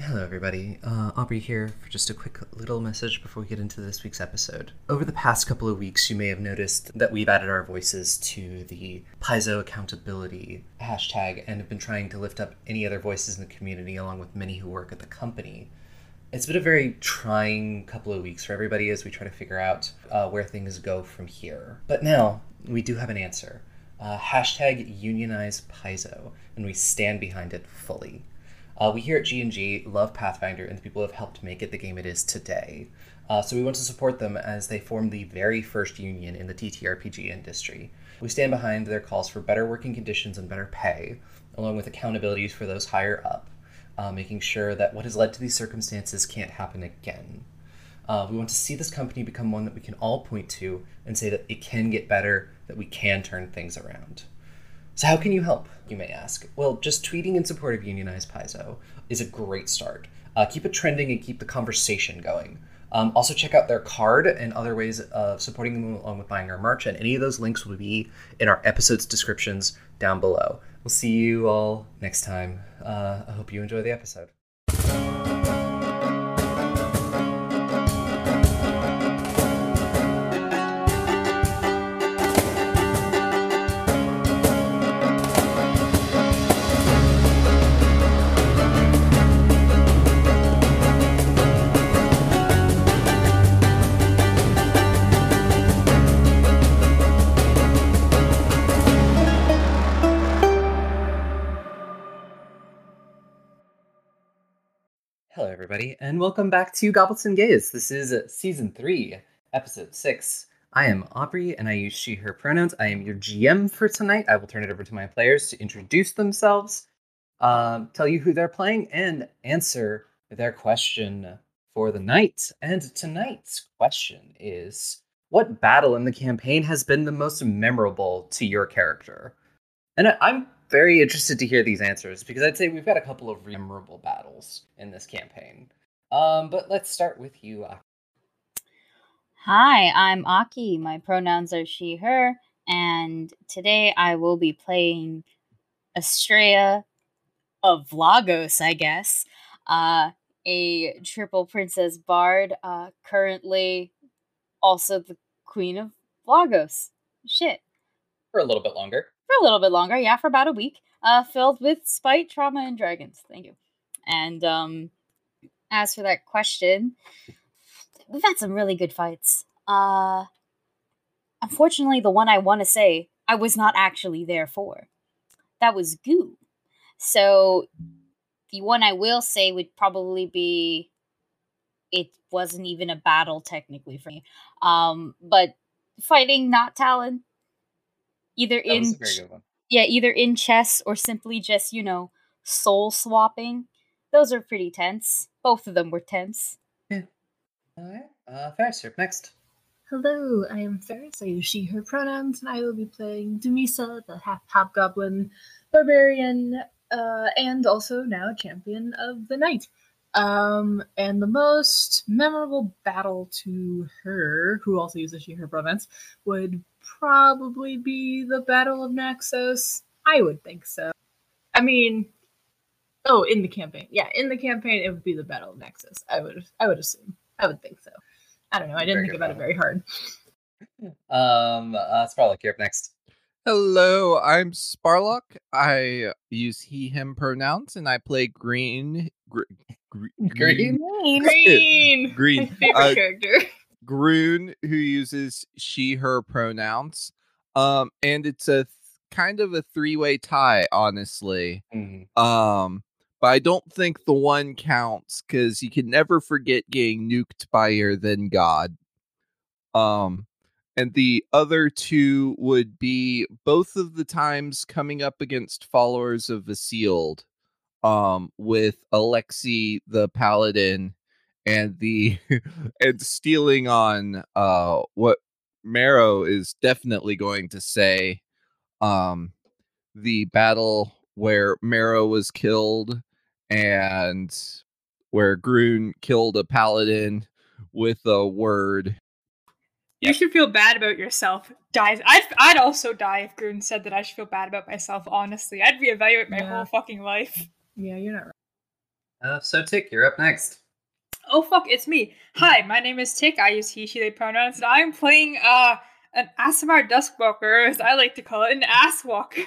Hello, everybody. Uh, Aubrey here for just a quick little message before we get into this week's episode. Over the past couple of weeks, you may have noticed that we've added our voices to the Paizo accountability hashtag and have been trying to lift up any other voices in the community along with many who work at the company. It's been a very trying couple of weeks for everybody as we try to figure out uh, where things go from here. But now we do have an answer. Uh, hashtag unionize Paizo, and we stand behind it fully. Uh, we here at G&G love Pathfinder and the people who have helped make it the game it is today. Uh, so we want to support them as they form the very first union in the TTRPG industry. We stand behind their calls for better working conditions and better pay, along with accountabilities for those higher up, uh, making sure that what has led to these circumstances can't happen again. Uh, we want to see this company become one that we can all point to and say that it can get better, that we can turn things around. So, how can you help, you may ask? Well, just tweeting in support of Unionized Paizo is a great start. Uh, keep it trending and keep the conversation going. Um, also, check out their card and other ways of supporting them along with buying our merch, and any of those links will be in our episode's descriptions down below. We'll see you all next time. Uh, I hope you enjoy the episode. Everybody, and welcome back to Goblets and Gays. This is season three, episode six. I am Aubrey, and I use she, her pronouns. I am your GM for tonight. I will turn it over to my players to introduce themselves, um, tell you who they're playing, and answer their question for the night. And tonight's question is What battle in the campaign has been the most memorable to your character? And I'm very interested to hear these answers because I'd say we've got a couple of memorable battles in this campaign. Um, but let's start with you. Aki. Hi, I'm Aki. My pronouns are she, her, and today I will be playing Estrella of Lagos, I guess. Uh, a triple princess bard, uh, currently also the queen of Lagos. Shit. For a little bit longer. For a little bit longer, yeah, for about a week. Uh, filled with spite, trauma, and dragons. Thank you. And um, as for that question, we've had some really good fights. Uh, unfortunately, the one I want to say I was not actually there for. That was Goo. So the one I will say would probably be it wasn't even a battle technically for me. Um, but fighting not Talon, either That in was a very good one. yeah, either in chess or simply just, you know, soul swapping. Those are pretty tense. Both of them were tense. All right. Uh, Ferris, you're next. Hello, I am Ferris. I use she, her pronouns, and I will be playing Dumisa, the half hobgoblin barbarian, uh, and also now champion of the night. Um, and the most memorable battle to her, who also uses she, her pronouns, would probably be the Battle of Naxos. I would think so. I mean, oh, in the campaign, yeah, in the campaign, it would be the Battle of Naxos. I would, I would assume. I would think so. I don't know. I didn't Very think good about it very hard. Um, uh, Sparlock, you're up next. Hello, I'm Sparlock. I use he, him pronouns, and I play Green. Gr- gr- Green? Green, Green. my favorite Uh, character. Groon, who uses she, her pronouns. Um, and it's a th- kind of a three way tie, honestly. Mhm. Um, but I don't think the one counts because you can never forget getting nuked by your then god. Um, and the other two would be both of the times coming up against followers of Vasealed, um, with Alexi the paladin and the and stealing on uh what Marrow is definitely going to say um the battle where Marrow was killed and where Groon killed a paladin with a word. You should feel bad about yourself. Dies. I'd, I'd also die if Groon said that I should feel bad about myself, honestly. I'd reevaluate my Yeah. whole fucking life. Yeah, you're not right. Uh, so Tick, you're up next. Oh fuck, it's me. Hi, my name is Tick. I use he, she, they pronouns, and I'm playing uh an Aasimar Duskwalker, as I like to call it, an ass walker.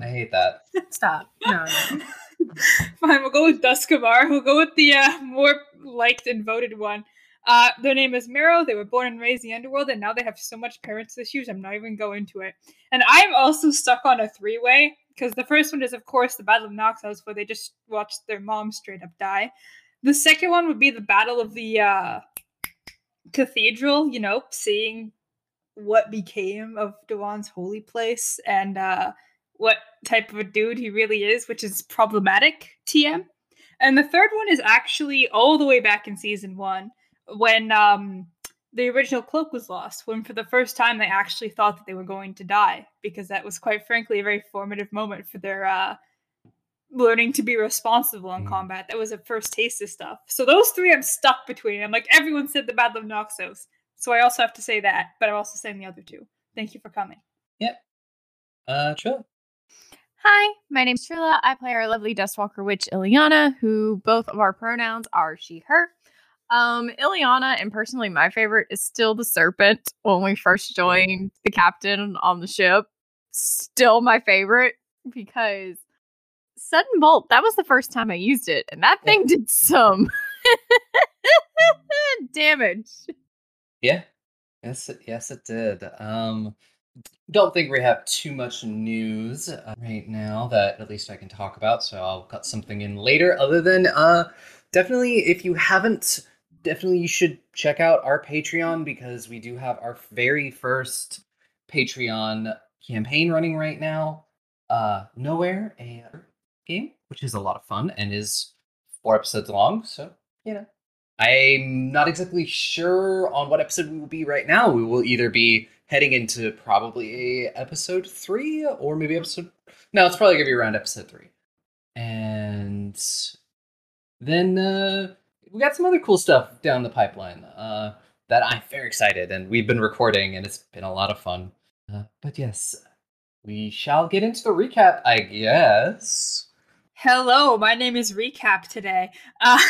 I hate that. Stop. No, no. Fine, we'll go with Duskamar. We'll go with the uh, more liked and voted one. Uh, their name is Marrow. They were born and raised in the underworld, and now they have so much parents issues. I'm not even going into it. And I'm also stuck on a three way because the first one is, of course, the Battle of Noxos, where they just watched their mom straight up die. The second one would be the Battle of the uh, Cathedral. You know, seeing what became of Dewan's holy place and uh, what type of a dude he really is, which is problematic. TM. And the third one is actually all the way back in season one when um, the original cloak was lost. When for the first time they actually thought that they were going to die, because that was quite frankly a very formative moment for their uh, learning to be responsible in Mm. combat. That was a first taste of stuff. So those three I'm stuck between. I'm like everyone said the Battle of Noxos, so I also have to say that, but I'm also saying the other two. Thank you for coming. Uh, Trilla. Hi, my name's Trilla. I play our lovely Duskwalker witch Ileana, who both of our pronouns are she, her. Um, Ileana, and personally my favorite, is still the serpent when we first joined the captain on the ship. Still my favorite because sudden bolt, that was the first time I used it, and that thing did some damage. Yeah. Yes, it, yes, it did. Um, don't think we have too much news uh, right now that at least I can talk about, so I'll cut something in later. Other than, uh, definitely, if you haven't, definitely you should check out our Patreon because we do have our very first Patreon campaign running right now. Uh, Nowhere, a game, which is a lot of fun and is four episodes long, so, you know. I'm not exactly sure on what episode we will be right now. We will either be heading into probably episode three or maybe episode. No, it's probably gonna be around episode three. And then uh, we got some other cool stuff down the pipeline uh, that I'm very excited, and we've been recording, and it's been a lot of fun. Uh, but yes, we shall get into the recap, I guess. Hello, my name is Recap today. Uh,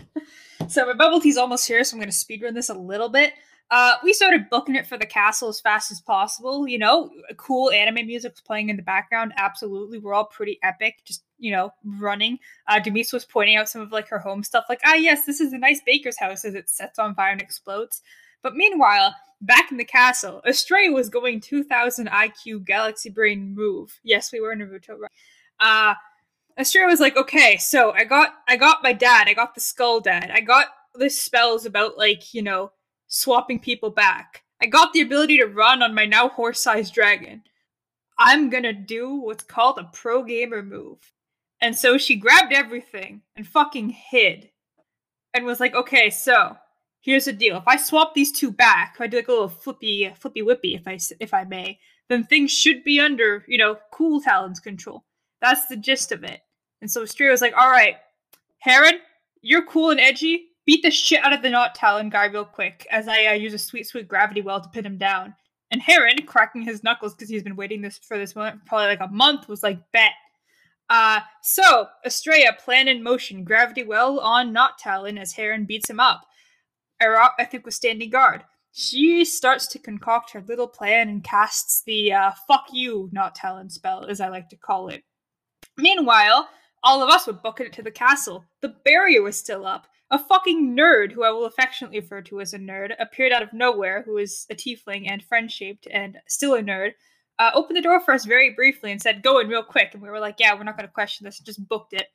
so my bubble tea's almost here, so I'm going to speedrun this a little bit. Uh, we started booking it for the castle as fast as possible. You know, cool anime music's playing in the background. Absolutely, we're all pretty epic. Just you know, running. Uh, Demise was pointing out some of like her home stuff, like ah yes, this is a nice baker's house as it sets on fire and explodes. But meanwhile, back in the castle, Astray was going 2000 IQ Galaxy Brain move. Yes, we were in Naruto. right? Uh, Astrea was like, okay, so I got I got my dad, I got the skull dad, I got the spells about like, you know, swapping people back. I got the ability to run on my now horse-sized dragon. I'm gonna do what's called a pro gamer move. And so she grabbed everything and fucking hid. And was like, okay, so here's the deal. If I swap these two back, if I do like a little flippy flippy whippy, if I if I may, then things should be under, you know, cool Talon's control. That's the gist of it. And so Stria was like, all right, Heron, you're cool and edgy. Beat the shit out of the Not Talon guy real quick as I uh, use a sweet, sweet gravity well to pin him down. And Heron, cracking his knuckles because he's been waiting this for this moment for probably like a month, was like, bet. Uh, so, Estrella, plan in motion, gravity well on Not Talon as Heron beats him up. I think, was standing guard. She starts to concoct her little plan and casts the uh, fuck you, Not Talon spell, as I like to call it. Meanwhile, all of us would book it to the castle. The barrier was still up. A fucking nerd, who I will affectionately refer to as a nerd, appeared out of nowhere, who is a tiefling and friend shaped and still a nerd, uh, opened the door for us very briefly and said, Go in real quick. And we were like, Yeah, we're not going to question this, just booked it.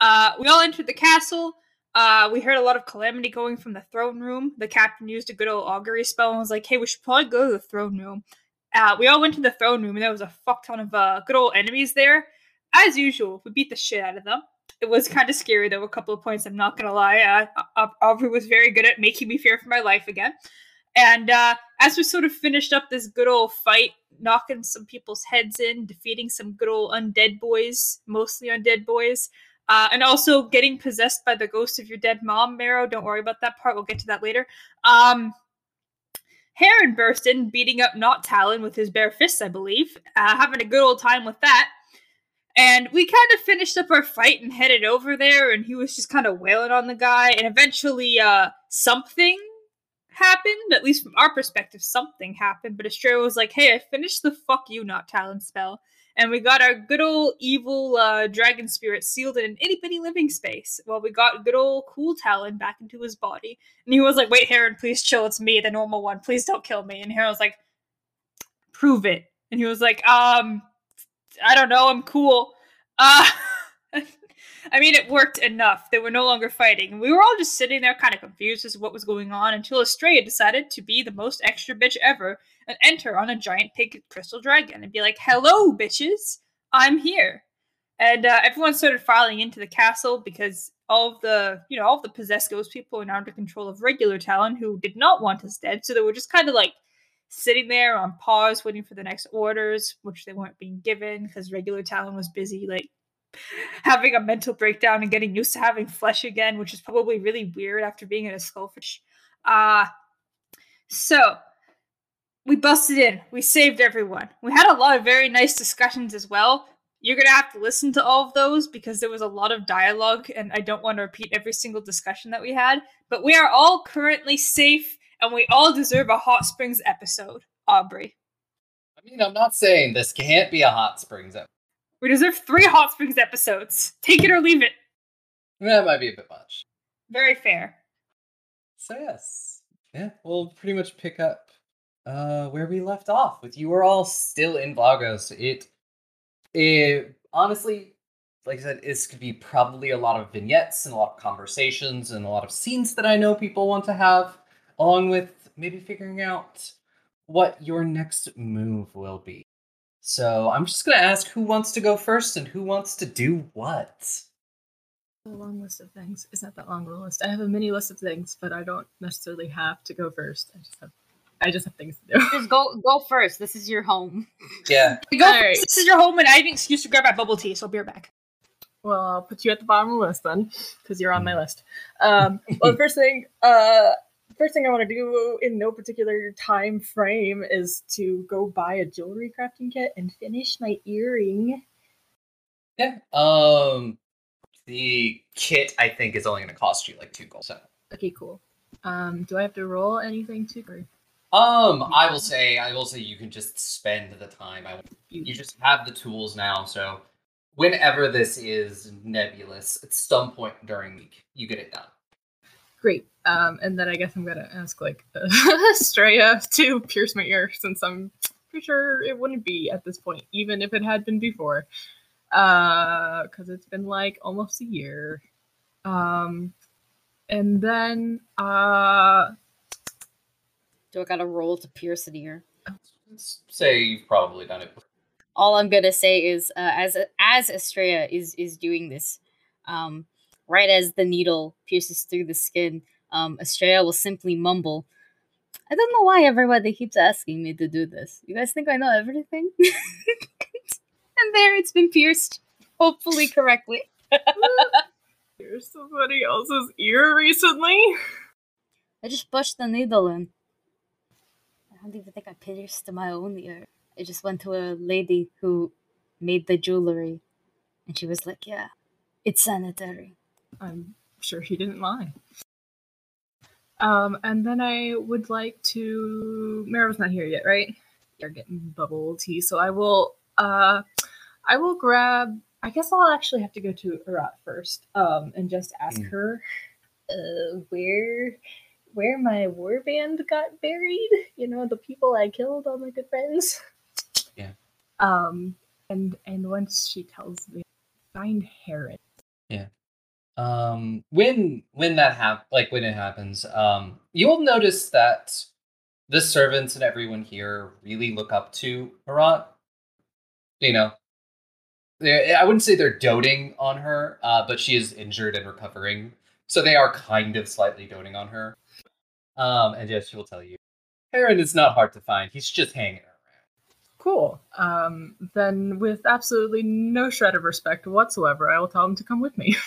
Uh, we all entered the castle. Uh, we heard a lot of calamity going from the throne room. The captain used a good old augury spell and was like, Hey, we should probably go to the throne room. Uh, we all went to the throne room and there was a fuck ton of uh, good old enemies there. As usual, we beat the shit out of them. It was kind of scary though. A couple of points, I'm not gonna lie. Uh, Aubrey was very good at making me fear for my life again. And uh, as we sort of finished up this good old fight, knocking some people's heads in, defeating some good old undead boys, mostly undead boys, uh, and also getting possessed by the ghost of your dead mom, Marrow. Don't worry about that part. We'll get to that later. Um, Heron burst in, beating up Not Talon with his bare fists, I believe, uh, having a good old time with that. And we kind of finished up our fight and headed over there, and he was just kind of wailing on the guy. And eventually, uh, something happened. At least from our perspective, something happened. But Estrella was like, "Hey, I finished the fuck you not Talon spell." and we got our good old evil uh, dragon spirit sealed in an itty bitty living space. While we got good old cool Talon back into his body, and he was like, "Wait, Heron, please chill. It's me, the normal one. Please don't kill me." And Heron was like, "Prove it." And he was like, "Um, I don't know. I'm cool." Uh, I mean, it worked enough. They were no longer fighting, we were all just sitting there, kind of confused as to what was going on, until Estrella decided to be the most extra bitch ever and enter on a giant pink crystal dragon and be like, "Hello, bitches, I'm here." And uh, everyone started filing into the castle because all of the, you know, all of the possessed ghost people are now under control of regular Talon, who did not want us dead. So they were just kind of like sitting there on pause, waiting for the next orders, which they weren't being given because regular Talon was busy, like having a mental breakdown and getting used to having flesh again, which is probably really weird after being in a skullfish. Uh so we busted in. We saved everyone. We had a lot of very nice discussions as well. You're gonna have to listen to all of those because there was a lot of dialogue, and I don't want to repeat every single discussion that we had. But we are all currently safe, and we all deserve a hot springs episode. Aubrey, I mean, I'm not saying this can't be a hot springs episode. we deserve three hot springs episodes. Take it or leave it. That might be a bit much. Very fair. So yes, yeah, we'll pretty much pick up uh where we left off with you were all still in Vlogos. It, it honestly, like I said, this could be probably a lot of vignettes and a lot of conversations and a lot of scenes that I know people want to have, along with maybe figuring out what your next move will be. So I'm just gonna ask who wants to go first and who wants to do what. A long list of things. It's not that long of a list. I have a mini list of things, but I don't necessarily have to go first. I just have, I just have things to do. Just go go first. This is your home. Yeah, Go. Alright. This is your home, and I have an excuse to grab my bubble tea, so I'll be right back. Well, I'll put you at the bottom of the list then, because you're on my list. Um, well, the first thing, uh, first thing I want to do in no particular time frame is to go buy a jewelry crafting kit and finish my earring. yeah. Um, the kit I think is only gonna cost you like two gold. So. Okay, cool. Um, do I have to roll anything to? Or Um, I will say, I will say, you can just spend the time. I, you just have the tools now, so whenever this is nebulous, at some point during the week, you get it done. Great. Um, and then I guess I'm gonna ask like uh, Straya to pierce my ear since I'm pretty sure it wouldn't be at this point, even if it had been before, because it's been like almost a year. Um, and then uh, Do I gotta roll to pierce an ear? Let's say you've probably done it. Before. all I'm gonna say is uh, as as Estrella is is doing this, um, right as the needle pierces through the skin, um, Estrella will simply mumble, "I don't know why everybody keeps asking me to do this. You guys think I know everything?" and there, it's been pierced, hopefully correctly. here's somebody else's ear recently. I just pushed the needle in. I don't even think I pierced my own ear. It just went to a lady who made the jewelry, and she was like, "Yeah, it's sanitary." I'm sure he didn't lie. Um, and then I would like to. Mara's not here yet, right? They're getting bubble tea, so I will. Uh, I will grab. I guess I'll actually have to go to Arat first, um, and just ask Mm. her, uh, where, where my warband got buried. You know, the people I killed, all my good friends. Yeah. Um, and and once she tells me, find Heron. Um, when when that hap- like when it happens, um, you'll notice that the servants and everyone here really look up to Marat. You know, I wouldn't say they're doting on her, uh, but she is injured and recovering, so they are kind of slightly doting on her. Um, and yes, she will tell you, Heron is not hard to find. He's just hanging around. Cool. Um, then, with absolutely no shred of respect whatsoever, I will tell him to come with me.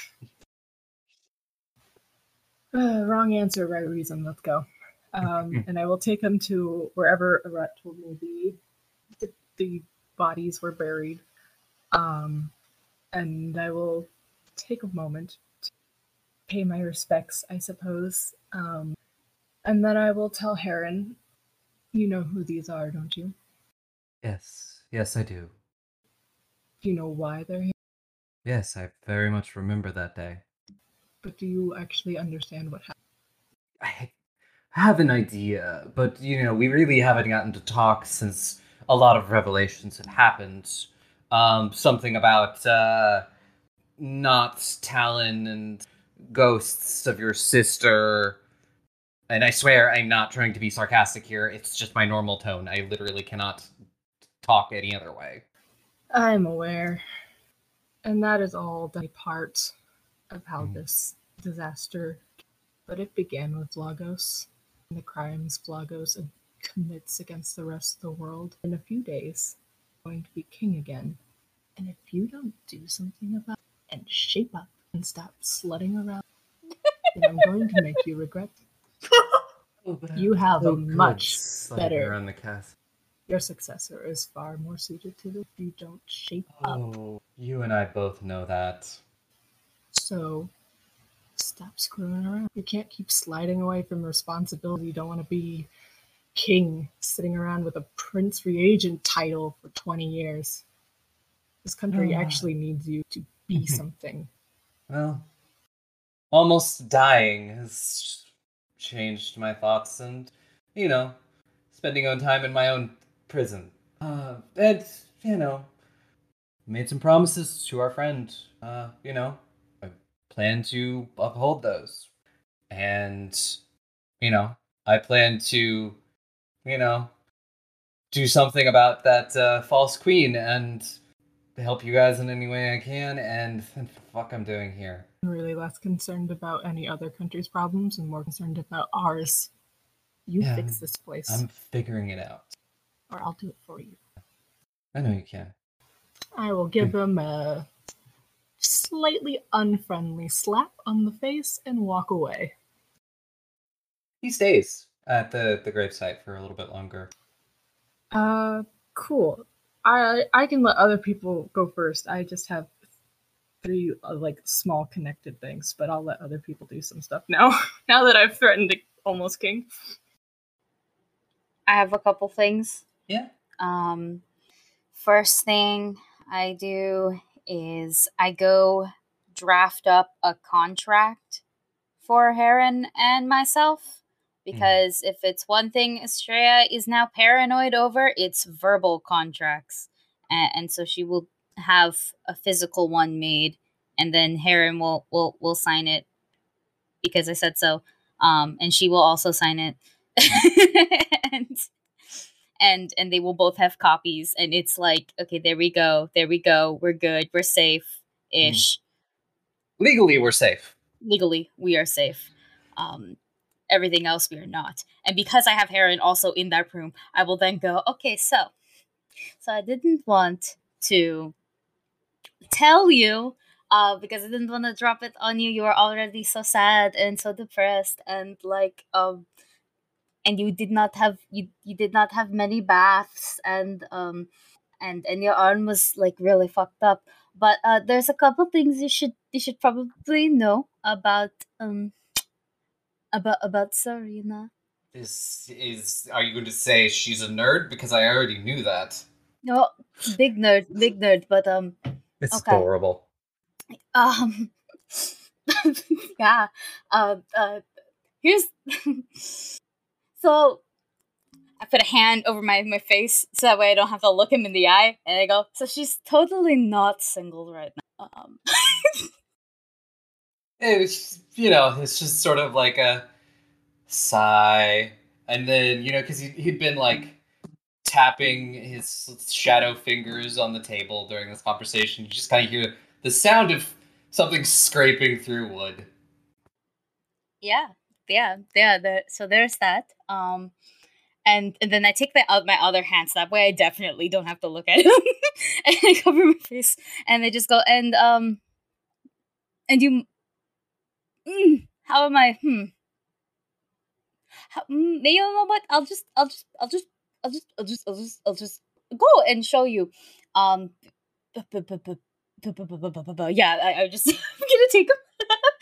uh, wrong answer, right reason. Let's go. Um, and I will take him to wherever Arat told me the, the, the bodies were buried. Um, and I will take a moment to pay my respects, I suppose. Um, and then I will tell Heron, you know who these are, don't you? Yes, yes, I do. Do you know why they're here? Yes, I very much remember that day. But do you actually understand what happened? I have an idea, but you know, we really haven't gotten to talk since a lot of revelations have happened. Um, something about uh, not Talon and ghosts of your sister. And I swear I'm not trying to be sarcastic here. It's just my normal tone. I literally cannot talk any other way. I'm aware. And that is all the part of how Mm. this disaster. But it began with Lagos and the crimes Lagos commits against the rest of the world. In a few days, going to be king again. And if you don't do something about it and shape up and stop slutting around, then I'm going to make you regret. it. You have a much better- around the cast. Your successor is far more suited to this. if You don't shape up. Oh, you and I both know that. So stop screwing around. You can't keep sliding away from responsibility. You don't want to be king sitting around with a prince reagent title for 20 years. This country Ah. actually needs you to be something. Well, almost dying has changed my thoughts, and you know, spending own time in my own prison. Uh, and you know, made some promises to our friend. Uh, you know, plan to uphold those, and you know, I plan to, you know, do something about that uh, false queen and help you guys in any way I can. And the fuck I'm doing here. I'm really less concerned about any other country's problems and more concerned about ours. You Yeah, fix this place, I'm figuring it out. or I'll do it for you. I know you can. I will give him a slightly unfriendly slap on the face and walk away. He stays at the the gravesite for a little bit longer. Uh, cool. I I can let other people go first. I just have three uh, like small connected things, but I'll let other people do some stuff now. now that I've threatened to almost king. I have a couple things. Yeah. Um, first thing I do is I go draft up a contract for Heron and myself because if it's one thing Estrella is now paranoid over, it's verbal contracts, and, and so she will have a physical one made, and then Heron will will will sign it because I said so, um, and she will also sign it, and and they will both have copies and it's like okay there we go there we go we're good we're safe ish Legally, we're safe. legally we are safe. Um everything else we are not. And because i have heron also in that room i will then go okay so so i didn't want to tell you uh because i didn't want to drop it on you. You were already so sad and so depressed and like um and you did not have you you did not have many baths and um and and your arm was like really fucked up but uh there's a couple things you should you should probably know about um about about Serena. Is is are you going to say she's a nerd? Because I already knew that. No, big nerd, big nerd, but um It's Okay. adorable. um yeah. Uh uh here's so I put a hand over my, my face so that way I don't have to look him in the eye and I go, so she's totally not single right now. Um It was, you know, it's just sort of like a sigh, and then you know, because he he'd been like tapping his shadow fingers on the table during this conversation. You just kind of hear the sound of something scraping through wood. yeah yeah yeah there, so there's that um and, and then i take the, out my other hands. so that way i definitely don't have to look at him and i cover my face and they just go and um and you mm, how am i hmm how, mm, you know what i'll just i'll just i'll just i'll just i'll just i'll just i'll just go and show you um yeah, I, I just I'm gonna take.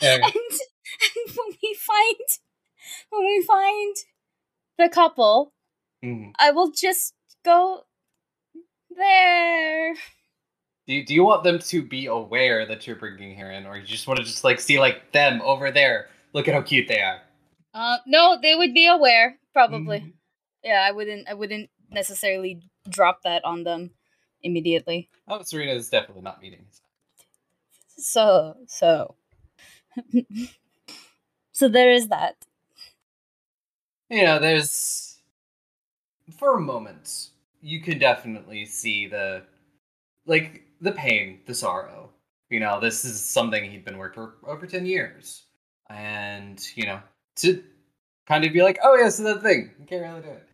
Okay. and, and when we find when we find the couple, Mhm. I will just go there. Do you, do you want them to be aware that you're bringing her in, or you just want to just like see like them over there? Look at how cute they are. Uh, no, they would be aware probably. Mhm. Yeah, I wouldn't. I wouldn't necessarily drop that on them immediately. Oh, Serena is definitely not meeting. So so. so there is that. You know, there's for a moment you can definitely see the like the pain, the sorrow. You know, this is something he'd been working for over ten years, and you know to kind of be like, oh yeah, so that thing, you can't really do it,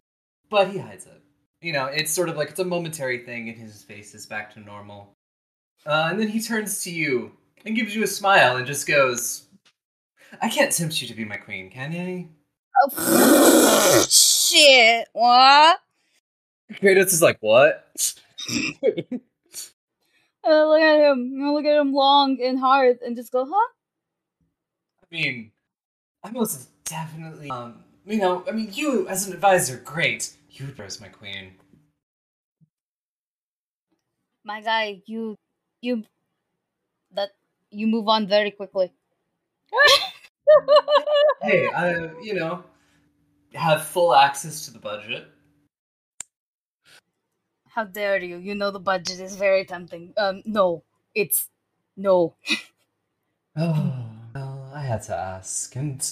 but he hides it. You know, it's sort of like it's a momentary thing, and his face is back to normal. Uh, and then he turns to you and gives you a smile and just goes, "I can't tempt you to be my queen, can I?" Oh shit! What? Kratos is like, what? Uh, look at him. You know, look at him long and hard, and just go, huh? I mean, I most definitely, um, you know, I mean, you as an advisor, great. You as my queen. My guy, you, you, that you move on very quickly. Hey, I, you know, have full access to the budget. How dare you? You know the budget is very tempting. Um, no, it's no. Oh, well, I had to ask, and,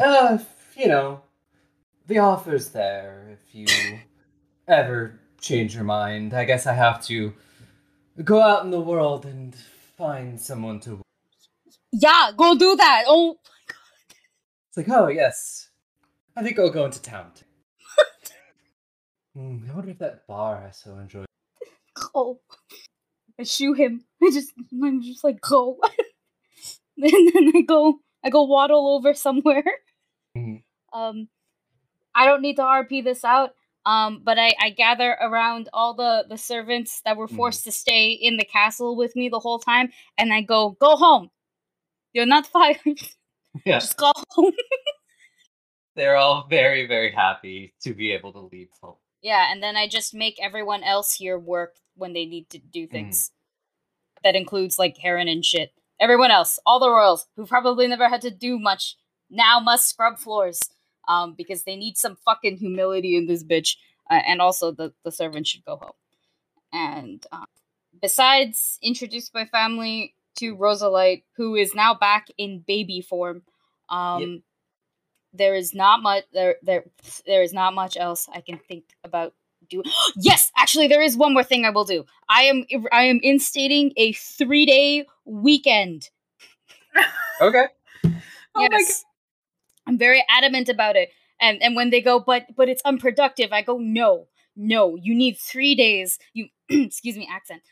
uh, you know, the offer's there. If you ever change your mind, I guess I have to go out in the world and find someone to. Yeah, go do that. Oh, my god. It's like, oh yes, I think I'll go into town. Hmm, I wonder if that bar I so enjoyed. go. I shoo him. I just, I'm just like go. and then I go, I go waddle over somewhere. Mhm. Um, I don't need to RP this out. Um, but I, I gather around all the the servants that were Mhm. forced to stay in the castle with me the whole time, and I go, go home. You're not fired. Yeah, Just go home. they're all very, very happy to be able to leave home. Yeah, and then I just make everyone else here work when they need to do things. That includes like Heron and shit. Everyone else, all the royals who probably never had to do much, now must scrub floors. Um, because they need some fucking humility in this bitch. Uh, and also the the servant should go home. And um, besides, introduce my family to Rosalite, who is now back in baby form. Um, there is not much there there there is not much else I can think about doing. yes, actually, there is one more thing I will do. I am I am instating a three day weekend. Okay. Oh my yes, I'm very adamant about it. And and when they go, but but it's unproductive, I go, no, no. You need three days. You excuse me, accent.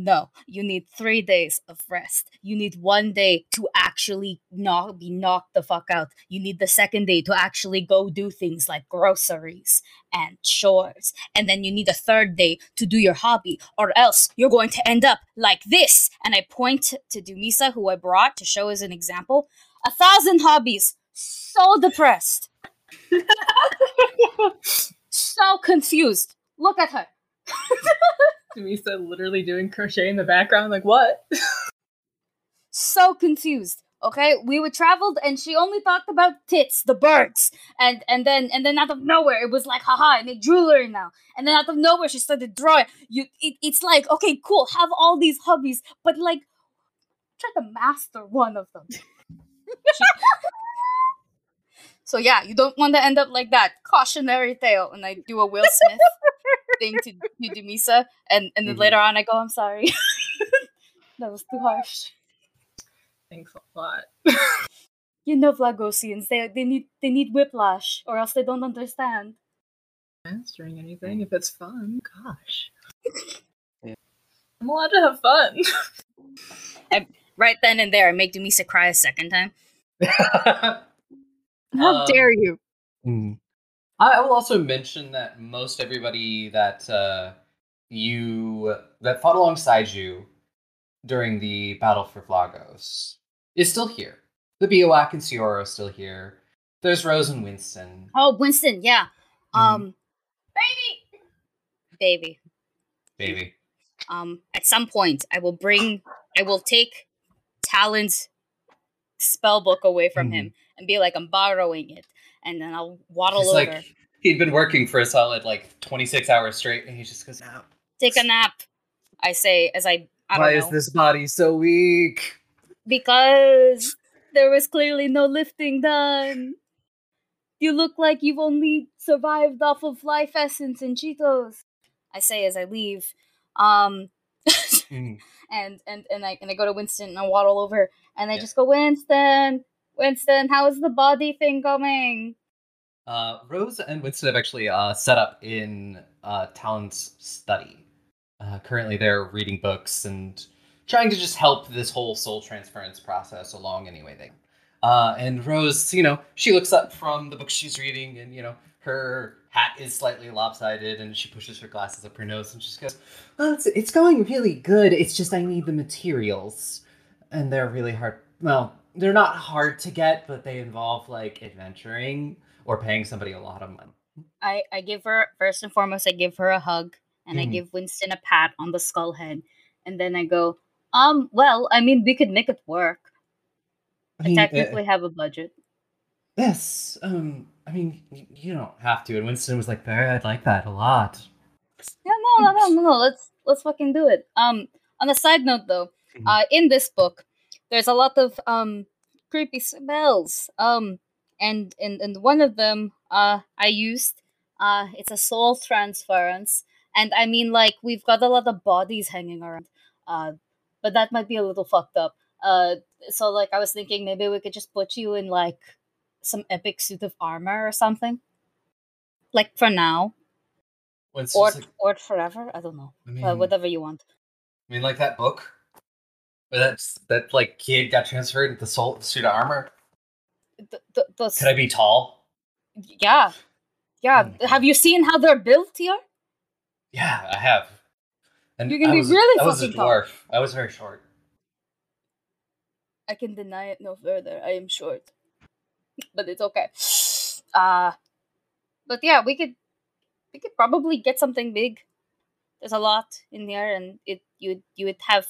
No, you need three days of rest. You need one day to actually not be knocked the fuck out. You need the second day to actually go do things like groceries and chores. And then you need a third day to do your hobby, or else you're going to end up like this. And I point to Dumisa, who I brought to show as an example. A thousand hobbies. So depressed. so confused. Look at her. Dumisa literally doing crochet in the background, like what? so confused. Okay, we were traveled, and she only talked about tits, the birds, and and then and then out of nowhere it was like, haha, I make jewelry now, and then out of nowhere she started drawing. You, it, it's like, okay, cool, have all these hobbies, but like, try to master one of them. She- so yeah, you don't want to end up like that. Cautionary tale, and I do a Will Smith thing to, to Dumisa, and and then Mhm. later on I go, I'm sorry, that was too harsh. Thanks a lot. You know Vlagosians, they they need they need whiplash or else they don't understand. Mastering anything if it's fun. Gosh. Yeah. I'm allowed to have fun. Right then and there, I make Dumisa cry a second time. How Um, dare you? Mm. I will also mention that most everybody that uh, you that fought alongside you during the battle for Vlagos is still here. The Biowak and Siora are still here. There's Rose and Winston. Oh, Winston, yeah. Mhm. Um, baby, baby. Baby. Um, at some point, I will bring, I will take Talon's spell book away from him and be like, I'm borrowing it, and then I'll waddle He's over, like he'd been working for a solid like 26 hours straight, and he just goes, "Now, take a nap. I say as I, I don't why know, is this body so weak?" because there was clearly no lifting done. You look like you've only survived off of life essence and Cheetos. I say as I leave. Um Mhm. and and and I and I go to Winston and I waddle over and I Yeah. just go, Winston, Winston, how is the body thing going? Uh, Rose and Winston have actually uh, set up in uh, Talon's study. Uh, currently, they're reading books and trying to just help this whole soul transference process along any way they. can. Uh, and Rose, you know, she looks up from the book she's reading, and you know, her hat is slightly lopsided, and she pushes her glasses up her nose, and she just goes, "Well, it's it's going really good. It's just I need the materials, and they're really hard. Well, they're not hard to get, but they involve like adventuring." or paying somebody a lot of money. I, I give her first and foremost I give her a hug and I Mhm. give Winston a pat on the skull head and then I go, um, well, I mean we could make it work. I, mean, uh, technically have a budget. yes. Um. I mean, you don't have to. And Winston was like, "Barry, I'd like that a lot." Yeah, no, no, no, no, no. Let's let's fucking do it. Um, on a side note, though, Mhm. uh, in this book, there's a lot of um creepy spells. Um, and and and one of them, uh, I used. Uh, it's a soul transference, and I mean, like we've got a lot of bodies hanging around. Uh, but that might be a little fucked up. Uh, so like I was thinking maybe we could just put you in like some epic suit of armor or something. Like for now, Winston's or like, or forever. I don't know. I mean, Uh, whatever you want. I mean, like that book. Where that's that like kid got transferred into the soul suit of armor. Th- th- those, Could I be tall? yeah, yeah. Oh Have you seen how they're built here? Yeah, I have. And You can I be was, really I was a fucking tall. I was very short. I can deny it no further. I am short, but it's okay. Uh but yeah, we could we could probably get something big. There's a lot in there, and it you you would have.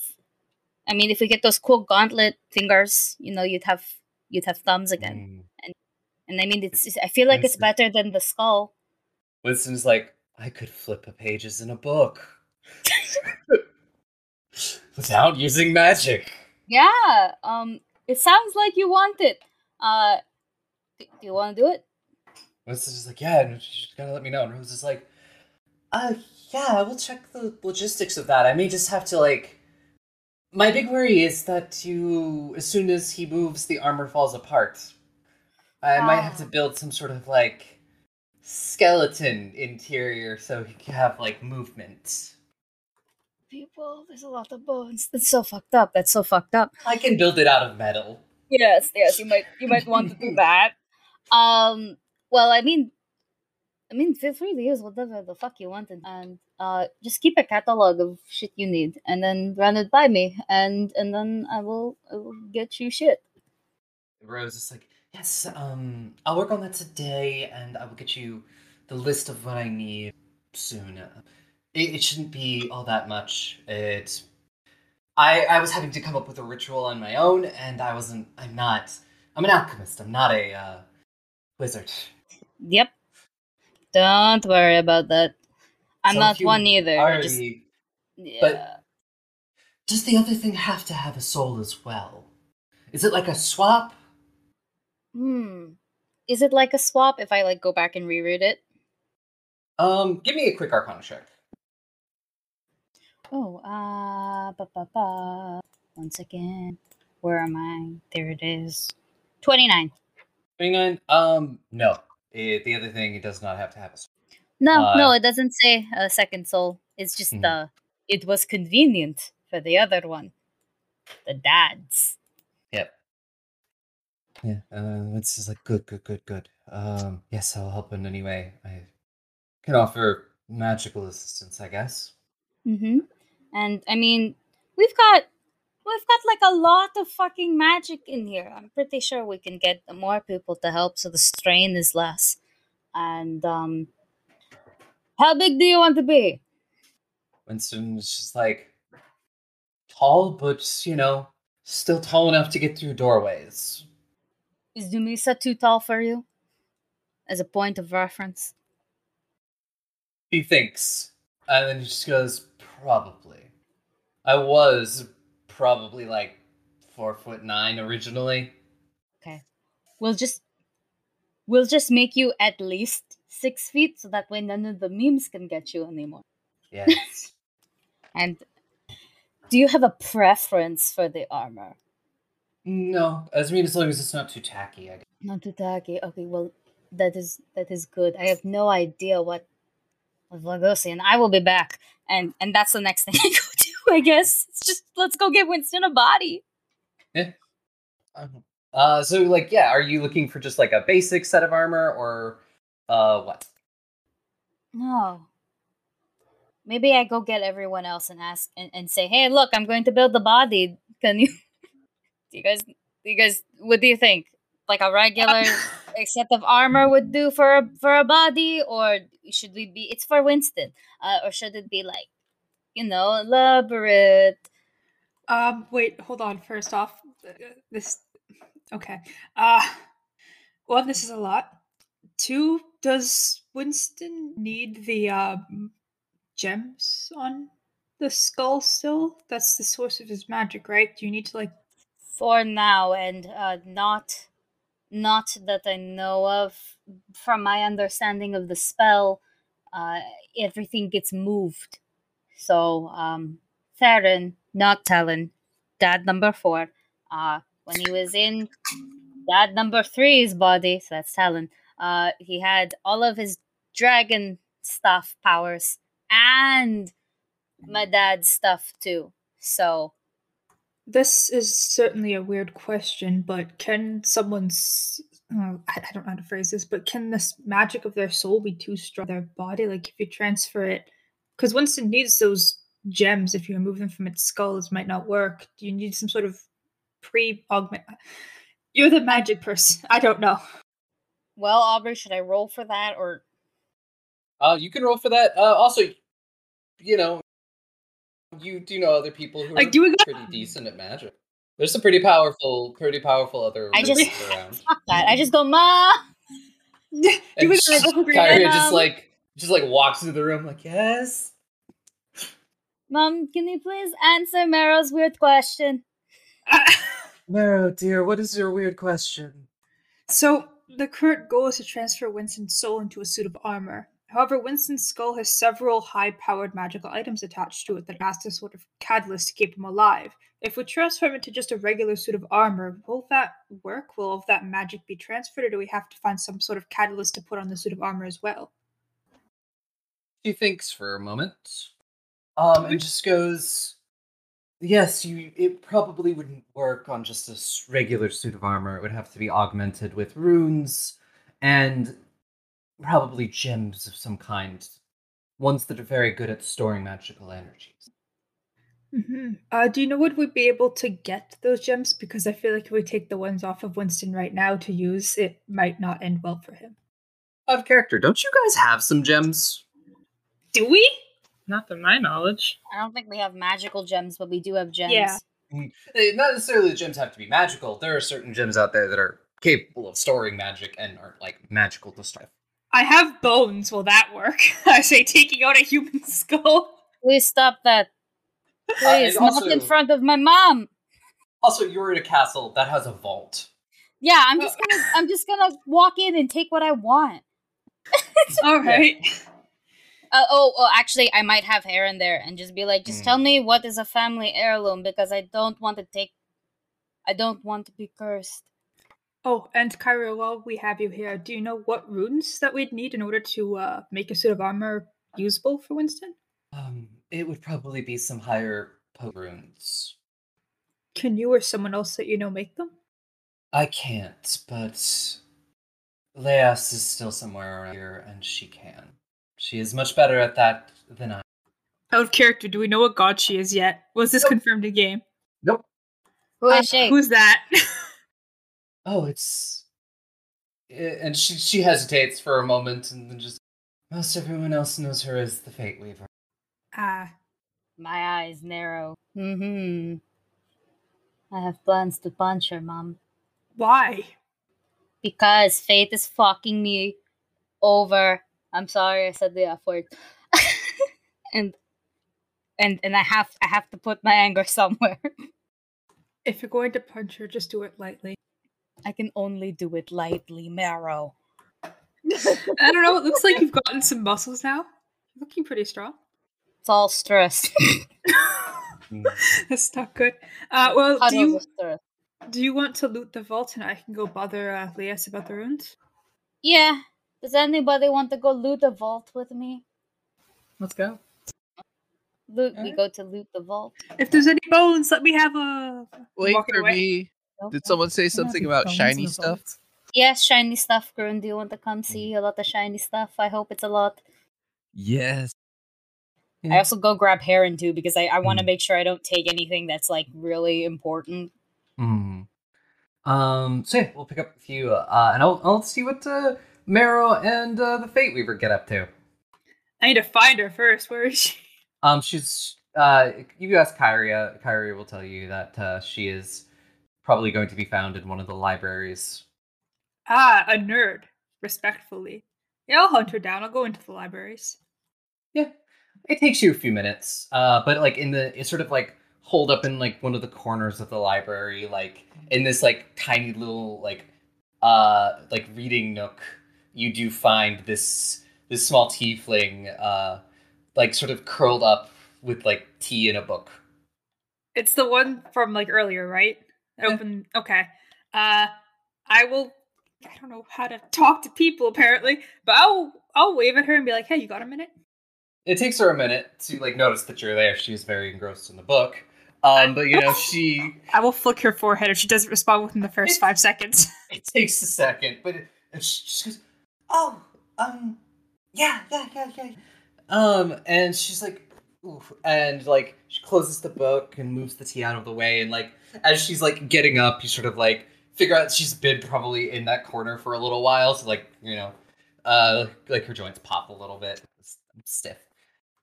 I mean, if we get those cool gauntlet fingers, you know, you'd have you'd have thumbs again. Mm. And I mean, it's, I feel like it's better than the skull. Winston's like, I could flip a pages in a book without using magic. Yeah. Um. It sounds like you want it. Uh. Do you want to do it? Winston's just like, yeah, and you just gotta let me know. And Rose is like, uh, yeah, I will check the logistics of that. I may just have to like. My big worry is that you, as soon as he moves, the armor falls apart. I might have to Ah. build some sort of like skeleton interior so he can have like movement. People, there's a lot of bones. That's so fucked up. That's so fucked up. I can build it out of metal. Yes, yes, you might you might want to do that. Um well I mean I mean feel free to use whatever the fuck you want and, and uh just keep a catalog of shit you need and then run it by me and and then I will I will get you shit. Rose is like, yes, um, I'll work on that today, and I will get you the list of what I need soon. It, it shouldn't be all that much. It, I, I was having to come up with a ritual on my own, and I wasn't. I'm not. I'm an alchemist. I'm not a uh, wizard. Yep. Don't worry about that. I'm So not one either. Just yeah. but- does the other thing have to have a soul as well? Is it like a swap? hmm. Is it like a swap if I like go back and reread it? Um, give me a quick Arcana check. Oh, uh, ba ba ba. Once again, where am I? There it is. 29. Hang on. Um, no. It, the other thing, it does not have to have a swap. No, Uh, no, it doesn't say a second soul. It's just Mhm. uh it was convenient for the other one. The dads. Yep. Yeah, uh, it's just like good, good, good, good. Um, yes, I'll help in any way. I can offer magical assistance, I guess. Mm-hmm. And I mean, we've got we've got like a lot of fucking magic in here. I'm pretty sure we can get more people to help so the strain is less. And um how big do you want to be? Winston's just like tall, but you know, still tall enough to get through doorways. Is Dumisa too tall for you? As a point of reference. He thinks, and then he just goes, "Probably." I was probably like four foot nine originally. Okay. We'll just we'll just make you at least six feet so that way none of the memes can get you anymore. Yes. And do you have a preference for the armor? no, as I mean, as long as it's not too tacky. I guess. Not too tacky. Okay, well that is that is good. I have no idea what of Lagosi, and I will be back. And and that's the next thing I go do, I guess. It's just let's go get Winston a body. Yeah. Uh, so like, yeah, are you looking for just like a basic set of armor, or uh, what? No. Maybe I go get everyone else and ask and, and say, hey, look, I'm going to build the body. Can you do you guys do you guys what do you think? Like a regular set of armor would do for a for a body, or should we be it's for Winston? Uh, or should it be like, you know, elaborate? Um, wait, hold on. First off, uh, this. Okay. Uh, well, this is a lot. Two, does Winston need the um, gems on the skull still? That's the source of his magic, right? Do you need to like? for now and uh, not not that I know of. From my understanding of the spell, uh, everything gets moved. So, um, Theron, not Talon, dad number four, uh, when he was in dad number three's body, so that's Talon, uh, he had all of his dragon stuff powers and my dad's stuff too. So, This is certainly a weird question, but can someone's I, don't know how to phrase this, but can this magic of their soul be too strong their body? Like if you transfer it, because Winston needs those gems. If you remove them from its skull, it might not work. Do you need some sort of pre augment? You're the magic person. I don't know. Well, Aubrey, should I roll for that or Uh, you can roll for that. Uh, also, you know, you do know other people who are Like, do we got- pretty decent at magic. There's some pretty powerful, pretty powerful other I just- wizards around. that? I just go, Ma. do And we sh- got- Kyria just like just like walks into the room like yes. Mom, can you please answer Mero's weird question? Mero, dear, what is your weird question? So, the current goal is to transfer Winston's soul into a suit of armor. However, Winston's skull has several high powered magical items attached to it that acts as sort of catalyst to keep him alive. If we transfer him into just a regular suit of armor, will that work? Will all of that magic be transferred, or do we have to find some sort of catalyst to put on the suit of armor as well? She thinks for a moment. Um, and just goes, "Yes, you. It probably wouldn't work on just a regular suit of armor. It would have to be augmented with runes and probably gems of some kind, ones that are very good at storing magical energies." hmm Uh, do you know would we be able to get those gems? Because I feel like if we take the ones off of Winston right now to use, it might not end well for him. Out of character, don't you guys have some gems? Do we? Not to my knowledge. I don't think we have magical gems, but we do have gems. Yeah. Eh, Not necessarily the gems have to be magical. There are certain gems out there that are capable of storing magic and are like magical to store. I have bones. Will that work? I say taking out a human skull. Please stop that. Uh, and Please, not in front of my mom. Also, you're in a castle that has a vault. Yeah, I'm just gonna I'm just gonna walk in and take what I want. All right. Uh, oh, oh, actually, I might have hair in there and just be like, just Mm. tell me what is a family heirloom because I don't want to take. I don't want to be cursed. Oh, and Kyra, while we have you here, do you know what runes that we'd need in order to uh, make a suit of armor usable for Winston? Um, it would probably be some higher po- runes. Can you or someone else that you know make them? I can't, but Leas is still somewhere around here, and she can. She is much better at that than I. Out of character, do we know what god she is yet? Was this confirmed in game? Nope. Who Uh, she? Who's that? Oh, it's. eh, And she she hesitates for a moment and then just. Most everyone else knows her as the Fate Weaver. Ah, My eyes narrow. Mm hmm. I have plans to punch her, mom. why? Because fate is fucking me over. I'm sorry, I said the F word. and and and I have I have to put my anger somewhere. If you're going to punch her, just do it lightly. I can only do it lightly, Marrow. I don't know. It looks like you've gotten some muscles now. You're looking pretty strong. It's all stress. That's not good. Uh, well, do you do you want to loot the vault and I can go bother uh, Lias about the runes? Yeah. Does anybody want to go loot the vault with me? Let's go. Loot. We go to loot the vault. If there's any bones, let me have a. Wait walking for away. me. Did someone say something about shiny stuff? Yes, shiny stuff, Groon. Do you want to come see a lot of shiny stuff? I hope it's a lot. Yes. I also go grab Heron too because I, I want to Mm. make sure I don't take anything that's like really important. Hmm. Um. So yeah, we'll pick up a few, uh, and I'll I'll see what uh, Marrow and uh, the Fate Weaver get up to. I need to find her first. Where is she? Um, she's uh, you ask Kyria. Kyria will tell you that uh, she is probably going to be found in one of the libraries. Ah, a nerd. Respectfully. Yeah, I'll hunt her down. I'll go into the libraries. Yeah, it takes you a few minutes, uh, but like in the it's sort of like holed up in like one of the corners of the library, like in this like tiny little like uh like reading nook. You do find this this small tiefling, uh, like sort of curled up with like tea in a book. It's the one from like earlier, right? Open. Okay. Uh, I will. I don't know how to talk to people apparently, but I'll I'll wave at her and be like, "Hey, you got a minute?" It takes her a minute to like notice that you're there. She's very engrossed in the book. Um, but you know, she I will flick her forehead if she doesn't respond within the first five seconds. it takes a second, but it, and she just goes, "Oh, um, yeah, yeah, yeah, yeah." Um, and she's like, Oof, and like she closes the book and moves the tea out of the way, and like as she's like getting up, you sort of like figure out she's been probably in that corner for a little while, so like you know, uh, like her joints pop a little bit, It's stiff.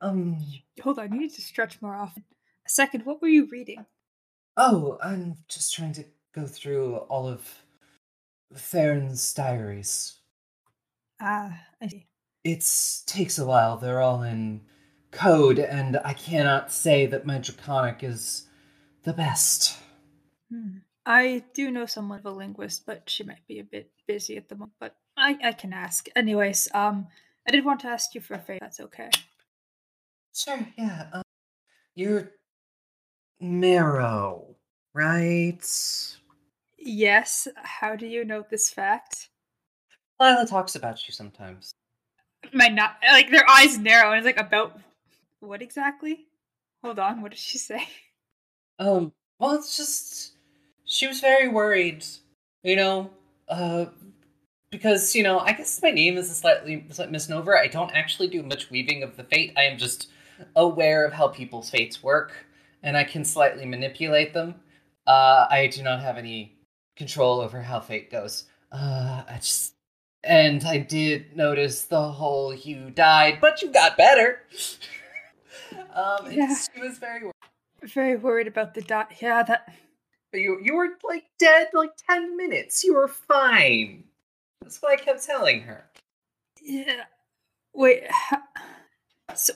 Um, Hold on, you need to stretch more often. A second, what were you reading? oh, I'm just trying to go through all of Theron's diaries. Ah, I see. It takes a while. They're all in code, and I cannot say that my draconic is the best. Hmm. I do know someone of a linguist, but she might be a bit busy at the moment. But I, I can ask. Anyways, um, I did want to ask you for a favor. That's okay. Sure, yeah. Um, you're Marrow, right? Yes. How do you know this fact? Lila talks about you sometimes. My not like their eyes narrow and it's like about what exactly? Hold on. What did she say? Um, well, it's just she was very worried, you know, uh, because you know, I guess my name is a slightly slight misnomer. I don't actually do much weaving of the fate. I am just aware of how people's fates work, and I can slightly manipulate them. Uh, I do not have any control over how fate goes. Uh, I just. And I did notice the whole you died, but you got better. um, Yeah. she was very worried. Very worried about the dot. Yeah, that. But you you were like dead like ten minutes. You were fine. That's what I kept telling her. Yeah. Wait. So,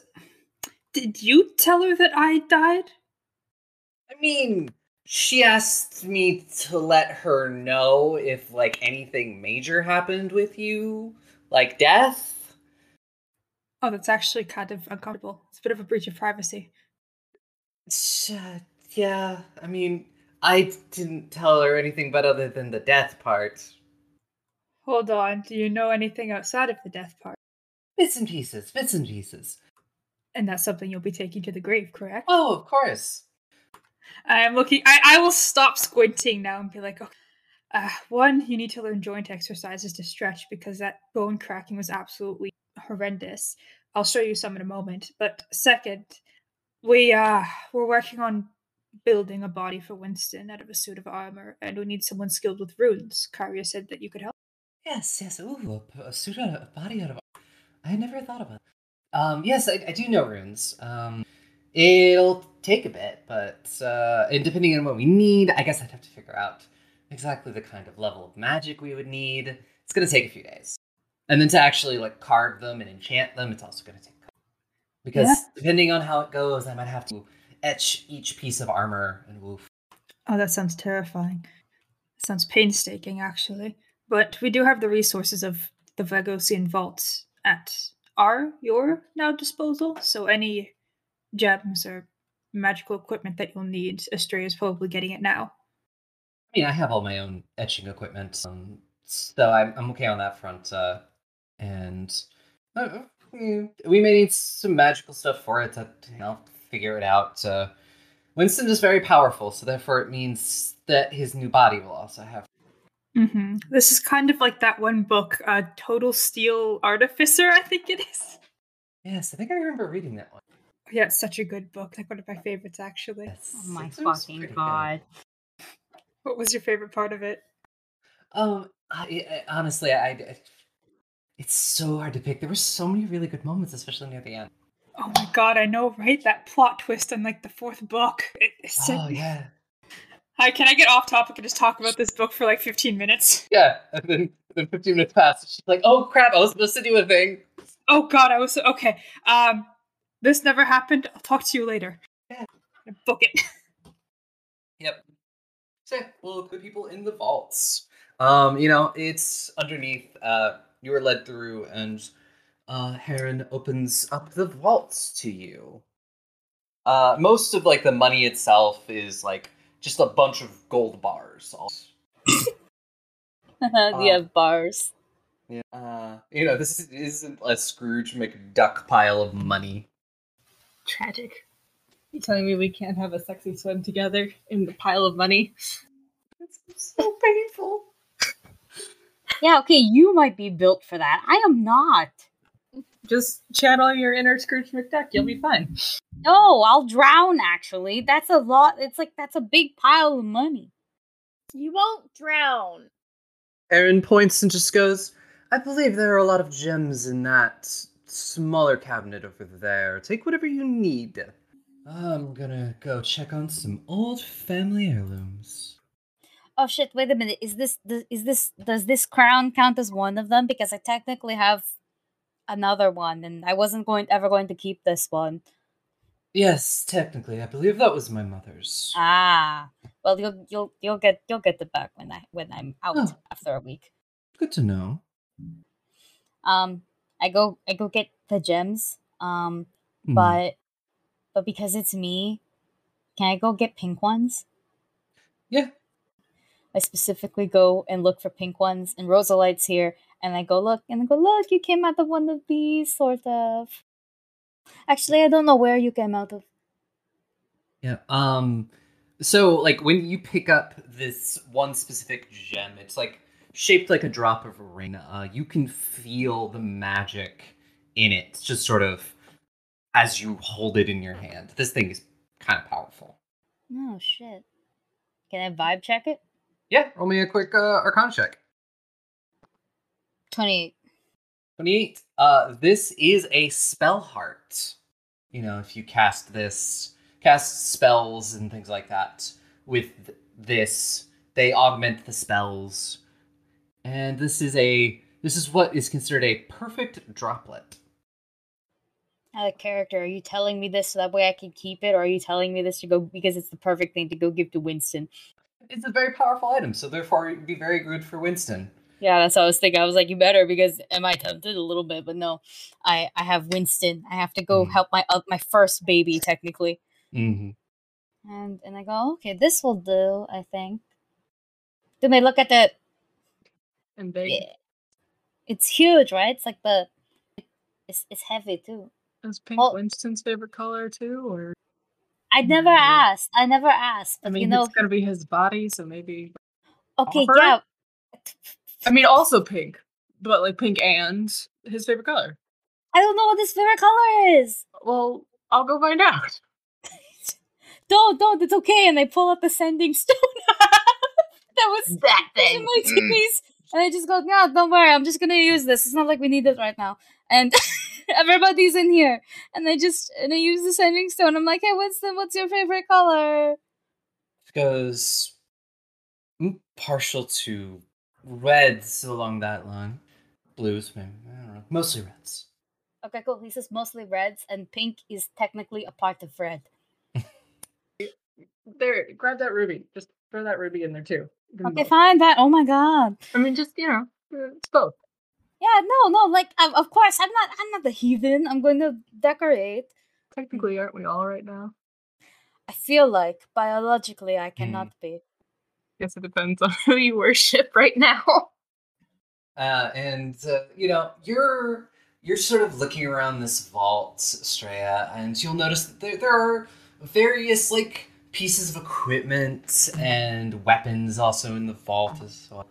did you tell her that I died? I mean, she asked me to let her know if like anything major happened with you, like death. Oh, that's actually kind of uncomfortable. It's a bit of a breach of privacy. Sh- uh, yeah, I mean, I didn't tell her anything but other than the death part. Hold on. Do you know anything outside of the death part? Bits and pieces, bits and pieces. And that's something you'll be taking to the grave, correct? Oh, of course. I am looking. I, I will stop squinting now and be like, okay. Uh, one, you need to learn joint exercises to stretch because that bone cracking was absolutely horrendous. I'll show you some in a moment. But second, we uh we're working on building a body for Winston out of a suit of armor, and we need someone skilled with runes. Karya said that you could help. Yes, yes. Ooh, a, a suit out of a body out of. I never thought about. Um, yes, I, I do know runes. Um, it'll take a bit, but uh, and depending on what we need, I guess I'd have to figure out exactly the kind of level of magic we would need. It's gonna take a few days, and then to actually like carve them and enchant them, it's also gonna take. A couple. Because Yeah. depending on how it goes, I might have to etch each piece of armor and woof. Oh, that sounds terrifying. sounds painstaking, actually. But we do have the resources of the Vagosian vaults at our, your now disposal. So any gems or magical equipment that you'll need, Astray is probably getting it now. I mean, I have all my own etching equipment, um, so I'm, I'm okay on that front. Uh, and uh, we may need some magical stuff for it to you know figure it out. Uh, Winston is very powerful, so therefore it means that his new body will also have. Mm-hmm. This is kind of like that one book, uh, Total Steel Artificer, I think it is. Yes, I think I remember reading that one. Yeah, it's such a good book. Like one of my favorites, actually. Yes, Oh my it fucking pretty good. god. What was your favorite part of it? Um, I, I, honestly, I, I- it's so hard to pick. There were so many really good moments, especially near the end. Oh my god, I know, right? That plot twist in like the fourth book. It, it's so- Oh yeah, Hi, can I get off topic and just talk about this book for like 15 minutes? yeah. And then then 15 minutes pass. She's like, "Oh crap! I was supposed to do a thing." Oh god, I was okay. Um, this never happened. I'll talk to you later. Yeah. Book it. Yep. So yeah, we'll put people in the vaults. Um, you know, it's underneath. Uh, you are led through, and uh, Heron opens up the vaults to you. Uh, most of like the money itself is like just a bunch of gold bars. all- you have bars. Yeah. Uh, you know, this isn't a Scrooge McDuck pile of money. Tragic. You telling me we can't have a sexy swim together in the pile of money? It's so painful. Yeah, okay, you might be built for that. I am not. Just channel your inner Scrooge McDuck. You'll be fine. No, I'll drown actually. That's a lot. It's like that's a big pile of money. You won't drown. Aaron points and just goes, I believe there are a lot of gems in that smaller cabinet over there. Take whatever you need. I'm gonna go check on some old family heirlooms. Oh shit, wait a minute. Is this is this does this crown count as one of them because I technically have another one and I wasn't going ever going to keep this one. Yes, technically, I believe that was my mother's. Ah. Well, you'll you'll you'll get you'll get it back when I when I'm out Oh. after a week. Good to know. Um I go I go get the gems. Um Hmm. but but because it's me, can I go get pink ones? Yeah. I specifically go and look for pink ones, and Rosalight's here, and I go look, and I go look. You came out of one of these, sort of. Actually, I don't know where you came out of. Yeah. Um. So, like, when you pick up this one specific gem, it's like shaped like a drop of rain. Uh, you can feel the magic in it, just sort of as you hold it in your hand. This thing is kind of powerful. Oh shit! Can I vibe check it? Yeah. Roll me a quick uh, Arcana check. Twenty-eight. 28. Uh, this is a spell heart. You know, if you cast this, cast spells and things like that with th- this, they augment the spells. And this is a this is what is considered a perfect droplet. Of character, are you telling me this so that way I can keep it, or are you telling me this to go because it's the perfect thing to go give to Winston? It's a very powerful item, so therefore it would be very good for Winston. Yeah, that's what I was thinking. I was like, you better because am I tempted a little bit? But no, I I have Winston. I have to go Mm. help my uh, my first baby technically. Mm-hmm. And and I go, okay, this will do. I think. Then I look at the. And big. Yeah. It's huge, right? It's like the. It's it's heavy too. Is pink Well- Winston's favorite color too, or I never asked. I never asked. I mean, you know, it's gonna be his body, so maybe. okay, offer? yeah. I mean, also pink, but like pink and his favorite color. I don't know what his favorite color is. Well, I'll go find out. don't, don't, it's okay. And I pull out the sending stone. that was That in thing. my mm. titties. And I just go, no, don't worry, I'm just gonna use this. It's not like we need it right now. And everybody's in here. And I just and I use the sending stone. I'm like, hey, what's the what's your favorite color? goes mm, partial to reds along that line. Blues, maybe. I don't know. Mostly reds. Okay, cool. He says mostly reds, and pink is technically a part of red. There, grab that ruby. Just throw that ruby in there too. Give 'em Okay, both. fine. That. Oh my god. I mean, just you know, uh, it's both. Yeah, no, no. Like, of of course, I'm not. I'm not the heathen. I'm going to decorate. Technically, aren't we all right now? I feel like biologically I cannot be. Guess it depends on who you worship right now. Uh, and uh, you know, you're you're sort of looking around this vault, Straya, and you'll notice that there, there are various like pieces of equipment and weapons also in the vault as well.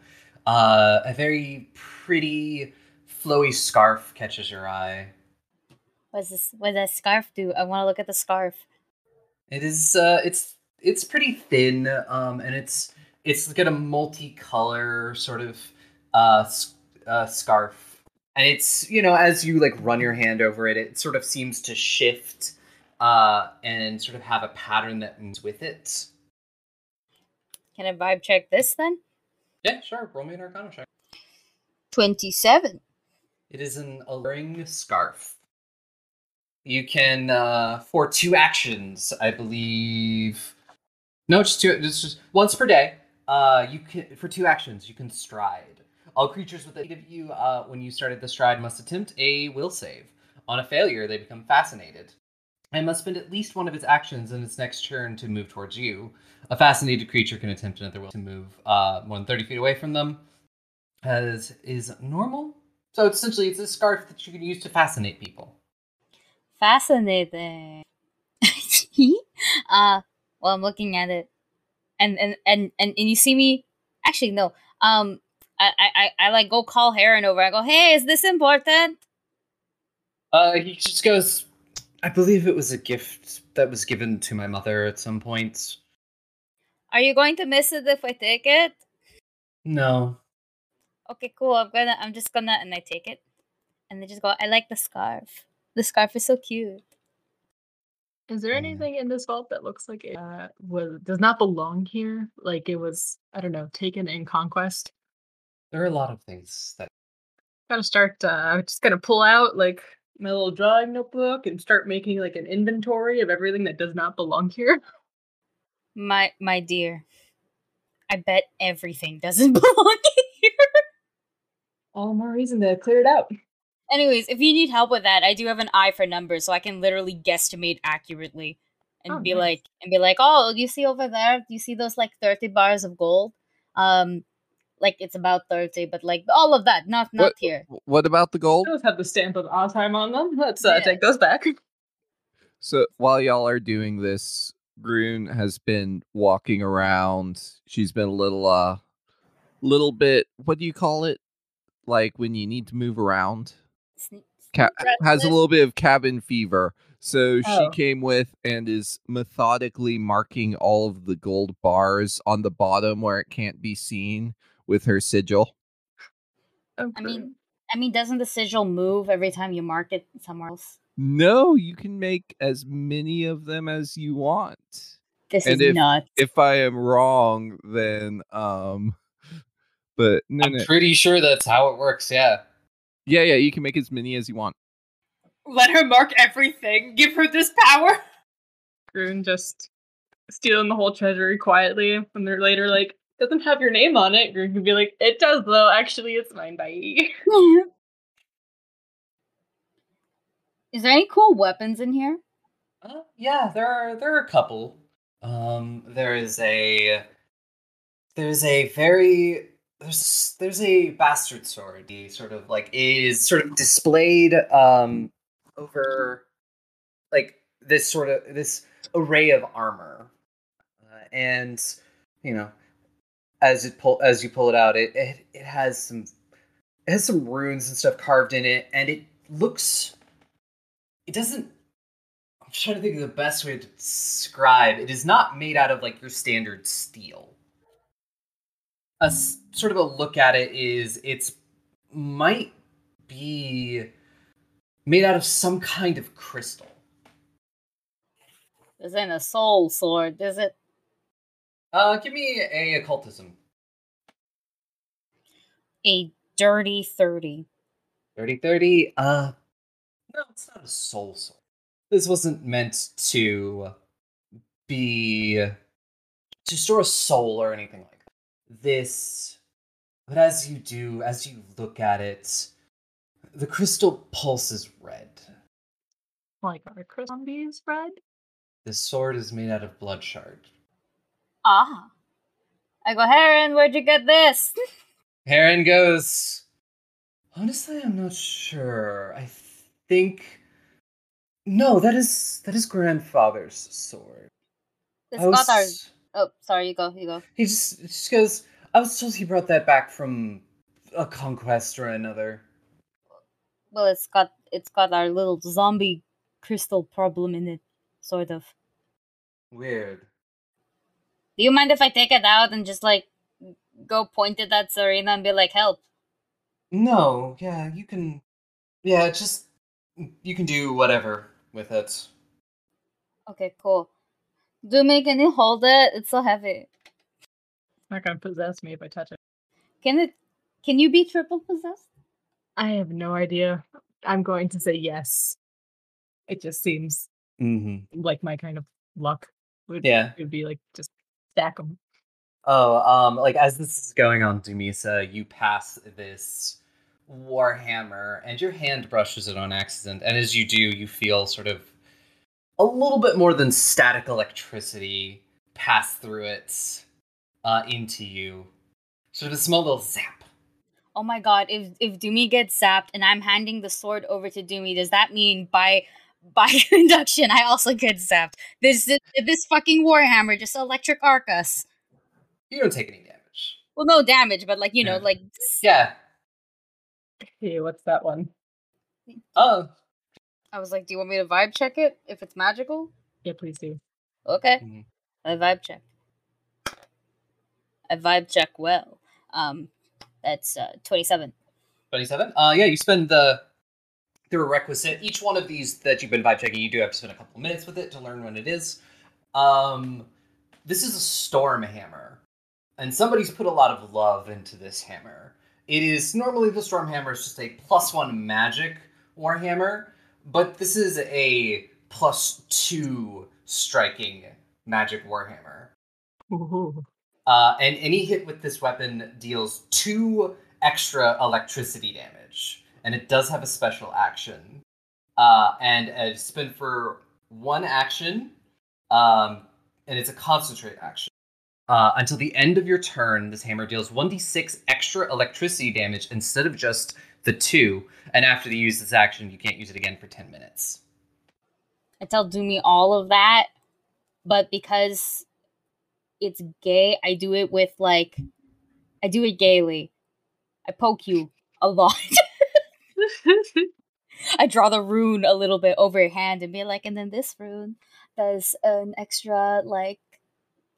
Uh, a very pretty flowy scarf catches your eye. What's this? What does that scarf do? I want to look at the scarf. It is uh it's it's pretty thin um and it's it's got a multicolor sort of uh, uh scarf. And it's, you know, as you like run your hand over it, it sort of seems to shift uh and sort of have a pattern that moves with it. Can I vibe check this then? Yeah, sure. Roll me an arcana check. Twenty-seven. It is an alluring scarf. You can, uh, for two actions, I believe. No, just two. Just, just once per day. Uh, you can for two actions you can stride. All creatures with eight of you, uh, when you started the stride, must attempt a will save. On a failure, they become fascinated, and must spend at least one of its actions in its next turn to move towards you. A fascinated creature can attempt another will to move uh, more than thirty feet away from them, as is normal. So essentially, it's a scarf that you can use to fascinate people. Fascinating. uh, well, I'm looking at it, and and and and, and you see me. Actually, no. Um, I, I I I like go call Heron over. I go, hey, is this important? Uh, he just goes. I believe it was a gift that was given to my mother at some point. Are you going to miss it if I take it? No, Okay, cool. I'm gonna. I'm just gonna, and I take it, and they just go. I like the scarf. The scarf is so cute. Is there anything in this vault that looks like it uh, was does not belong here? Like it was, I don't know, taken in conquest. there are a lot of things that. Gotta start. Uh, I'm just gonna pull out like my little drawing notebook and start making like an inventory of everything that does not belong here. My my dear, I bet everything doesn't belong here. All more reason to clear it out. Anyways, if you need help with that, I do have an eye for numbers, so I can literally guesstimate accurately and Oh, be nice. like and be like, oh, you see over there? Do you see those like thirty bars of gold? Um, like it's about thirty, but like all of that, not not What- here. What about the gold? Those have the stamp of Alzheimer on them. Let's uh, Yeah. take those back. So while y'all are doing this, Groon has been walking around. She's been a little uh little bit what do you call it? Like when you need to move around? Ca- has a little bit of cabin fever. So Oh. she came with and is methodically marking all of the gold bars on the bottom where it can't be seen with her sigil. I mean, I mean, doesn't the sigil move every time you mark it somewhere else? No, you can make as many of them as you want. This And is if- nuts. If I am wrong, then um but no, I'm no. pretty sure that's how it works. Yeah. Yeah, yeah, you can make as many as you want. Let her mark everything. Give her this power. Groon just stealing the whole treasury quietly. When they're later like, doesn't have your name on it. Groon can be like, it does though. Actually, it's mine. Bye. is there any cool weapons in here? Uh, yeah, there are there are a couple. Um, there is a there's a very there's there's a bastard sword. The sort of like is sort of displayed um over like this sort of this array of armor, uh, and you know as it pull as you pull it out, it, it it has some it has some runes and stuff carved in it, and it looks it doesn't I'm trying to think of the best way to describe. It is not made out of like your standard steel. A sort of a look at it is it's might be made out of some kind of crystal. This ain't a soul sword, is it? Uh, give me a occultism. A dirty 30. 30 30. Uh, no, it's not a soul sword. This wasn't meant to be to store a soul or anything like that. This, but as you do, as you look at it, the crystal pulses red. Like our crystal zombies, red? This sword is made out of blood shard. Ah. I go, Heron, where'd you get this? Heron goes. Honestly, I'm not sure. I think. No, that is that is grandfather's sword. This was- got our. Oh, sorry, you go, you go. He just, just goes. I was told he brought that back from a conquest or another. Well, it's got it's got our little zombie crystal problem in it, sort of. Weird. Do you mind if I take it out and just like go point it at Serena and be like, "Help"? No, yeah, you can. Yeah, just you can do whatever with it. Okay, cool. Do me, can you hold it? It's so heavy. It's not gonna possess me if I touch it. Can it? Can you be triple possessed? I have no idea. I'm going to say yes. It just seems Mm-hmm. like my kind of luck would, Yeah. would be like just stack them. Oh, um, like as this is going on, Dumisa, you pass this warhammer, and your hand brushes it on accident. And as you do, you feel sort of a little bit more than static electricity pass through it uh, into you. Sort of a small little zap. Oh my god! If if Doomy gets zapped and I'm handing the sword over to Doomy, does that mean by by induction I also get zapped? This this, this fucking warhammer just electric arc us. You don't take any damage. Well, no damage, but like you know, Yeah. like Yeah. Hey, what's that one? Oh. I was like, do you want me to vibe check it if it's magical? Yeah, please do. Okay, Mhm. I vibe check. I vibe check well. Um, that's uh, twenty-seven. 27. Uh, yeah, you spend the the requisite. Each one of these that you've been vibe checking, you do have to spend a couple minutes with it to learn what it is. Um, this is a storm hammer, and somebody's put a lot of love into this hammer. It is normally the storm hammer is just a plus one magic warhammer, but this is a plus two striking magic warhammer. Uh, and any hit with this weapon deals two extra electricity damage, and it does have a special action. Uh, and it's been for one action, um, and it's a concentrate action. Uh, until the end of your turn, this hammer deals 1d6 extra electricity damage instead of just the two. And after you use this action, you can't use it again for 10 minutes. I tell Doomy all of that, but because it's gay, I do it with like, I do it gaily. I poke you a lot. I draw the rune a little bit over your hand and be like, and then this rune does an extra, like,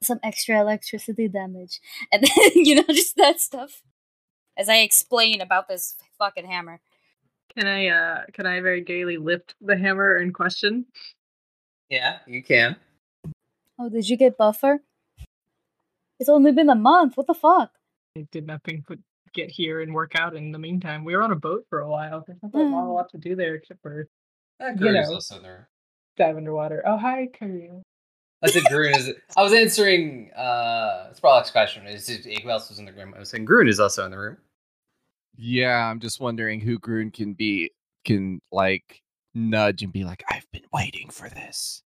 some extra electricity damage. And then, you know, just that stuff. As I explain about this fucking hammer. Can I uh can I very gaily lift the hammer in question? Yeah, you can. Oh, did you get buffer? It's only been a month. What the fuck? I did nothing but get here and work out in the meantime. We were on a boat for a while. There's not, not a Mm. lot to do there except for That You know. also in there. dive underwater. Oh hi, Karina. I said Groon is. I was answering uh Sprawlex's question. Is it, who else was in the room? I was saying Groon is also in the room. Yeah, I'm just wondering who Groon can be, can like nudge and be like, I've been waiting for this.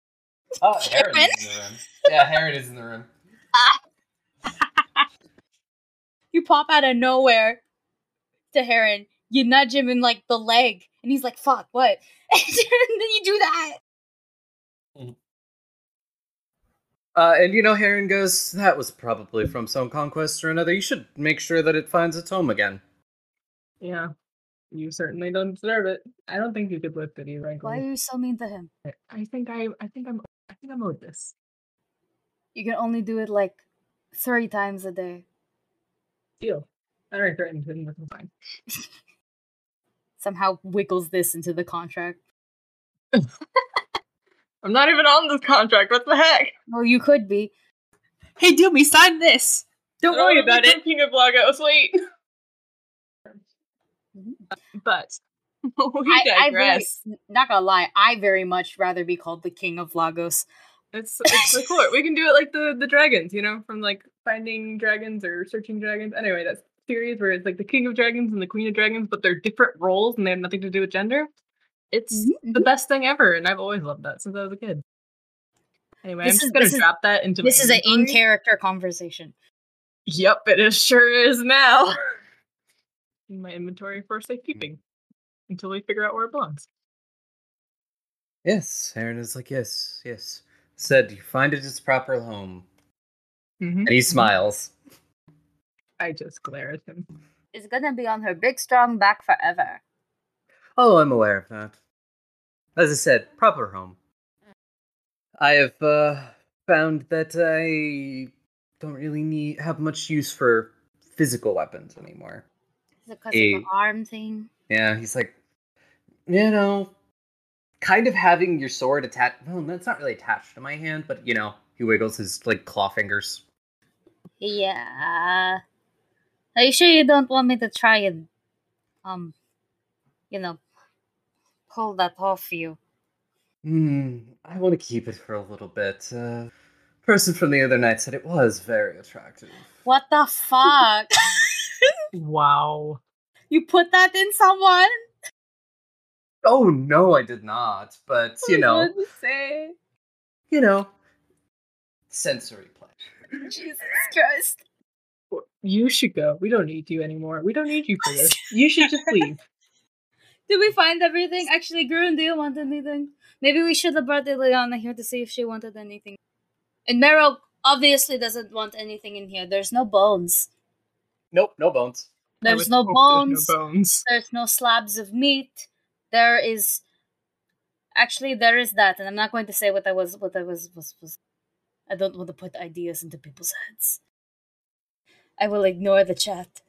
Oh, Heron Heron? is in the room. Yeah, Heron is in the room. You pop out of nowhere to Heron. You nudge him in like the leg, and he's like, "Fuck, what?" and then you do that. Uh, and you know, Heron goes, "That was probably from some conquest or another. You should make sure that it finds its home again." Yeah. You certainly don't deserve it. I don't think you could lift it either. Why are you so mean to him? I think I I think I'm I think I'm owed this. You can only do it like three times a day. Deal. I already threatened him with fine. Somehow wiggles this into the contract. I'm not even on this contract. What the heck? Well, you could be. Hey, Doomy, sign this. Don't worry about it. King of Lagos, wait. But we I, I very, digress. not gonna lie, I very much rather be called the King of Lagos. It's it's the court. We can do it like the the dragons, you know, from like finding dragons or searching dragons. Anyway, that's series where it's like the king of dragons and the queen of dragons, but they're different roles and they have nothing to do with gender. It's Mhm, the best thing ever, and I've always loved that since I was a kid. Anyway, This I'm is- just gonna this is- drop that into. my This is an in character conversation. Yep, it is sure is now. in my inventory for safekeeping until we figure out where it belongs. Yes, Aaron is like, yes, yes. Said you find it its proper home. Mm-hmm. And he smiles. I just glare at him. It's gonna be on her big strong back forever. Oh, I'm aware of that. As I said, proper home. I have uh, found that I don't really need have much use for physical weapons anymore. Is it because A- of the arm thing? Yeah, he's like, you know, kind of having your sword attached. Well, that's not really attached to my hand, but you know, he wiggles his like claw fingers. Yeah. Are you sure you don't want me to try and, um, you know, pull that off you? Hmm, I want to keep it for a little bit. Uh, person from the other night said it was very attractive. What the fuck? Wow. you put that in someone? Oh no, I did not. But you know, I was say. you know, sensory pleasure. Jesus Christ. You should go. We don't need you anymore. We don't need you for this. You should just leave. Did we find everything? Actually, Groon, do you want anything? Maybe we should have brought Ileana here to see if she wanted anything. And Meryl obviously doesn't want anything in here. There's no bones. Nope, no bones. There's no bones. There's no bones. There's no slabs of meat. There is actually there is that, and I'm not going to say what I was what I was was was I don't want to put ideas into people's heads. I will ignore the chat.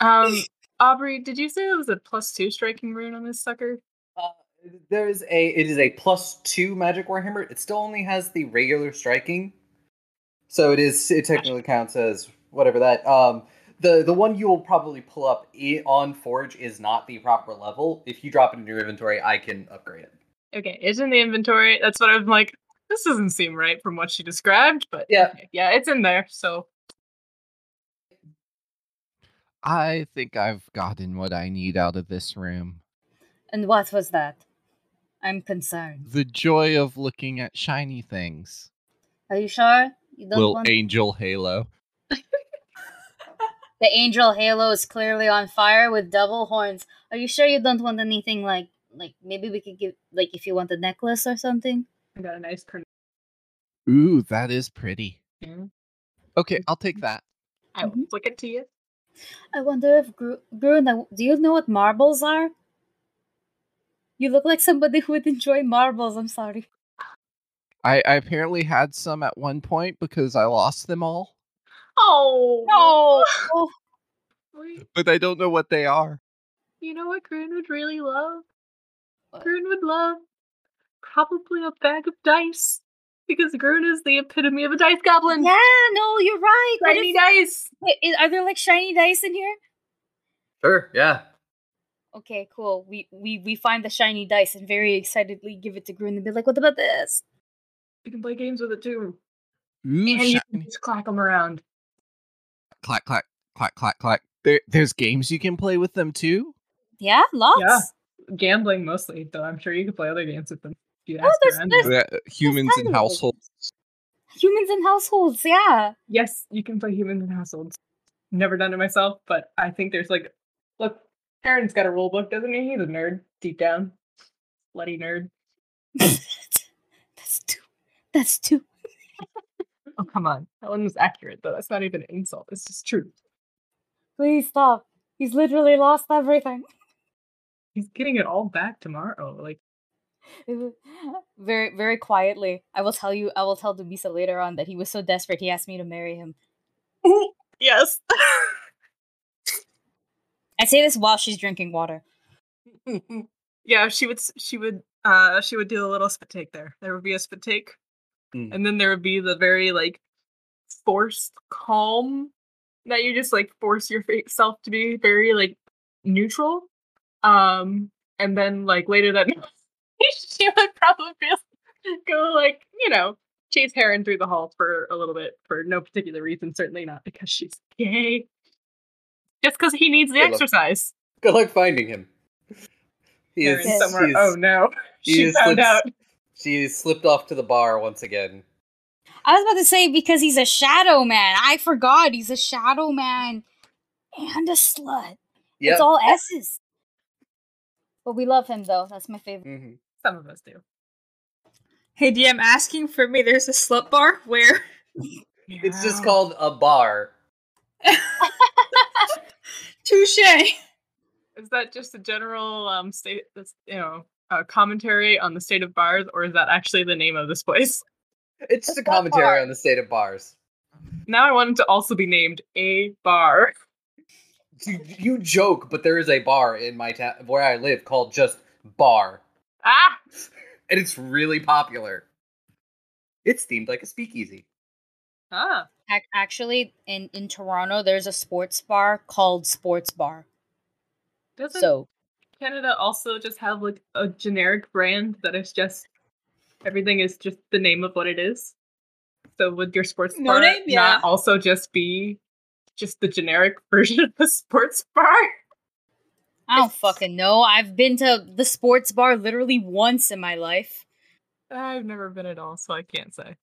Um, Aubrey, did you say it was a plus two striking rune on this sucker? Uh, there is a. It is a plus two magic warhammer. It still only has the regular striking, so it is. It technically counts as whatever that. Um, the the one you will probably pull up on Forge is not the proper level. If you drop it in your inventory, I can upgrade it. Okay, it's in the inventory. That's what I'm like. This doesn't seem right from what she described, but Yeah. okay. yeah, it's in there. So I think I've gotten what I need out of this room. And what was that? I'm concerned. The joy of looking at shiny things. Are you sure? You don't Little want angel halo. the angel halo is clearly on fire with double horns. Are you sure you don't want anything like like maybe we could give like if you want a necklace or something? I got a nice curtain. Ooh, that is pretty. Mhm. Okay, I'll take that. I will Mhm. flick it to you. I wonder if Gru- Groon, do you know what marbles are? You look like somebody who would enjoy marbles. I'm sorry. I, I apparently had some at one point because I lost them all, Oh No. Oh, but I don't know what they are. you know what Groon would really love? What? Groon would love probably a bag of dice. Because Groon is the epitome of a dice goblin. yeah, no, you're right. Shiny if- dice. wait, is- are there like shiny dice in here? Sure. Yeah. Okay, cool. We we we find the shiny dice and very excitedly give it to Groon and be like, "What about this?" You can play games with it too. Ooh, And you can just clack them around. Clack, clack, clack, clack, clack. There, there's games you can play with them too? Yeah, lots. Yeah, gambling mostly, though I'm sure you could play other games with them. If you Oh, ask there's- around. Uh, there's- humans tons in households. Humans in households. Yeah. Yes, you can play humans in households. Never done it myself, but I think there's like, look, Aaron's got a rule book, doesn't he? He's a nerd deep down, bloody nerd. That's two. That's two. Oh come on, that one was accurate though. That's not even an insult. It's just true. Please stop. He's literally lost everything. He's getting it all back tomorrow. Like very, very quietly. I will tell you. I will tell Dumisa later on that he was so desperate he asked me to marry him. yes. I say this while she's drinking water. yeah, she would. She would. Uh, she would do a little spit take there. There would be a spit take, Mm. and then there would be the very like forced calm that you just like force yourself to be very like neutral. Um, and then like later that night, she would probably go like you know chase Heron through the halls for a little bit for no particular reason. Certainly not because she's gay. Just because he needs the Good luck. exercise. Good luck finding him. He Heron is, somewhere. is- Oh no, she found slips- out. She slipped off to the bar once again. I was about to say because he's a shadow man. I forgot he's a shadow man and a slut. Yeah. It's all S's. But we love him though. That's my favorite. Mhm. Some of us do. Hey DM, asking for me. There's a slut bar where It's just called a bar. touche. Is that just a general um state? That's you know uh, commentary on the state of bars, or is that actually the name of this place? It's just a commentary bar. on the state of bars. Now I want it to also be named a bar. You, you joke, but there is a bar in my town where I live called just Bar, Ah, and it's really popular. It's themed like a speakeasy. ah. Actually, in in Toronto, there's a sports bar called Sports Bar. Doesn't So Canada also just have like a generic brand that is just everything is just the name of what it is? So would your sports No bar name? Yeah. not also just be just the generic version of a sports bar? I don't fucking know. I've been to the sports bar literally once in my life. I've never been at all, so I can't say.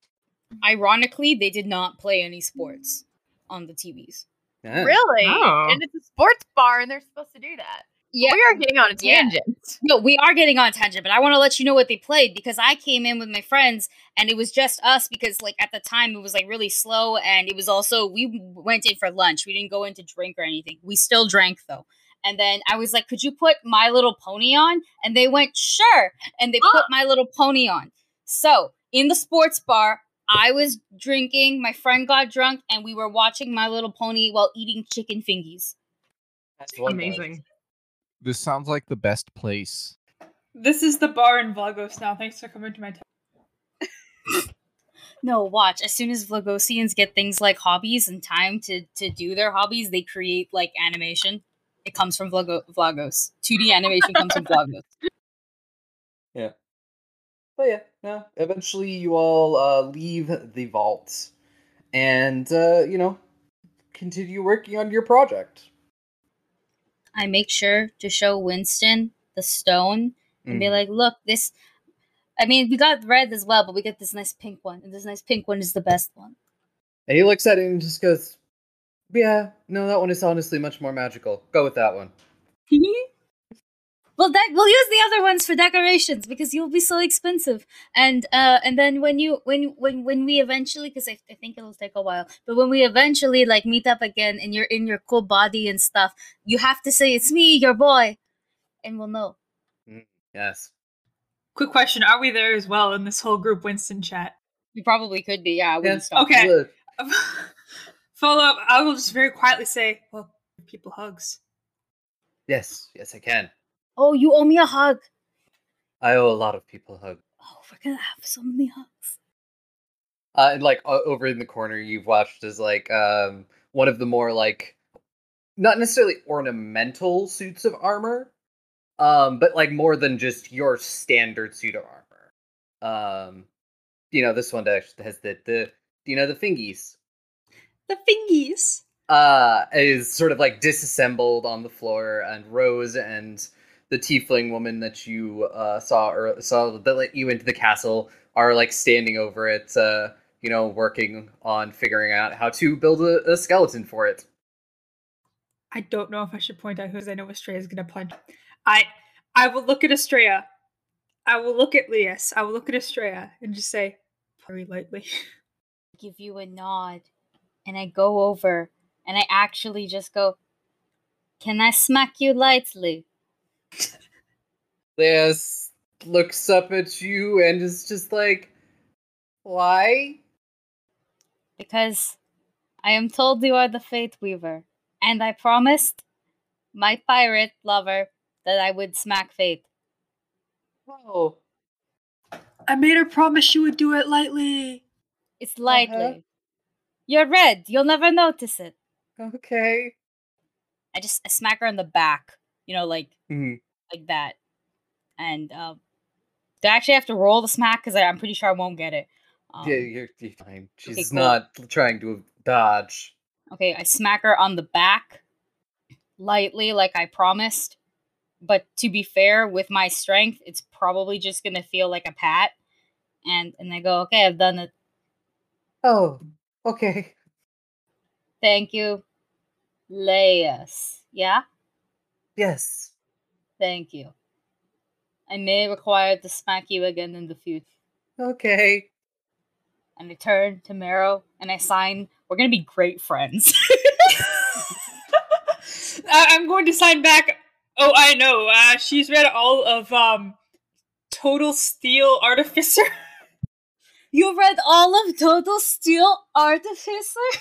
Ironically, they did not play any sports on the TVs. Yeah. Really? Oh. And it's a sports bar, and they're supposed to do that. Yeah, We are getting on a Yeah. tangent. No, we are getting on a tangent, but I want to let you know what they played because I came in with my friends and it was just us because like at the time it was like really slow and it was also we went in for lunch. We didn't go in to drink or anything. We still drank though. And then I was like, "Could you put My Little Pony on?" And they went, "Sure." And they put My Little Pony on. So, in the sports bar, I was drinking, my friend got drunk, and we were watching My Little Pony while eating chicken fingies. That's one thing. Amazing. This sounds like the best place. This is the bar in Vlogos now. Thanks for coming to my town. No, watch. As soon as Vlogosians get things like hobbies and time to to do their hobbies, they create like animation. It comes from Vlogo- Vlogos. 2D animation comes from Vlogos. Yeah. But yeah, no. Eventually, you all uh, leave the vault, and uh, you know, continue working on your project. I make sure to show Winston the stone and be Mhm. like, "Look, this." I mean, we got red as well, but we got this nice pink one, and this nice pink one is the best one. And he looks at it and just goes, "Yeah, no, that one is honestly much more magical. Go with that one." Well, that we'll use the other ones for decorations because you'll be so expensive. And uh, and then when you when when when we eventually, because I, I think it'll take a while, but when we eventually like meet up again and you're in your cool body and stuff, you have to say it's me, your boy, and we'll know. Yes. Quick question: Are we there as well in this whole group Winston chat? You probably could be. Yeah, I wouldn't Yes. stop. Okay. Look, Follow up. I will just very quietly say, "Well, give people hugs." Yes, yes, I can. Oh, you owe me a hug. I owe a lot of people hugs. Oh, we're gonna have so many hugs. Uh, and like o- over in the corner, you've watched as like um one of the more like not necessarily ornamental suits of armor, um, but like more than just your standard suit of armor. Um, you know, this one actually has the the you know the fingies. The fingies. uh is sort of like disassembled on the floor and rose and the tiefling woman that you uh saw or saw that let you into the castle are like standing over it uh you know working on figuring out how to build a, a skeleton for it I don't know if I should point out who's I know Estrella is gonna punch. I I will look at Estrella. I will look at Leas. I will look at Estrella and just say very lightly. Give you a nod, and I go over and I actually just go. Can I smack you lightly? This looks up at you and is just like, why? Because I am told you are the Fate Weaver, and I promised my pirate lover that I would smack Fate. Oh, I made her promise she would do it lightly. It's lightly. Uh-huh. You're red. You'll never notice it. okay. I just I smack her on the back, you know, like Mhm. like that. And um, do I actually have to roll the smack? Because I'm pretty sure I won't get it. Um, yeah, you're, you're fine. She's cool. not trying to dodge. Okay, I smack her on the back lightly, like I promised. But to be fair, with my strength, it's probably just gonna feel like a pat. And and I go, okay, I've done it. Oh, okay. Thank you, Laius. Yeah, Yes. thank you. I may require to smack you again in the future. Okay. And I turn to Mero and I sign. We're gonna be great friends. I'm going to sign back. Oh, I know. Uh, she's read all of um, Total Steel Artificer. you read all of Total Steel Artificer?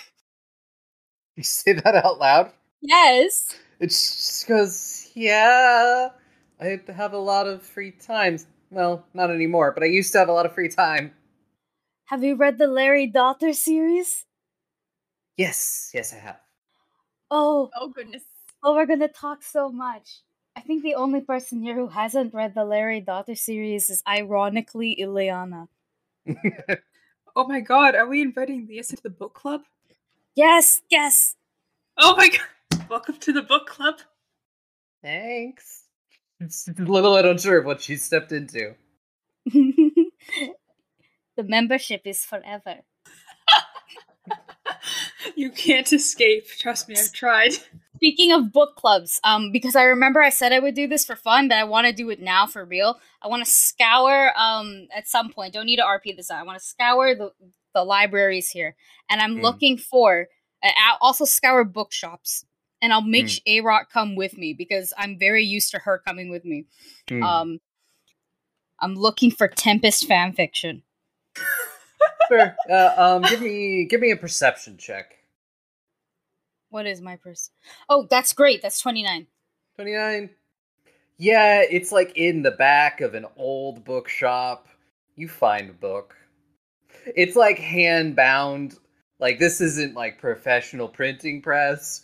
You say that out loud? Yes. It's just because, yeah, I have a lot of free time. Well, not anymore, but I used to have a lot of free time. Have you read the Larry Daughter series? Yes, yes, I have. Oh, Oh goodness. oh, we're gonna talk so much. I think the only person here who hasn't read the Larry Daughter series is ironically Ileana. Oh my god, are we inviting Leas into the book club? Yes, yes. Oh my god. Welcome to the book club. Thanks. It's a little bit unsure of what she stepped into. the membership is forever. you can't escape. Trust me, I've tried. Speaking of book clubs, um, because I remember I said I would do this for fun, but I want to do it now for real. I want to scour um at some point. Don't need to RP this out. I want to scour the the libraries here, and I'm Mm. looking for. Uh, also scour bookshops, and I'll make Mm. A Rock come with me because I'm very used to her coming with me. Hmm. Um, I'm looking for Tempest fan fiction. Sure. Uh, um, give me give me a perception check. What is my purse? Oh, that's great. That's twenty nine. Twenty nine. Yeah, it's like in the back of an old bookshop. You find a book. It's like hand bound. Like this isn't like professional printing press.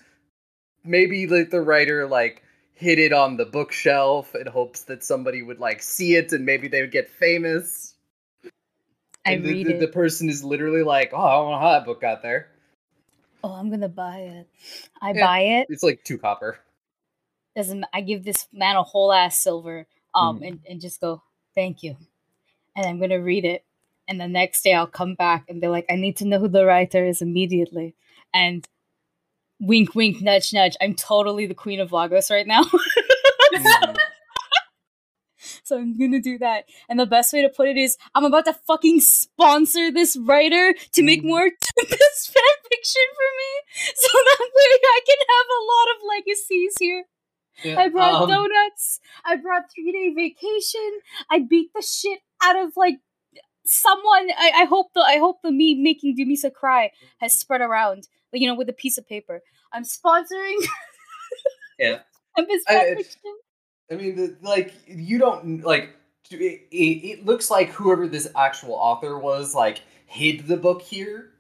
Maybe like the writer like hid it on the bookshelf in hopes that somebody would like see it and maybe they would get famous. I and the, read the, it. the person is literally like, "Oh, I don't know how that book got there." Oh, I'm gonna buy it. I Yeah. buy it. It's like two copper. doesn't I give this man a whole ass silver um Mhm. and, and just go thank you and I'm gonna read it and the next day I'll come back and be like I need to know who the writer is immediately and wink wink nudge nudge I'm totally the queen of Vlogos right now Mhm. so I'm gonna do that and the best way to put it is I'm about to fucking sponsor this writer to make Mhm. more Tempest fan fiction for me so that way I can have a lot of legacies here Yeah, I brought um, donuts. I brought three day vacation. I beat the shit out of like someone. I, I hope the I hope the me making Dumisa cry has spread around. Like you know, with a piece of paper. I'm sponsoring Yeah. Tempest I- fan it's- fiction. I mean, the, like you don't like. It, it, it looks like whoever this actual author was like hid the book here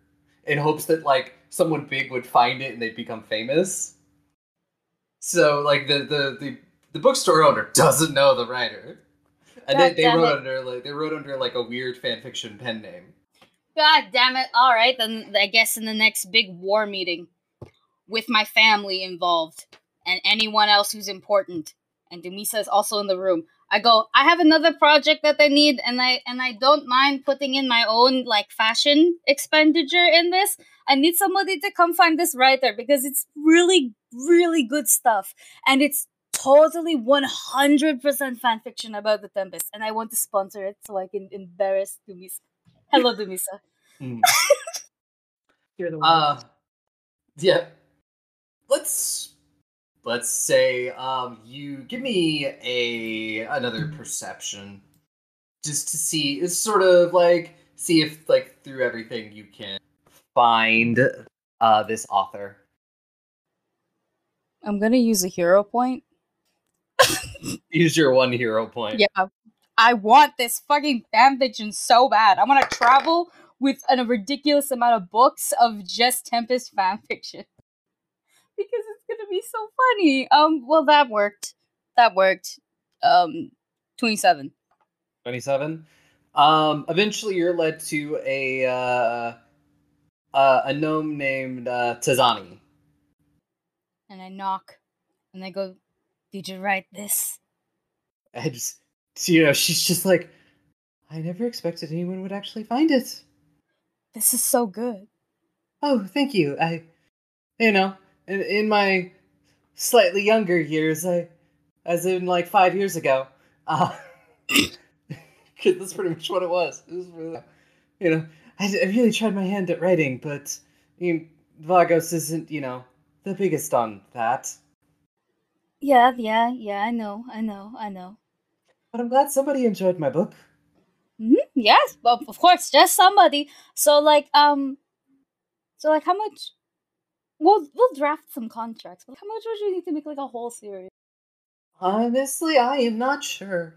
in hopes that like someone big would find it and they'd become famous. So like the the the, the bookstore owner doesn't know the writer, and they, God they wrote it. under like they wrote under like a weird fan fiction pen name. God damn it! All right, then I guess in the next big war meeting, with my family involved and anyone else who's important, and Dumisa is also in the room. I go. I have another project that I need, and I and I don't mind putting in my own like fashion expenditure in this. I need somebody to come find this writer because it's really, really good stuff, and it's totally one hundred percent fan fiction about the Tempest, and I want to sponsor it so I can embarrass Dumisa. Hello, Dumisa. You're the one. Uh, yeah. Let's let's say um you give me a another perception just to see it's sort of like see if like through everything you can find uh this author I'm gonna use a hero point. use your one hero point Yeah. I want this fucking fanfiction so bad. I want to travel with an, a ridiculous amount of books of just Tempest fanfiction. Because be so funny. Um, well that worked. That worked. Um, 27. 27 um eventually you're led to a uh, uh a gnome named uh tazani And I knock. And they go, Did you write this? I just, you know, she's just like, I never expected anyone would actually find it. This is so good. Oh, thank you. I, you know, in, in my slightly younger years, I, as in like five years ago, uh, that's pretty much what it was. It was really, you know, I, I really tried my hand at writing, but you know, Vlogos isn't, you know, the biggest on that. Yeah, yeah, yeah, I know, I know, I know. But I'm glad somebody enjoyed my book. hmm Yes, well, of course, just somebody. So, like, um, so like, how much? We'll we'll draft some contracts. But how much would you need to make like a whole series? Honestly, I am not sure.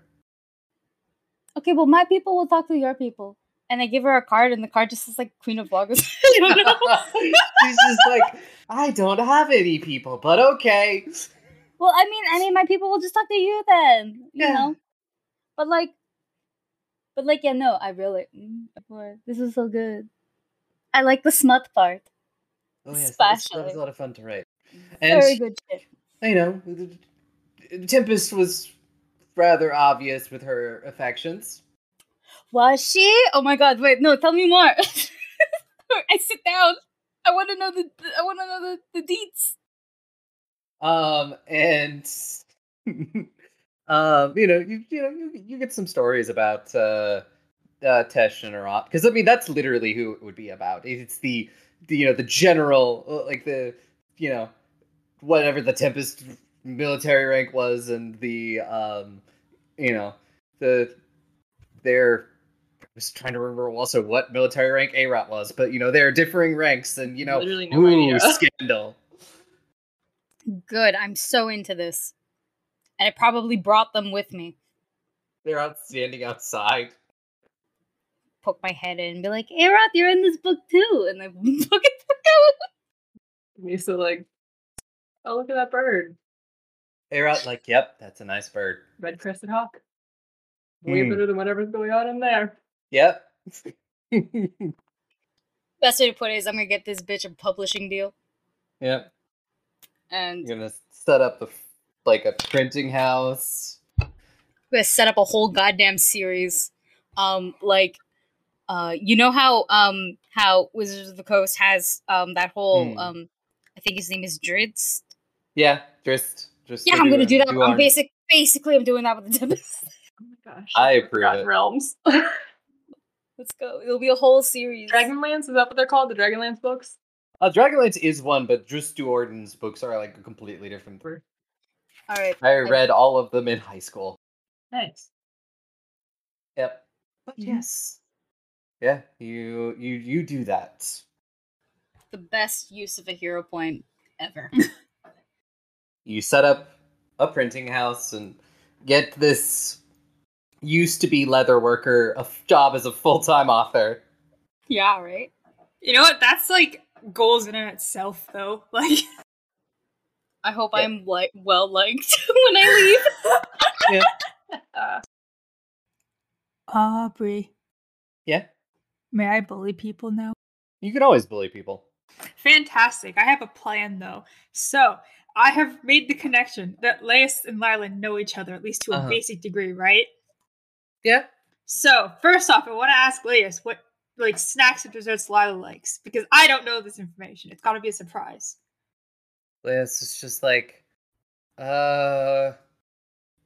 Okay, well, my people will talk to your people, and I give her a card, and the card just says like Queen of Vlogos. She's just like, I don't have any people, but okay. well, I mean, I mean, my people will just talk to you then. You Yeah. know, but like, but like, yeah, no, I really, mm, this is so good. I like the smut part. Oh yes, that was, that was a lot of fun to write. And Very good shit. you know, Tempest was rather obvious with her affections. Was she? Oh my god! Wait, no, tell me more. I sit down. I want to know the. I want to know the the deets. Um, and um, you know, you you know, you, you get some stories about uh, uh Tesh and Arat because I mean that's literally who it would be about. It's the, the you know the general uh, like the you know whatever the Tempest military rank was and the um you know the their I was trying to remember also what military rank Arat was, but you know there are differing ranks and you know Literally no ooh, idea. scandal. Good. I'm so into this, and I probably brought them with me. They're out standing outside. Poke my head in and be like, "Aroth, you're in this book too," and then look at the go. He's so like, oh look at that bird, Arat like, yep, that's a nice bird. red crested hawk. Way Hmm. better than whatever's going on in there. Yep. Best way to put it is, I'm gonna get this bitch a publishing deal, yep. and You're gonna set up a, like a printing house. I'm gonna set up a whole goddamn series. Um, like, uh, you know how um how Wizards of the Coast has um that whole Hmm. um, I think his name is Drizzt. Yeah, just just. Yeah, I'm gonna do that. do I'm basic. Basically, I'm doing that with the Tempest. Oh my gosh. I approve Forgotten it. Realms. Let's go. It'll be a whole series. Dragonlance, is that what they're called? The Dragonlance books? Uh, Dragonlance is one, but just Do'Urden's books are like a completely different. Weird. All right. I read all of them in high school. Nice. Yep. But Mhm. yes. Yeah, you you you do that. the best use of a hero point ever. you set up a printing house and get this used to be leather worker a f- job as a full-time author yeah, right. You know what? That's like goals in and itself, though. Like, I hope Yeah. I'm like well liked when I leave. Uh, Aubrey, yeah may I bully people now? you can always bully people Fantastic. I have a plan though. So I have made the connection that Lais and Lila know each other, at least to a Uh-huh. basic degree, right? yeah So first off, I want to ask Lais what like snacks and desserts Lila likes because I don't know this information. It's got to be a surprise. this is just like uh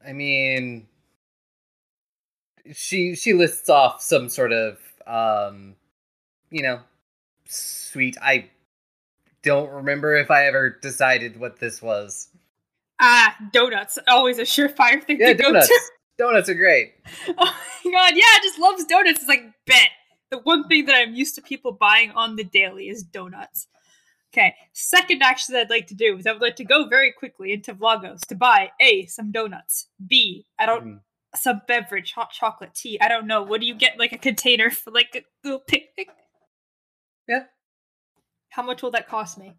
i mean she she lists off some sort of um you know sweet i don't remember if i ever decided what this was Ah, donuts. Always a surefire thing Yeah, to go donuts. to. Donuts are great. Oh my god, yeah, I just loves donuts. It's like bet. The one thing that I'm used to people buying on the daily is donuts. Okay, second action that I'd like to do is I would like to go very quickly into Vlogos to buy A, some donuts. B, I don't Mm. Some beverage, hot chocolate, tea. I don't know. What do you get like a container for like a little picnic? Yeah. How much will that cost me?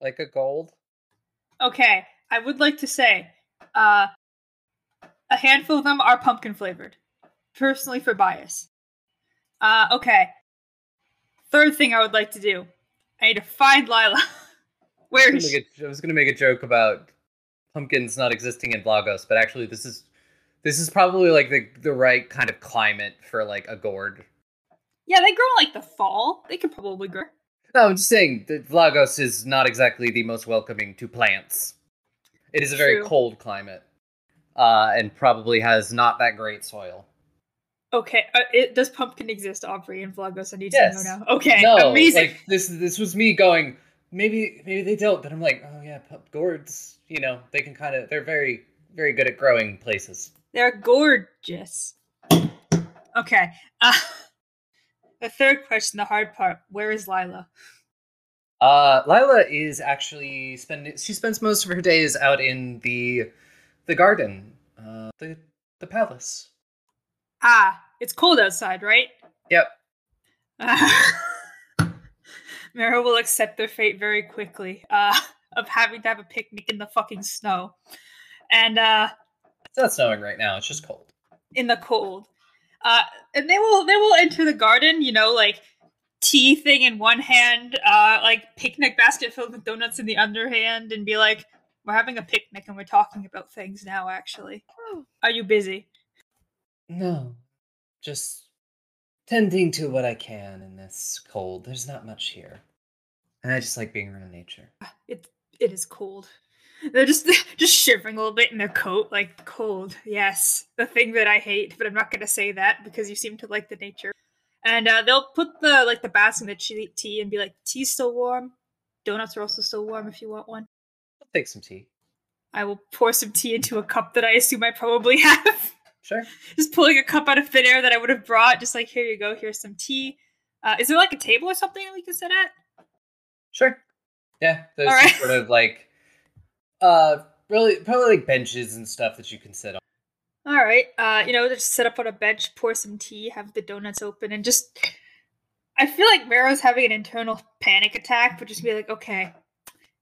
Like a gold. Okay, I would like to say, uh, a handful of them are pumpkin flavored. Personally, for bias. Uh, okay. Third thing I would like to do, I need to find Lila. Where I was she? make a- I was going to make a joke about pumpkins not existing in Vlogos, but actually, this is this is probably like the the right kind of climate for like a gourd. Yeah, they grow like the fall. They could probably grow. No, I'm just saying that Vlogos is not exactly the most welcoming to plants. It is a very True. cold climate, uh, and probably has not that great soil. Okay, uh, it, does pumpkin exist, Aubrey, in Vlogos? I need Yes. to know now. Okay, no, amazing. like this. This was me going. Maybe, maybe they don't. But I'm like, oh yeah, gourds. You know, they can kind of. They're very, very good at growing places. They're gorgeous. Okay. Uh, the third question, the hard part. Where is Lila? Uh, Lila is actually spending. She spends most of her days out in the, the garden, uh, the the palace. Ah, it's cold outside, right? Yep. Mara will accept their fate very quickly uh, of having to have a picnic in the fucking snow. And uh, It's not snowing right now. It's just cold. in the cold. Uh, and they will they will enter the garden, you know, like tea thing in one hand, uh, like picnic basket filled with donuts in the other hand, and be like, "We're having a picnic and we're talking about things now." Actually, are you busy? No, just tending to what I can in this cold. There's not much here, and I just like being around nature. It it is cold. They're just just shivering a little bit in their coat, like cold. Yes, the thing that I hate, but I'm not gonna say that because you seem to like the nature. And uh, they'll put the like the basket in the tea, tea and be like, "Tea's still warm. Donuts are also still warm if you want one." I'll take some tea. I will pour some tea into a cup that I assume I probably have. Sure. just pulling a cup out of thin air that I would have brought. Just like, here you go. Here's some tea. Uh, is there like a table or something that we can sit at? Sure. Yeah, there's right. sort of like, uh, really probably like benches and stuff that you can sit on. All right. Uh, you know, just sit up on a bench, pour some tea, have the donuts open, and just. I feel like Maro's having an internal panic attack, but just be like, okay.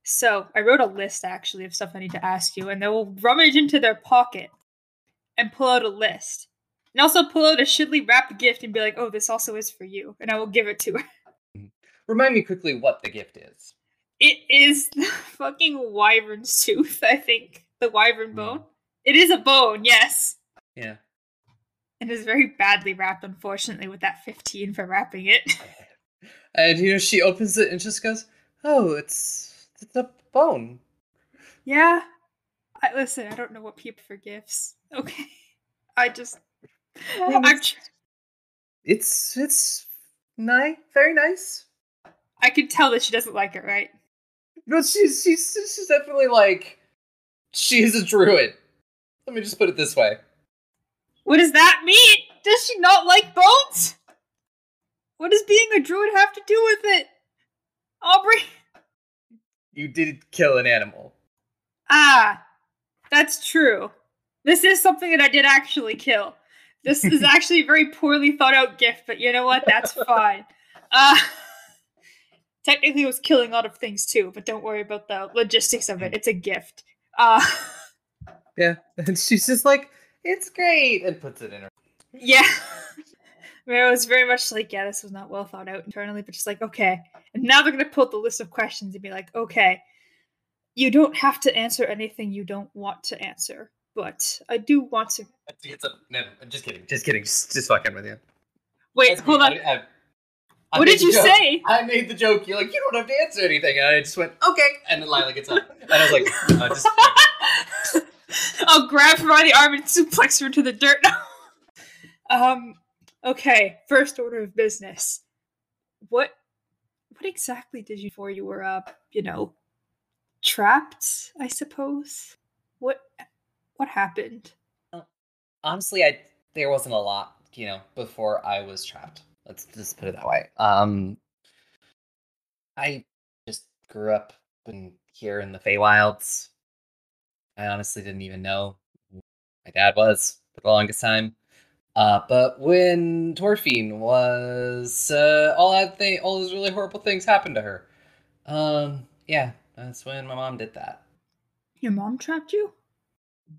So I wrote a list actually of stuff I need to ask you, and they will rummage into their pocket and pull out a list. And also pull out a shittily wrapped gift and be like, oh, this also is for you. And I will give it to her. Remind me quickly what the gift is. It is the fucking wyvern's tooth, I think. The wyvern Hmm. bone. It is a bone, yes. Yeah. And It is very badly wrapped, unfortunately, with that 15 for wrapping it. And you know, she opens it and just goes, "Oh, it's it's a bone." yeah. I listen, I don't know what people for gifts. Okay. I just I'm tr- It's it's nice, very nice. I can tell that she doesn't like it, right? No, she's she's she's definitely like she's a druid. Let me just put it this way. What does that mean? Does she not like bones? What does being a druid have to do with it? Aubrey? You did kill an animal. Ah, that's true. This is something that I did actually kill. This is actually a very poorly thought out gift, but you know what? That's fine. Uh, technically, it was killing a lot of things too, but don't worry about the logistics of it. It's a gift. Uh, Yeah, and she's just like, "It's great," and puts it in her. yeah. Mara was very much like, yeah, this was not well thought out internally, but just like, okay. And now they're going to pull up the list of questions and be like, okay, you don't have to answer anything you don't want to answer, but I do want to. It's a, no, I'm just kidding. Just kidding. Just, just fucking with you. Wait, That's hold me. on. I- I- I What did you joke. say? I made the joke. You're like, you don't have to answer anything, and I just went, okay. And then Lila gets up, and I was like, uh, just. I'll grab her by the arm and suplex her to the dirt. um. Okay. First order of business. What? What exactly did you for you were uh, you know, trapped? I suppose. What, what happened? honestly, I there wasn't a lot, you know, before I was trapped. Let's just put it that way. Um, I just grew up in here in the Feywilds. I honestly didn't even know my dad was for the longest time. Uh, but when Torfine was uh, all that thing, all those really horrible things happened to her. Um, yeah, that's when my mom did that Your mom trapped you?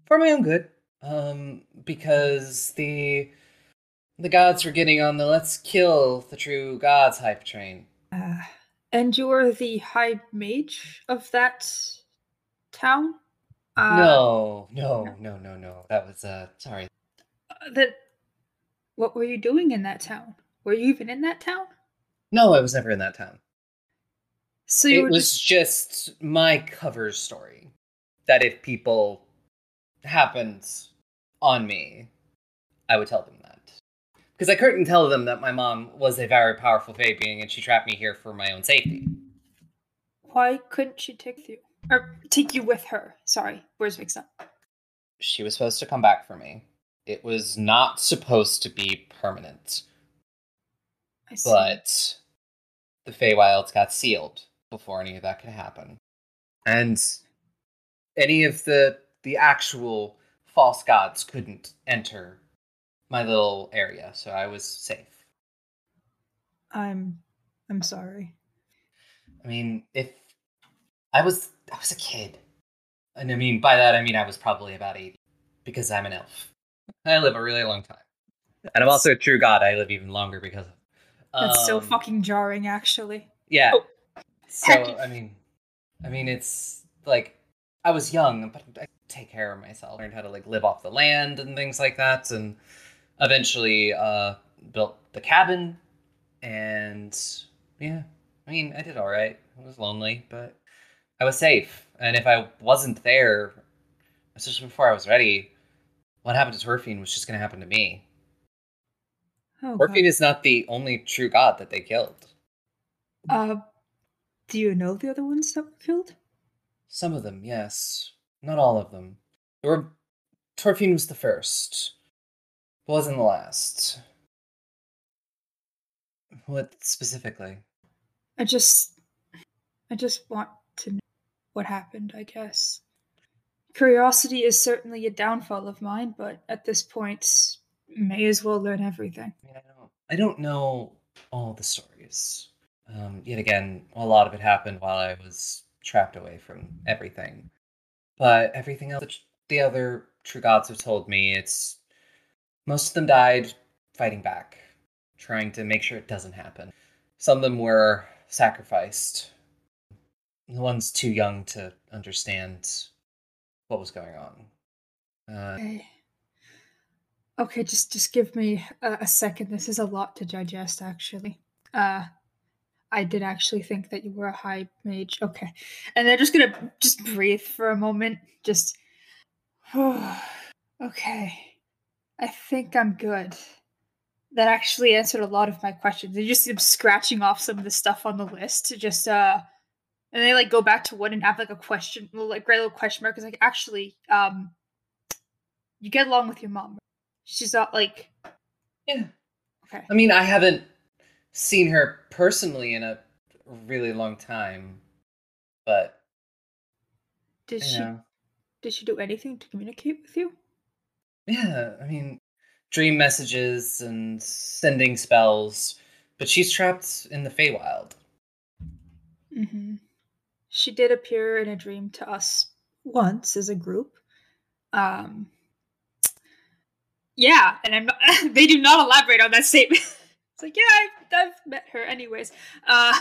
for my own good. Um, because the the gods were getting on the let's kill the true gods hype train. Uh, and you're the high mage of that town? Uh, no, no, no, no, no. That was uh sorry. That. What were you doing in that town? Were you even in that town? No, I was never in that town. So you it was just just my cover story. That if people happened on me, I would tell them. Because I couldn't tell them that my mom was a very powerful fae being and she trapped me here for my own safety. Why couldn't she take you or take you with her? Sorry, words mixed up. She was supposed to come back for me. It was not supposed to be permanent, I see. but the Feywilds got sealed before any of that could happen. And any of the the actual false gods couldn't enter my little area, so I was safe. I'm I'm sorry. I mean, if I was I was a kid. And I mean by that I mean I was probably about 80 because I'm an elf. I live a really long time. And I'm also a true god. I live even longer because of That's so um, fucking jarring, actually. Yeah. Oh. So Heck. I mean, I mean, it's like I was young, but I take care of myself. Learned how to like live off the land and things like that, and eventually uh, built the cabin. And yeah, I mean, I did all right. I was lonely, but I was safe. And if I wasn't there, especially before I was ready, what happened to Torfine was just going to happen to me. Oh, Torfine God. is not the only true god that they killed. Uh, do you know the other ones that were killed? Some of them, yes. Not all of them. There were Torfine was the first. Wasn't the last. What specifically? I just, I just want to know what happened. I guess curiosity is certainly a downfall of mine, but at this point, may as well learn everything. I mean, I don't. I don't know all the stories. Um, yet again, a lot of it happened while I was trapped away from everything. But everything else, that the other true gods have told me, it's most of them died fighting back, trying to make sure it doesn't happen. Some of them were sacrificed. The ones too young to understand what was going on. Uh, Okay. Okay, just just give me a, a second. This is a lot to digest, actually. Uh, I did actually think that you were a high mage. Okay, and they're just gonna just breathe for a moment. Just okay. I think I'm good. That actually answered a lot of my questions. They just them scratching off some of the stuff on the list. to Just uh, and they like go back to one and have like a question, like great little question mark. It's like actually, um, you get along with your mom. She's not like yeah. okay. I mean, I haven't seen her personally in a really long time, but Did she know, did she do anything to communicate with you? Yeah. I mean, dream messages and sending spells, but she's trapped in the Feywild. Mm-hmm. She did appear in a dream to us once as a group. Um. Yeah, and I'm not, they do not elaborate on that statement. it's like, yeah, I've, I've met her anyways. Uh,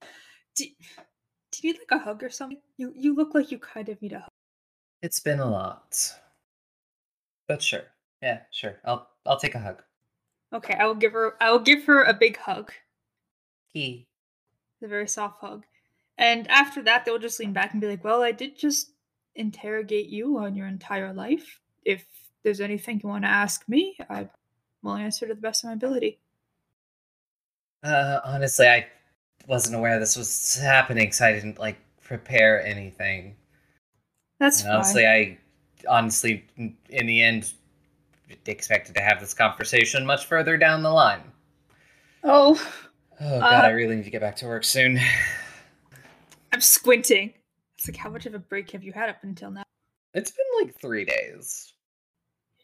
do, do you need like a hug or something? You you look like you kind of need a hug. It's been a lot, but sure, yeah, sure. I'll I'll take a hug. Okay, I will give her I will give her a big hug. He. a very soft hug. And after that, they'll just lean back and be like, Well, I did just interrogate you on your entire life. If there's anything you want to ask me, I will answer to the best of my ability. Uh, honestly, I wasn't aware this was happening, so I didn't like prepare anything. That's And fine. honestly, I honestly, in the end, expected to have this conversation much further down the line. Oh, Oh god, Uh, I really need to get back to work soon. I'm squinting. It's like, how much of a break have you had up until now? It's been like three days.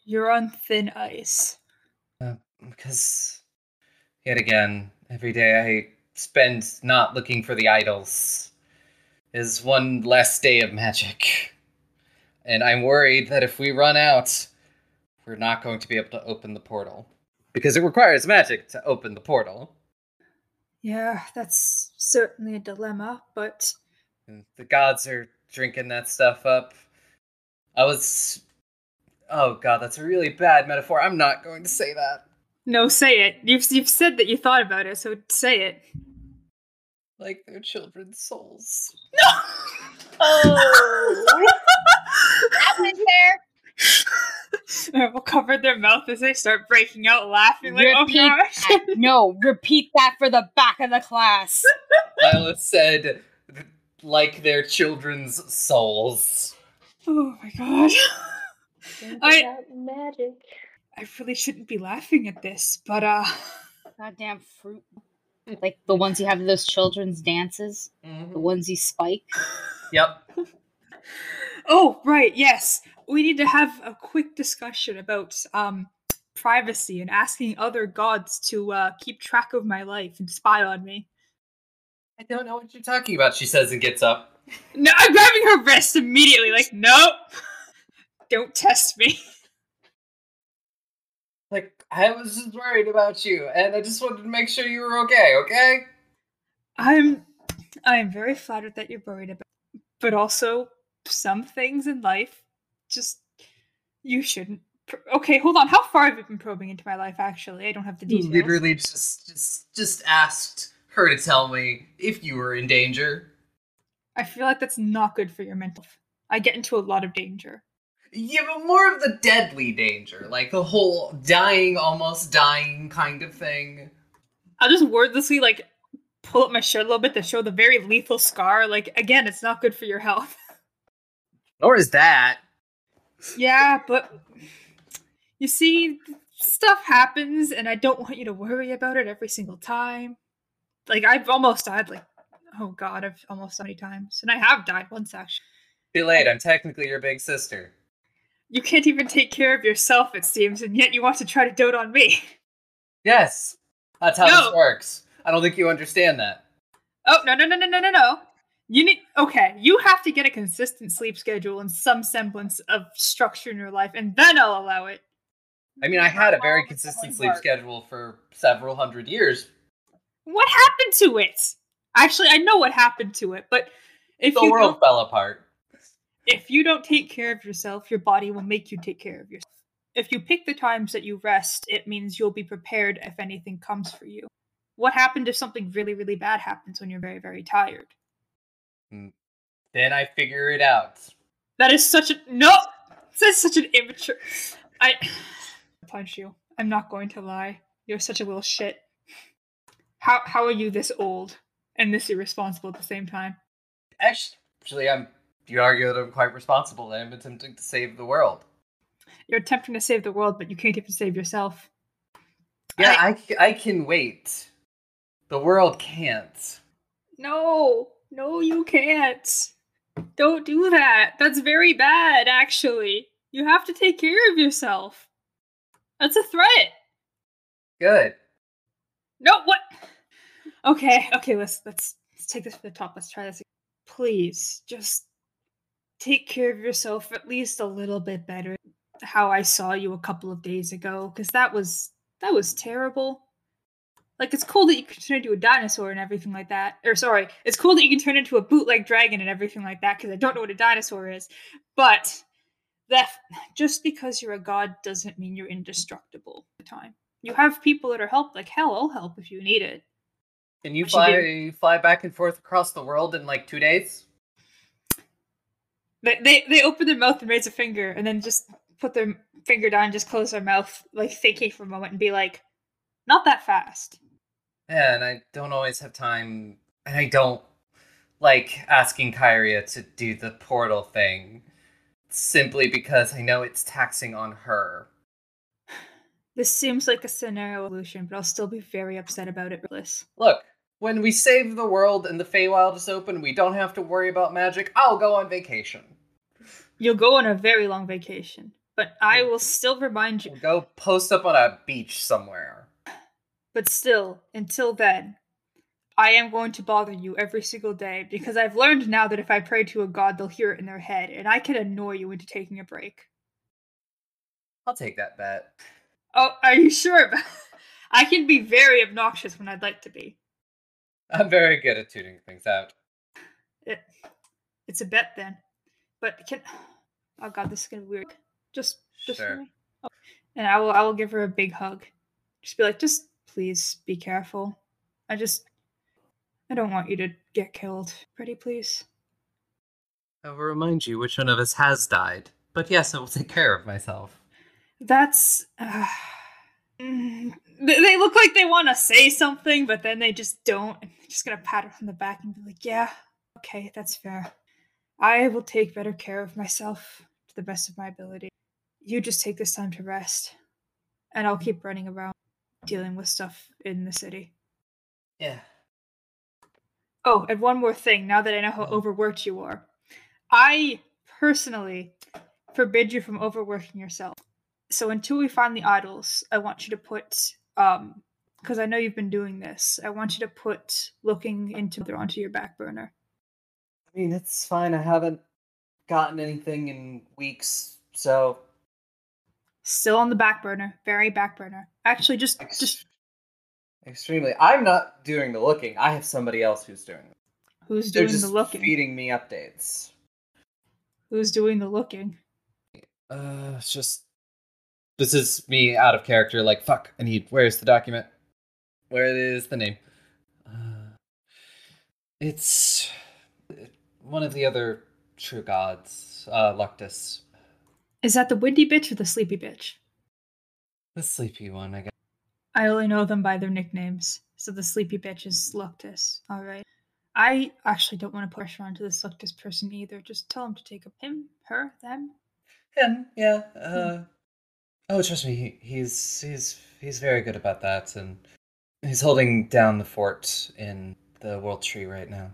You're on thin ice. Because, yet again, every day I spend not looking for the idols is one less day of magic. And I'm worried that if we run out, we're not going to be able to open the portal. Because it requires magic to open the portal. Yeah, that's certainly a dilemma, but And the gods are drinking that stuff up. I was. Oh god, that's a really bad metaphor. I'm not going to say that. no, say it. You've you've said that you thought about it, so say it. Like their children's souls. No. oh, that went there. will cover their mouth as they start breaking out laughing. Like, Repeat oh gosh. No, repeat that for the back of the class. Lila said, like their children's souls. Oh my god. I magic. I really shouldn't be laughing at this, but uh Goddamn fruit. Like the ones you have at those children's dances, the ones you spike. Yep. Oh, right, yes. We need to have a quick discussion about um privacy and asking other gods to uh keep track of my life and spy on me. I don't know what you're talking about, she says and gets up. No, I'm grabbing her wrist immediately, like, nope. Don't test me. Like, I was just worried about you, and I just wanted to make sure you were okay, okay? I'm I am very flattered that you're worried about but also some things in life just you shouldn't okay hold on how far have you been probing into my life actually i don't have the details Literally just just just asked her to tell me if you were in danger. i feel like that's not good for your mental i get into a lot of danger Yeah, but more of the deadly danger, like the whole dying, almost dying kind of thing. i'll just wordlessly like pull up my shirt a little bit to show the very lethal scar like again it's not good for your health Nor is that. yeah but you see stuff happens and i don't want you to worry about it every single time like i've almost died like oh god i've almost so many times and i have died once actually Be late, I'm technically your big sister. you can't even take care of yourself it seems and yet you want to try to dote on me Yes, that's how No. this works. I don't think you understand that. oh no no no no no no no you need okay you have to get a consistent sleep schedule and some semblance of structure in your life and then i'll allow it I mean, I had a very consistent sleep schedule for several hundred years. what happened to it actually i know what happened to it but if the you world fell apart. if you don't take care of yourself, your body will make you take care of yourself. If you pick the times that you rest, it means you'll be prepared if anything comes for you. What happened if something really, really bad happens when you're very, very tired? Mm. Then I figure it out. That is such a no. That's such an immature. I punch you. I'm not going to lie. You're such a little shit. How how are you this old and this irresponsible at the same time? Actually, I'm. You argue that I'm quite responsible. I'm attempting to save the world. You're attempting to save the world, but you can't even save yourself. Yeah, I I can wait. The world can't. No, no, you can't. Don't do that. That's very bad, actually. You have to take care of yourself. That's a threat. Good. No, what? Okay, okay, let's let's let's take this to the top. Let's try this. Please, just take care of yourself at least a little bit better. How I saw you a couple of days ago, because that was that was terrible. Like it's cool that you can turn into a dinosaur and everything like that. Or sorry, it's cool that you can turn into a bootleg dragon and everything like that. Because I don't know what a dinosaur is, but that just because you're a god doesn't mean you're indestructible. The time you have people that are help. Like hell, I'll help if you need it. Can you What you fly fly back and forth across the world in like two days? They they they open their mouth and raise a finger, and then just put their finger down, and just close their mouth, like thinking for a moment, and be like, "Not that fast." Yeah, and I don't always have time, and I don't like asking Kyria to do the portal thing simply because I know it's taxing on her. This seems like a scenario solution, but I'll still be very upset about it, Bliss. Look, when we save the world and the Feywild is open, we don't have to worry about magic. I'll go on vacation. You'll go on a very long vacation, but I will still remind you. We'll go post up on a beach somewhere. But still, until then, I am going to bother you every single day because I've learned now that if I pray to a god, they'll hear it in their head, and I can annoy you into taking a break. I'll take that bet. Oh, are you sure? I can be very obnoxious when I'd like to be. I'm very good at tuning things out. It, it's a bet then. But can oh god, this is gonna be weird. Just just for Sure. me. Oh. And I will I will give her a big hug. Just be like, just please be careful. I just I don't want you to get killed. Pretty please. I will remind you which one of us has died. But yes, I will take care of myself. That's uh, mm, they look like they want to say something, but then they just don't. And they're just gonna pat her on the back and be like, "Yeah, okay, that's fair. I will take better care of myself to the best of my ability. You just take this time to rest, and I'll keep running around dealing with stuff in the city." Yeah. Oh, and one more thing. Now that I know how overworked you are, I personally forbid you from overworking yourself. So until we find the idols, I want you to put um because I know you've been doing this. I want you to put looking into onto your back burner. I mean, it's fine. I haven't gotten anything in weeks, so Still on the back burner, very back burner. Actually, just Ex- just extremely. I'm not doing the looking. I have somebody else who's doing it. who's They're doing just the looking? feeding me updates. Who's doing the looking? Uh, it's just this is me out of character. Like, fuck, I need. Where's the document? Where is the name? Uh, it's one of the other true gods, uh, Luctus, Is that the windy bitch or the sleepy bitch? the sleepy one. I guess. I only know them by their nicknames. So the sleepy bitch is Luctus. All right. I actually don't want to pressure onto this Luctus person either. Just tell him to take up him, her, them. Him, yeah. Uh, oh, trust me, he, he's he's he's very good about that, and he's holding down the fort in the World Tree right now.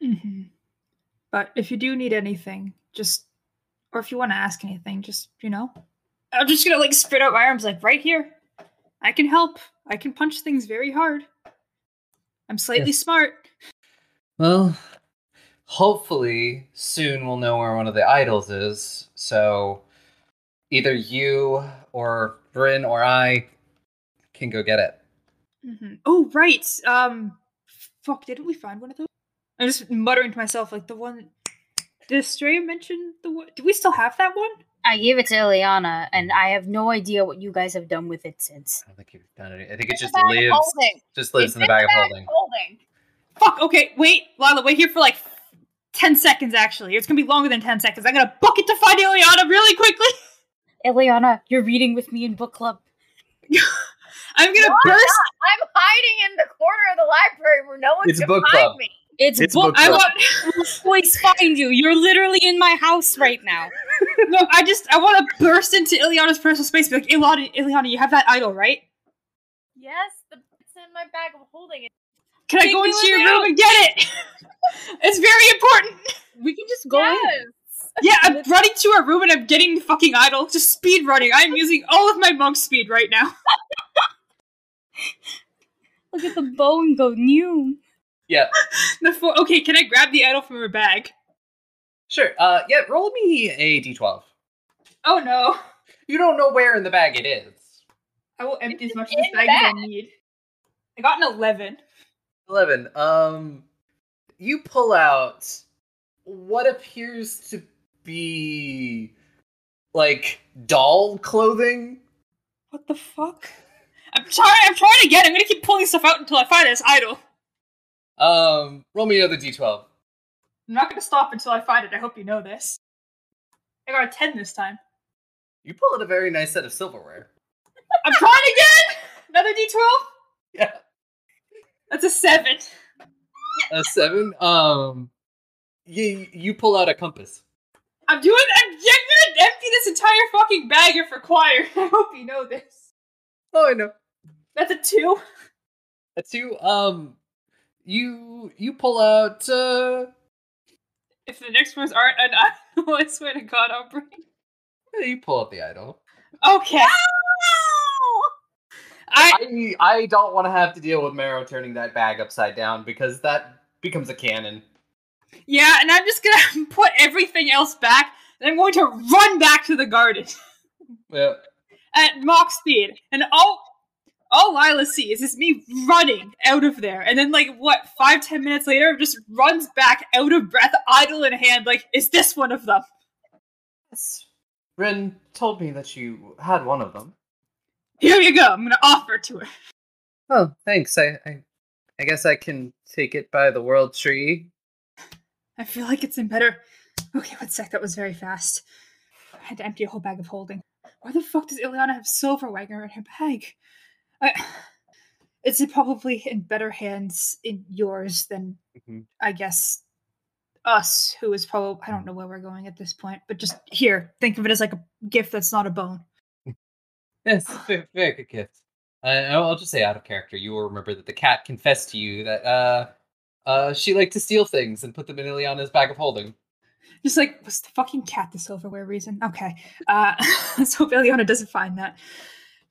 hmm But if you do need anything, just or if you want to ask anything, just you know, I'm just gonna like spread out my arms like right here. I can help. I can punch things very hard. I'm slightly Yes. smart. Well, hopefully soon we'll know where one of the idols is. So either you or Bryn or I can go get it. hmm Oh right. Um, fuck. Didn't we find one of those? I'm just muttering to myself like the one. Did Estrella mention the one? Do we still have that one? I gave it to Ileana, and I have no idea what you guys have done with it since. I don't think you've done it. I think it just lives just lives It's in the bag of holding. holding. Fuck. Okay. Wait, Lila. Wait here for like ten seconds. Actually, it's gonna be longer than ten seconds. I'm gonna book it to find Ileana really quickly. Ileana, you're reading with me in book club. I'm gonna No, I'm burst. I'm hiding in the corner of the library where no one It's can book find club. me. It's, It's book. book I want. Always find you. You're literally in my house right now. no, I just. I want to burst into Ileana's personal space. and Be like, Ileana, Ileana, you have that idol, right? Yes, the, it's in my bag I'm holding. It. Can I go into your you. room and get it? it's very important. We can just go in. yes. Yeah, I'm running to her room and I'm getting the fucking idol. Just speed running. I'm using all of my monk speed right now. Look at the bone go new. Yeah, Before, okay, can I grab the idol from her bag? sure. Uh, yeah, roll me a d12. Oh no. You don't know where in the bag it is. I will empty as much of this the bag as I need. I got an 11. 11. Um, you pull out what appears to be like doll clothing. What the fuck? I'm trying. I'm trying again. I'm gonna keep pulling stuff out until I find this idol. Um, roll me another d12. I'm not gonna stop until I find it. I hope you know this. I got a 10 this time. You pull out a very nice set of silverware. I'm trying again. Another D12. Yeah. That's a seven. A seven. Um, you you pull out a compass. I'm doing. I'm genuinely empty this entire fucking bag of required. I hope you know this. Oh, I know. That's a two. A two. Um, you you pull out. uh If the next ones aren't an idol, I swear to God, I'll bring. Yeah, You pull out the idol. Okay. I I I don't want to have to deal with Marrow turning that bag upside down because that becomes a cannon. yeah, and I'm just gonna put everything else back, and I'm going to run back to the garden Yeah. at monk speed, and all all Lila sees is me running out of there, and then like what five ten minutes later, just runs back out of breath, idol in hand, like is this one of them? Yes. Ren told me that you had one of them. Here you go. I'm gonna offer to her. Oh, thanks. I I, I guess I can take it by the world tree. I feel like it's in better. Okay, one sec. That was very fast. I had to empty a whole bag of holding. Why the fuck does Ileana have silverware in her bag? I, it's probably in better hands in yours than Mhm. I guess us, who is probably I don't know where we're going at this point, but just here, think of it as like a gift that's not a bone. Yes, very, very good gift. Uh, I'll just say out of character, you will remember that the cat confessed to you that uh, uh, she liked to steal things and put them in Ileana's bag of holding. Just like was the fucking cat the silverware reason? Okay, uh, let's hope Ileana doesn't find that.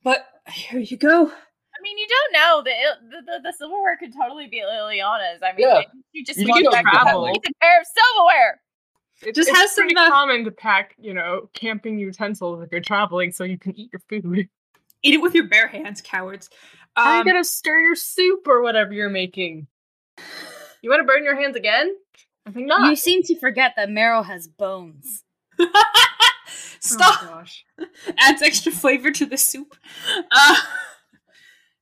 But here you go. I mean, you don't know. The, the, the, the silverware could totally be Ileana's. I mean, Yeah. you just You want do that travel. piece of pair of silverware. It, Just it's has some, pretty uh, common to pack, you know, camping utensils if you're traveling so you can eat your food. Eat it with your bare hands, cowards. How are Um, you gonna stir your soup or whatever you're making? You want to burn your hands again? I think not. You seem to forget that Meryl has bones. Stop. Oh, gosh. Adds extra flavor to the soup. Uh,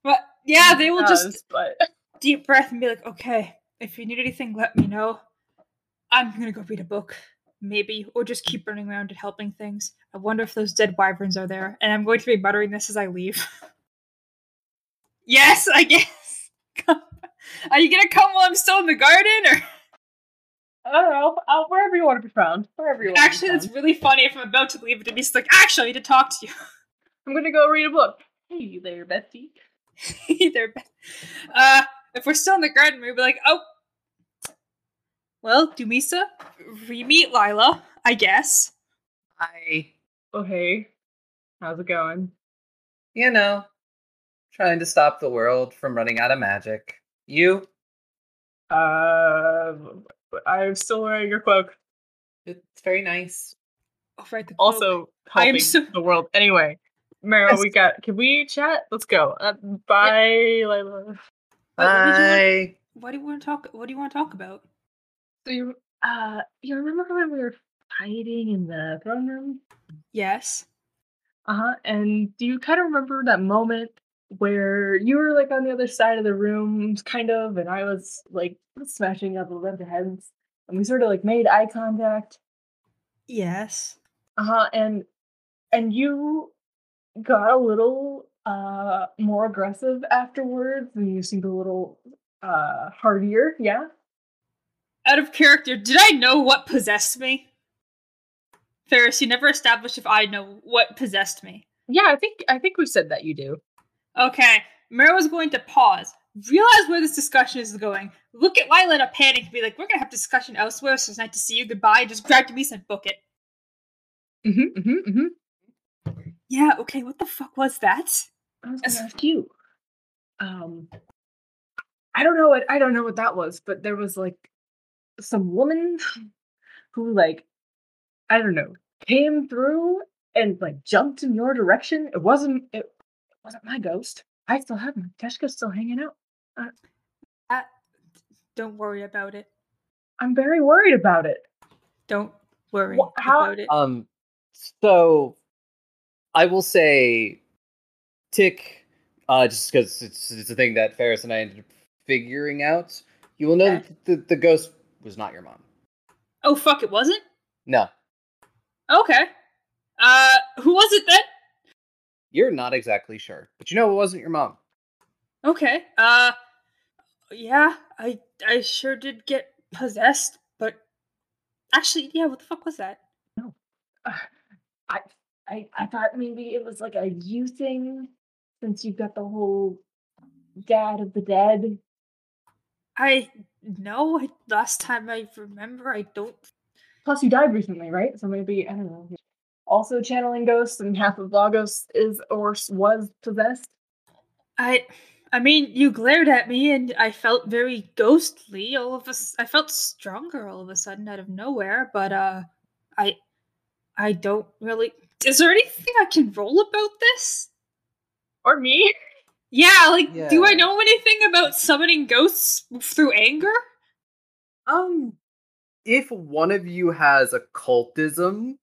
but yeah, they will It just but deep breath and be like, okay, if you need anything, let me know. I'm gonna go read a book, maybe, or just keep running around and helping things. I wonder if those dead wyverns are there, and I'm going to be muttering this as I leave. yes, I guess. Are you gonna come while I'm still in the garden, or I don't know. Uh, wherever you want to be found. Wherever you want. actually, to be it's really funny if I'm about to leave it to be like, actually, I need to talk to you. I'm gonna go read a book. Hey there, Bestie. Either. Uh, if we're still in the garden, we'd be like, oh, well, Dumisa, re-meet Lila, I guess. I, Oh hey, how's it going? you know, trying to stop the world from running out of magic. You? Uh, I'm still wearing your cloak. It's very nice. Oh, right, the cloak. Also I am helping so- the world. Anyway, Meryl, we got. Can we chat? Let's go. Uh, bye, Layla. But what want- Bye. What do you want to talk? What do you want to talk about? So you, uh, you remember when we were fighting in the throne room? Yes. Uh huh. And do you kind of remember that moment where you were like on the other side of the room, kind of, and I was like smashing up a bunch of heads, and we sort of like made eye contact. Yes. Uh huh. And and you got a little uh more aggressive afterwards, and you seemed a little uh hardier. Yeah. Out of character, did I know what possessed me? Ferris, you never established if I know what possessed me. Yeah. I think I think we said that you do. Okay, Mira was going to pause, realize where this discussion is going, look at Lila in a panic, and be like, "We're gonna have discussion elsewhere, so it's nice to see you. Goodbye." Just grab Demise and book it. Mm-hmm, mm-hmm, mm-hmm. Yeah. Okay. What the fuck was that? I was gonna ask you. Um, I don't know what I don't know what that was, but there was like some woman who like I don't know came through and like jumped in your direction. It wasn't it wasn't my ghost. I still have him. Keshka's still hanging out. Uh, don't worry about it. I'm very worried about it. Don't worry Wha- how- about it. Um, so I will say, Tick, uh, just because it's it's a thing that Ferris and I ended up figuring out. You will know Okay. that the, the ghost was not your mom. oh fuck! It wasn't. No, Okay. Uh, who was it then? You're not exactly sure, but you know it wasn't your mom. Okay. Uh, yeah, I I sure did get possessed, but actually, yeah. What the fuck was that? Uh, I, I I thought maybe it was like a you thing, since you've got the whole dad of the dead. I no. Last time I remember, I don't. Plus, you died recently, right? So maybe I don't know. Also, channeling ghosts, and half of Lagos is or was possessed. I. I mean, you glared at me, and I felt very ghostly. All of us, I felt stronger all of a sudden out of nowhere. But uh, I, I don't really. Is there anything I can roll about this? Or me? Yeah, like, do I know anything about summoning ghosts through anger? Um, if one of you has occultism,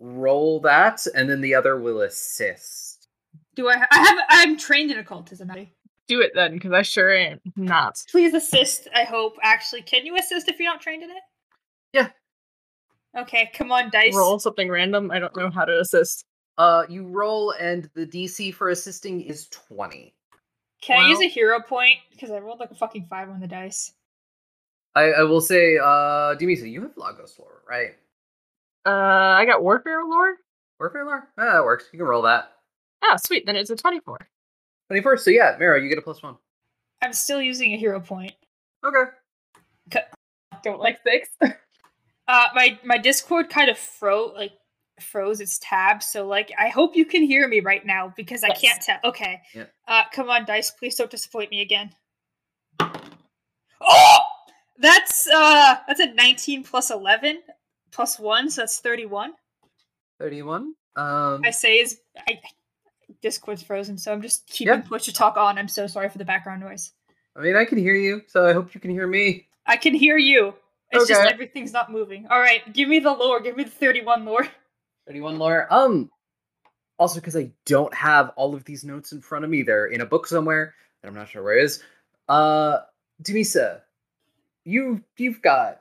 roll that, and then the other will assist. Do I? I have. I'm trained in occultism. Abby. Do it then, because I sure am not. Please assist. I hope. Actually, can you assist if you're not trained in it? Yeah. Okay, come on, dice. Roll something random. I don't know how to assist. Uh, you roll, and the DC for assisting is twenty. Can I use a hero point? Because I rolled like a fucking five on the dice. I, I will say, uh, Dumisa, you have Lagos lore, right? Uh, I got warfare lore. Warfare lore? Ah, that works. You can roll that. Ah, sweet. Then it's a twenty-four. 24. so yeah, Mara, you get a plus one. I'm still using a hero point. Okay. Don't like six. Uh, my my Discord kind of froze, like froze its tab. So like, I hope you can hear me right now because I can't tell. Okay. Yeah. Uh, come on, dice. Please don't disappoint me again. Oh, that's uh, that's a 19 plus 11 plus one, so that's 31. 31. Um, I say is I Discord's frozen, so I'm just keeping Yep. push to talk on. I'm so sorry for the background noise. I mean, I can hear you, so I hope you can hear me. I can hear you. It's just everything's not moving. All right, give me the lore. Give me the 31 lore. 31 lore. Um, also because I don't have all of these notes in front of me, they're in a book somewhere, and I'm not sure where it is. Uh, Dumisa, you you've got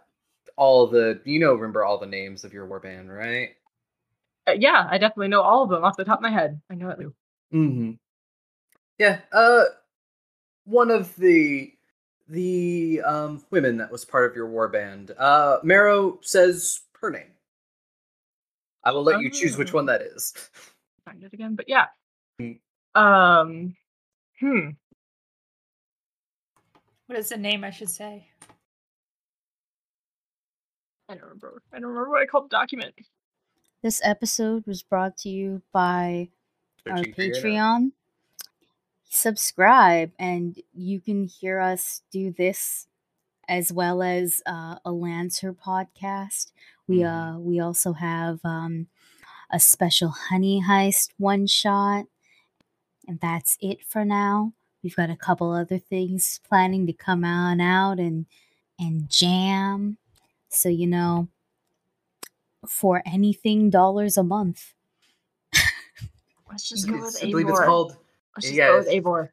all the you know remember all the names of your warband, right? Uh, yeah, I definitely know all of them off the top of my head. I know it. Mm-hmm. Yeah. Uh, one of the the um women that was part of your warband, uh, Marrow says her name. I will let you choose which Oh. one that is. Find it again, but yeah. Mm. Um. Hmm. What is the name I should say? I don't remember. I don't remember what I called the document. This episode was brought to you by our Searching for your notes. Patreon. Subscribe, and you can hear us do this as well as uh, a Lancer podcast. We Mhm. uh we also have um, a special honey heist one shot, and that's it for now. We've got a couple other things planning to come on out and and jam. So you know, for anything dollars a month. Let's just go with I believe it's called. Let's just yeah, go with it's- Avor.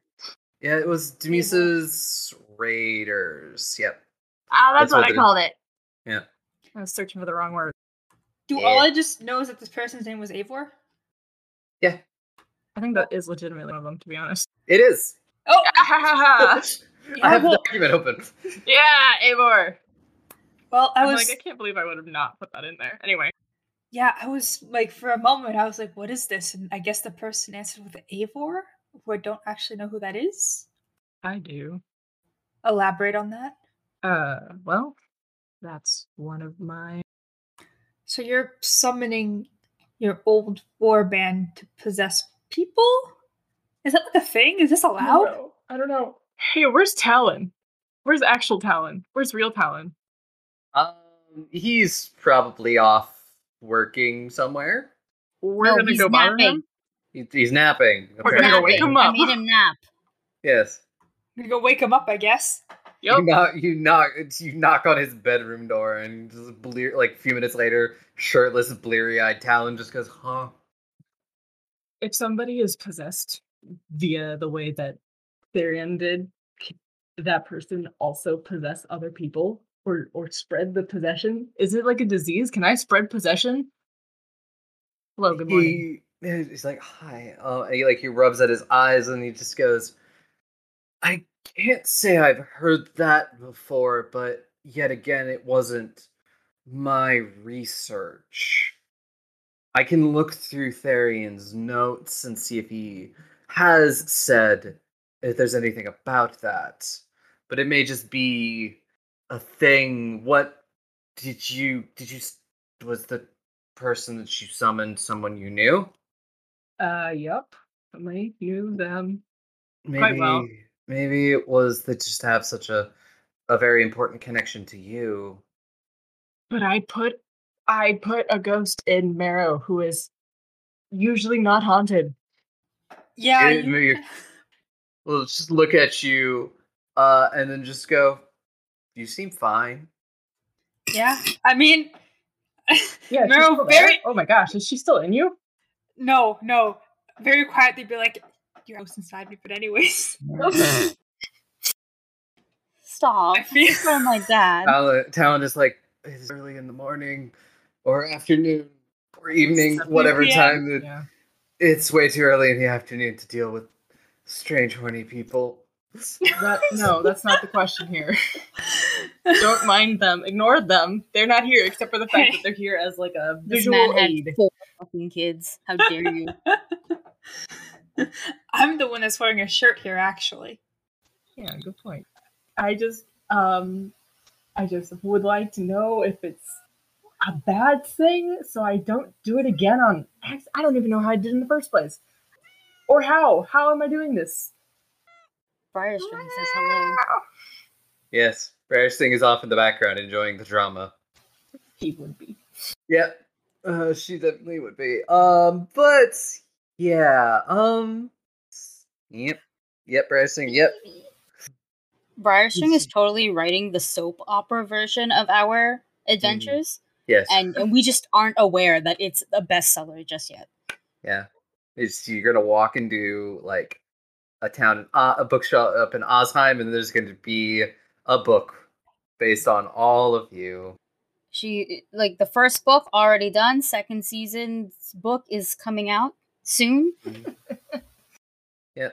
Yeah, it was Dumisa's Raiders. Yep. Ah, that's, That's what, what I called it. Yeah. I was searching for the wrong word. Do Yeah. all I just know is that this person's name was Avor? Yeah, I think that is legitimately one of them, to be honest. it is. Oh, I have the document open. yeah, Avor. Well, I I'm was like, I can't believe I would have not put that in there. Anyway, yeah, I was like for a moment I was like, what is this? And I guess the person answered with Avor, who I don't actually know who that is. I do. Elaborate on that. Uh, well, that's one of my. So you're summoning your old war band to possess people? Is that like a thing? Is this I don't allowed? know. I don't know. Hey, where's Talon? Where's actual Talon? Where's real Talon? Um, he's probably off working somewhere. We're No, gonna go bother napping. him. He, he's napping. We're gonna go wake him I up. made him nap. Yes. I'm go wake him up, I guess. Yep. You knock, you knock, you knock on his bedroom door, and just blear, like a few minutes later, shirtless, bleary-eyed Talon just goes, "Huh." if somebody is possessed via the way that Therian did, that person also possess other people or or spread the possession? Is it like a disease? Can I spread possession? Hello, good morning. He, eh, he's like, "Hi," uh, he like he rubs at his eyes, and he just goes, "I can't say I've heard that before, but yet again, it wasn't my research." I can look through Therian's notes and see if he has said if there's anything about that. But it may just be a thing. What did you did you was the person that you summoned someone you knew? Uh, yep. I knew them. Maybe Quite well. maybe it was they just have such a a very important connection to you. But I put I put a ghost in Marrow who is usually not haunted. Yeah. It- you- maybe- We'll just look at you, uh, and then just go. You seem fine. yeah. I mean, Yeah, she's Marrow still there? very Oh my gosh, is she still in you? no, no. Very quietly be like, "Your house inside me." But anyways, Stop. I feel- It's from my dad. Talon, Talon is like it's early in the morning, or afternoon, or evening, whatever PM. time. That Yeah. It's way too early in the afternoon to deal with strange, horny people. That, no, that's not the question here. Don't mind them. Ignore them. They're not here except for the fact that they're here as like a This visual man had aid. four fucking kids. How dare you? I'm the one that's wearing a shirt here, actually. Yeah, good point. I just um I just would like to know if it's a bad thing so I don't do it again on I don't even know how I did in the first place. Or how? How am I doing this? Briarstring says hello. Yes, Briarstring is off in the background enjoying the drama. He would be. Yeah, uh, she definitely would be. Um, but yeah, um, yep, yep, Briarstring, yep. Briarstring is totally writing the soap opera version of our adventures, Yes, and, and we just aren't aware that it's a bestseller just yet. yeah. It's you're gonna walk into like a town, uh, a bookshop up in Osheim, and there's going to be a book based on all of you. She like the first book already done. Second season's book is coming out soon. Yeah,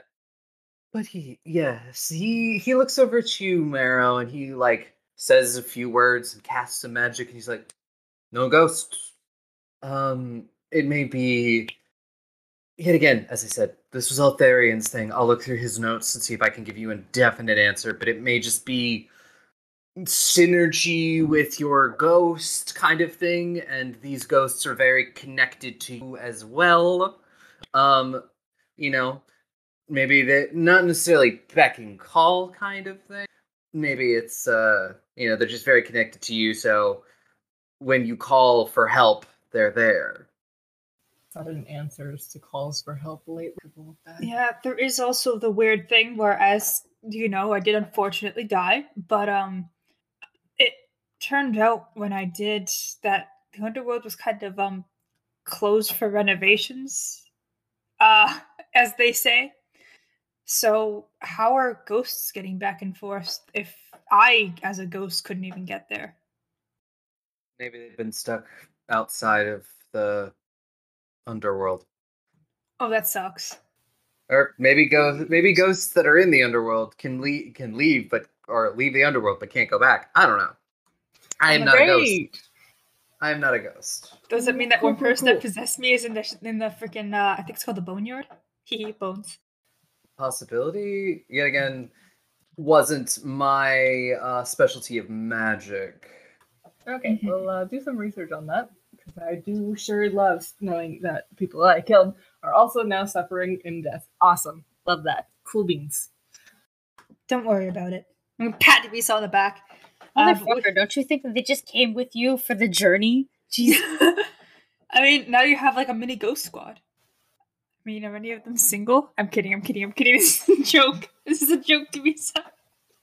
but he, yes, he he looks over at you, Marrow, and he like says a few words and casts some magic, and he's like, "No ghosts. Um, it may be." Yet again, as I said, this was all Therian's thing. I'll look through his notes and see if I can give you a definite answer, but it may just be synergy with your ghost kind of thing, and these ghosts are very connected to you as well. Um, you know, maybe they not necessarily beck and call kind of thing. Maybe it's uh you know, they're just very connected to you, so when you call for help, they're there. Sudden answers to calls for help lately. Yeah, there is also the weird thing where as you know, I did unfortunately die, but um it turned out when I did that the underworld was kind of um closed for renovations. Uh as they say. So how are ghosts getting back and forth if I as a ghost couldn't even get there? Maybe they've been stuck outside of the underworld. Oh, that sucks. Or maybe go maybe ghosts that are in the underworld can leave can leave but or leave the underworld but can't go back. I don't know. I am not a ghost. I am not a ghost. Does it mean that Cool, one person cool. that possessed me is in the in the freaking uh, I think it's called the boneyard? Hee bones. Possibility, yet again, wasn't my uh, specialty of magic. Okay, we'll uh, do some research on that because I do sure love knowing that people that I killed are also now suffering in death. Awesome, love that. Cool beans. Don't worry about it. I'm gonna pat Dumisa on the back. Uh, but Motherfucker, don't you think that they just came with you for the journey? Jesus. I mean, now you have like a mini ghost squad. I mean, are any of them single? I'm kidding. I'm kidding. I'm kidding. This is a joke. This is a joke, Dumisa.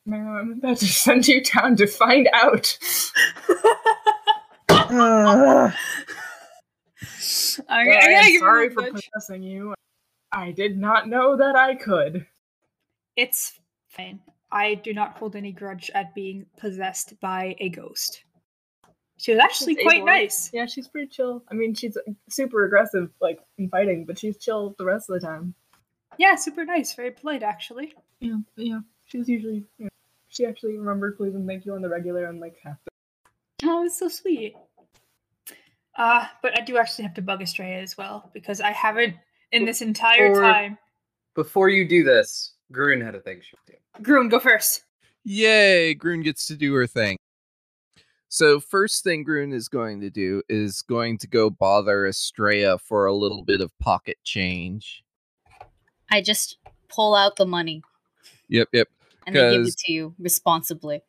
Now I'm about to send you down to find out. I, Well, I I gotta am sorry for nudge. possessing you. I did not know that I could. It's fine. I do not hold any grudge at being possessed by a ghost. She was actually She's quite able. nice. Yeah, she's pretty chill. I mean, she's super aggressive, like in fighting, but she's chill the rest of the time. Yeah, super nice. Very polite, actually. Yeah, yeah. She's usually. Yeah. She actually remembered please and thank you on the regular and like half. The- Oh, it's so sweet. Uh, but I do actually have to bug Estrella as well because I haven't in this entire Or- time. Before you do this, Groon had a thing she would do. Groon, go first. Yay, Groon gets to do her thing. So first thing Groon is going to do is going to go bother Estrella for a little bit of pocket change. I just pull out the money Yep, yep. and I give it to you responsibly.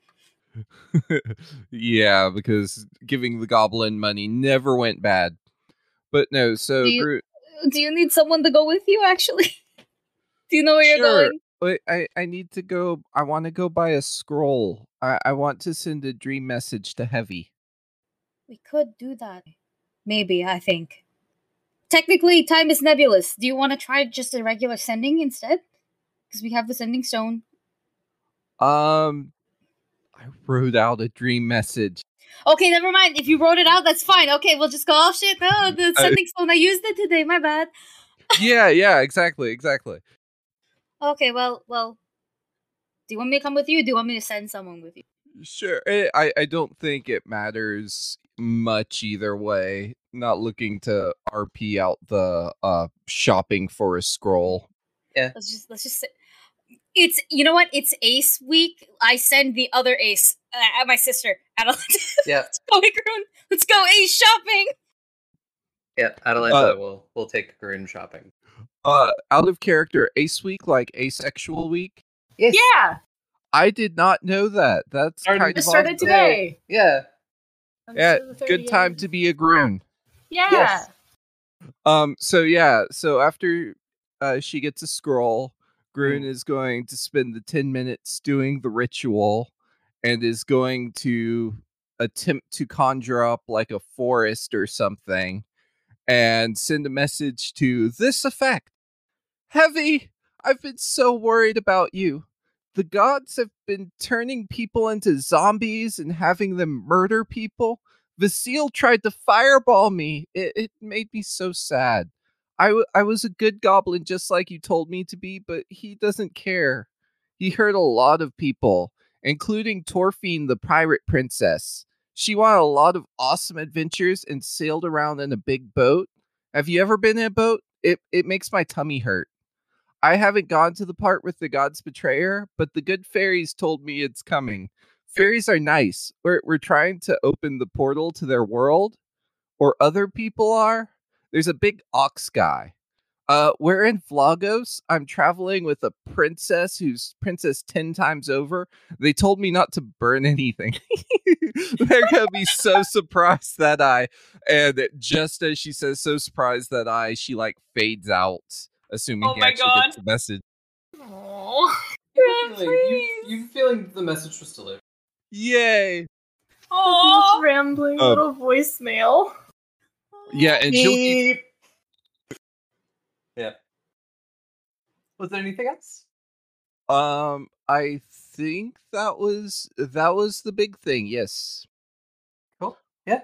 yeah, because giving the goblin money never went bad. But no, so Do you- Groon, Do you need someone to go with you? Actually, do you know where you're going? Wait, I, I need to go. I want to go buy a scroll. I, I want to send a dream message to Heavy. We could do that. Maybe, I think. Technically, time is nebulous. Do you want to try just a regular sending instead? Because we have the sending stone. Um, I wrote out a dream message. Okay, never mind. If you wrote it out, that's fine. Okay, we'll just go, oh shit, no, the sending stone, I used it today, my bad. yeah, yeah, exactly, exactly. Okay, well, well. Do you want me to come with you? Or do you want me to send someone with you? Sure. eh, I I don't think it matters much either way. Not looking to RP out the uh shopping for a scroll. Yeah. Let's just let's just say it's you know what? It's Ace week. I send the other Ace, uh, my sister, Adeline. Yeah, Let's go, Groon. Let's go Ace shopping. yeah. Atalanta Uh, will will take Groon shopping. Uh, out of character, ace week like asexual week. Yes. Yeah, I did not know that. That's Started- kind it of started odd. today. Yeah. Yeah, Until the good time to be a groon. Yeah. Yes. Um. So yeah. So after uh, she gets a scroll, Groon Mm. is going to spend the ten minutes doing the ritual, and is going to attempt to conjure up like a forest or something, and send a message to this effect: Heavy, I've been so worried about you. The gods have been turning people into zombies and having them murder people. Vasile tried to fireball me. It, it made me so sad. I, w- I was a good goblin just like you told me to be, but he doesn't care. He hurt a lot of people, including Torfine, the pirate princess. She won a lot of awesome adventures and sailed around in a big boat. Have you ever been in a boat? It, it makes my tummy hurt. I haven't gone to the part with the god's betrayer, but the good fairies told me it's coming. Fairies are nice. We're we're trying to open the portal to their world, or other people are. There's a big ox guy. Uh, we're in Vlogos. I'm traveling with a princess who's princess ten times over. They told me not to burn anything. They're gonna be so surprised that I, and just as she says, so surprised that I, she like fades out, assuming Oh he my actually God. gets the message. Aw. You you feeling the message was delivered? Yay! Oh, rambling Um, little voicemail. Yeah, and she'll be Beep. Yeah. Was there anything else? Um, I think that was that was the big thing. Yes. Cool. Yeah.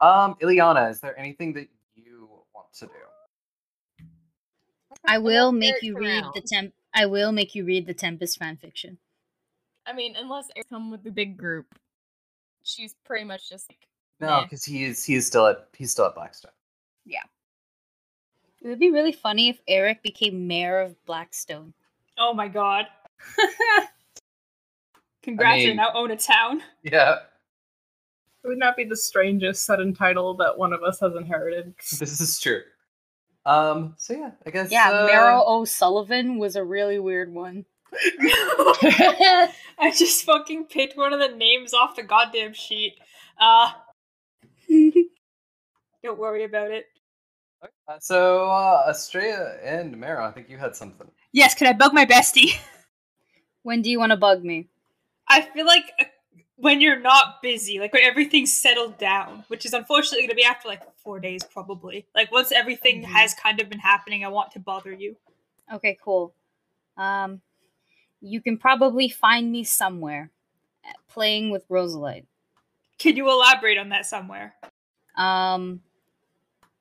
Um, Ileana, is there anything that you want to do? I will make Eric's you read the around. temp. I will make you read the Tempest fanfiction. I mean, unless Eric come with the big group, she's pretty much just like No, Nah. because he's he's still at he's still at Blackstone. Yeah, it would be really funny if Eric became mayor of Blackstone. oh my god. Congrats, you mean- now own a town. Yeah, It would not be the strangest sudden title that one of us has inherited. this is true. Um, so yeah, I guess Yeah, uh, Meryl O'Sullivan was a really weird one. I just fucking picked one of the names off the goddamn sheet. Uh, don't worry about it. Uh, so uh, Estrella and Meryl, I think you had something. Yes, can I bug my bestie? when do you want to bug me? I feel like when you're not busy, like when everything's settled down, which is unfortunately going to be after like four days, probably. Like once everything Mhm. has kind of been happening, I want to bother you. Okay, cool. Um, you can probably find me somewhere uh, playing with Rosalite. Can you elaborate on that somewhere? Um,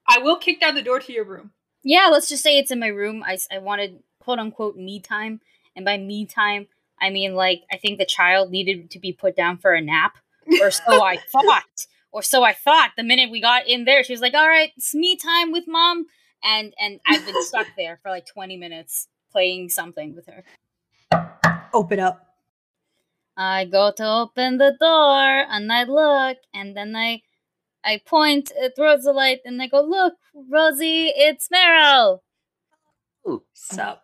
I will kick down the door to your room. yeah, let's just say it's in my room. I, I wanted quote unquote me time, and by me time, I mean like I think the child needed to be put down for a nap, or so I thought or so I thought. The minute we got in there, she was like, "All right, it's me time with mom," and and I've been stuck there for like twenty minutes playing something with her. Open up. I go to open the door and I look and then I I point at Rosalite and I go, Look, Rosie, it's Meryl. Sup?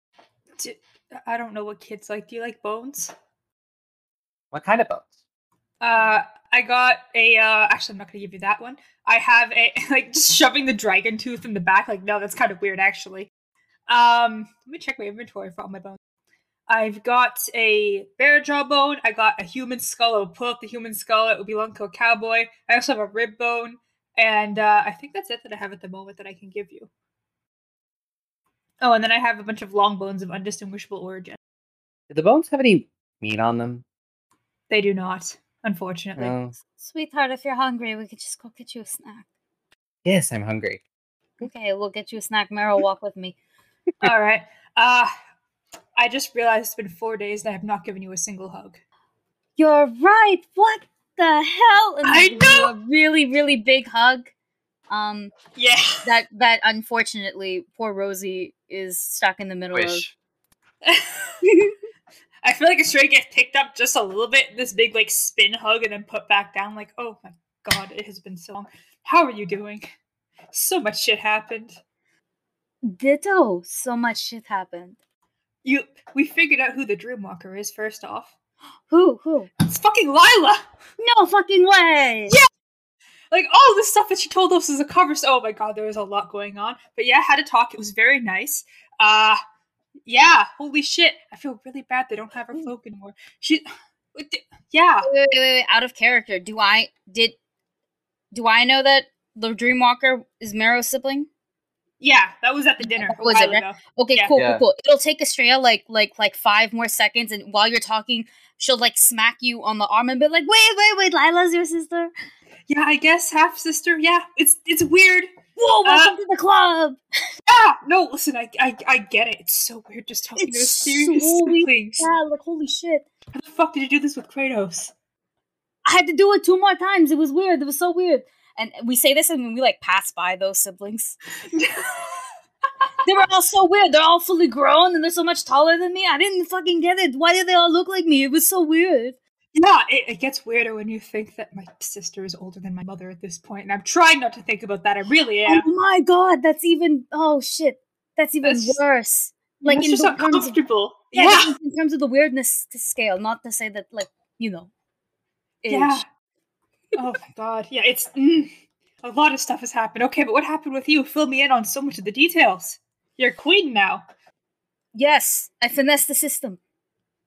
Do, I don't know what kids like. Do you like bones? What kind of bones? Uh, I got a. Uh, actually, I'm not gonna give you that one. I have a like just shoving the dragon tooth in the back. Like, no, that's kind of weird, actually. Um, let me check my inventory for all my bones. I've got a bear jaw bone. I got a human skull. I will pull up the human skull. It would belong to a cowboy. I also have a rib bone, and uh, I think that's it that I have at the moment that I can give you. Oh, and then I have a bunch of long bones of undistinguishable origin. Did the bones have any meat on them? They do not, unfortunately. No. Sweetheart, if you're hungry, we could just go get you a snack. Yes, I'm hungry. Okay, we'll get you a snack. Meryl, walk with me. All right. Uh, I just realized it's been four days and I have not given you a single hug. You're right. What the hell? And I give you know! A really, really big hug. Um, Yeah. that that unfortunately poor Rosie is stuck in the middle Wish. I feel like Estrella gets picked up just a little bit, this big like spin hug, and then put back down. Like, oh my god, it has been so long. How are you doing? So much shit happened. Ditto. So much shit happened. You, we figured out who the Duskwalker is. First off, Who? Who? it's fucking Lila. No fucking way. Yeah. Like all the stuff that she told us is a cover. So, oh my god, there was a lot going on. But yeah, I had a talk. It was very nice. Uh, yeah. Holy shit. I feel really bad. They don't have her cloak anymore. She, yeah. Wait, wait, wait, wait. Out of character. Do I did? Do I know that the Duskwalker is Meryl's sibling? Yeah, that was at the dinner. Was it, right? Okay, Yeah. cool, Yeah. cool, cool. It'll take Estrella like like like five more seconds, and while you're talking, she'll like smack you on the arm and be like, "Wait, wait, wait, Lila's your sister." Yeah, I guess half sister. Yeah, it's it's weird. Whoa, welcome Uh, to the club. Ah, no, listen, I I, I get it. It's so weird just talking to a serious so siblings. Yeah, like holy shit. How the fuck did you do this with Kratos? I had to do it two more times. It was weird. It was so weird. And we say this and we like pass by those siblings. They were all so weird. They're all fully grown and they're so much taller than me. I didn't fucking get it. Why did they all look like me? It was so weird. Yeah, it, it gets weirder when you think that my sister is older than my mother at this point, and I'm trying not to think about that. I really am. Oh my god, that's even oh shit. That's even That's just- worse. Like it's in just terms of, uncomfortable. yeah, Yeah, in- terms of the weirdness to scale, not to say that like, you know. age. yeah. oh my god. Yeah, it's mm, a lot of stuff has happened. Okay, but what happened with you? Fill me in on so much of the details. You're queen now. Yes, I finessed the system.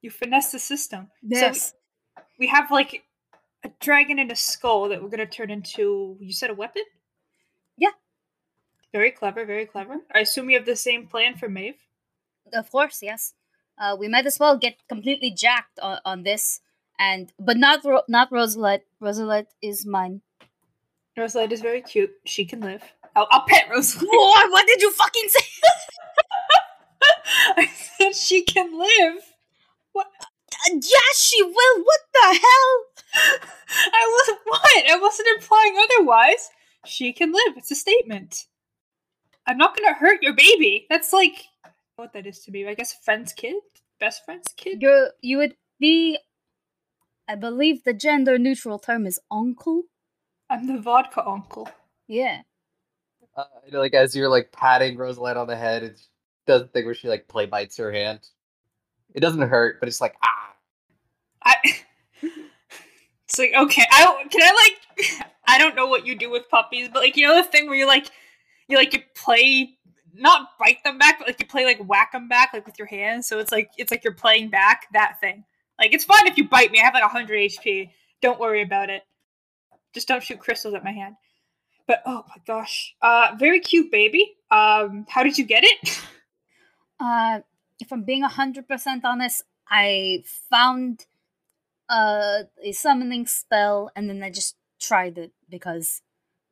You finesse the system. Yes. We have like a dragon and a skull that we're gonna turn into you said a weapon Yeah. very clever very clever i assume we have the same plan for maeve of course, yes. Uh, we might as well get completely jacked on, on this, and but not Ro- not Rosalette. Rosalette is mine. rosalind is very cute she can live i'll, I'll pet What? What did you fucking say? i said she can live what Yes, she will. What the hell? i wasn't what i wasn't implying otherwise she can live it's a statement i'm not gonna hurt your baby that's like what that is to me i guess friend's kid best friend's kid You you would be. I believe the gender neutral term is uncle. i'm the vodka uncle Yeah. Uh, you know, like as you're like patting Rosalind on the head, it does the thing where she like play bites her hand. It doesn't hurt, but it's like ah. I. It's like okay, I can I like I don't know what you do with puppies, but like you know the thing where you like you like you play not bite them back, but like you play like whack them back like with your hands. So it's like it's like you're playing back that thing. Like it's fine if you bite me. I have like 100 HP. Don't worry about it. Just don't shoot crystals at my hand. But oh my gosh, uh, very cute baby. Um, how did you get it? Uh, if I'm being hundred percent honest, I found uh, a summoning spell, and then I just tried it because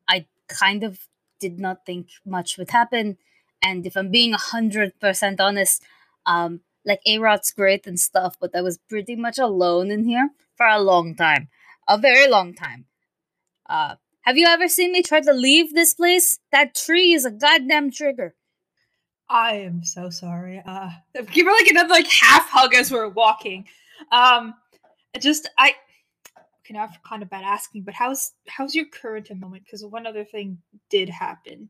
I kind of did not think much would happen. And if I'm being hundred percent honest, um, like Arot's great and stuff, but I was pretty much alone in here for a long time, a very long time. Uh, have you ever seen me try to leave this place? That tree is a goddamn trigger. I am so sorry. Uh, give her like another like half hug as we're walking. Um, just I okay now I feel kind of bad asking, but how's how's your current moment? Because one other thing did happen.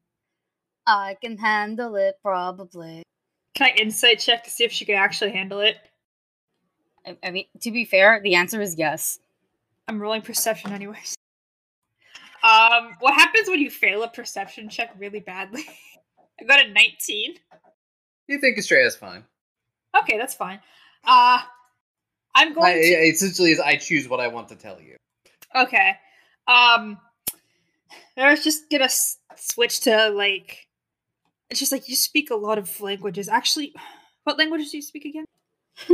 I can handle it, probably. Can I insight check to see if she can actually handle it? I, I mean, to be fair, the answer is yes. I'm rolling perception anyways. Um, what happens when you fail a perception check really badly? I got a 19. You think Estrella's fine? Okay, that's fine. Uh I'm I, going to essentially, is I choose what I want to tell you. Okay. Um I was just gonna s- switch to like it's just like you speak a lot of languages. Actually, what languages do you speak again?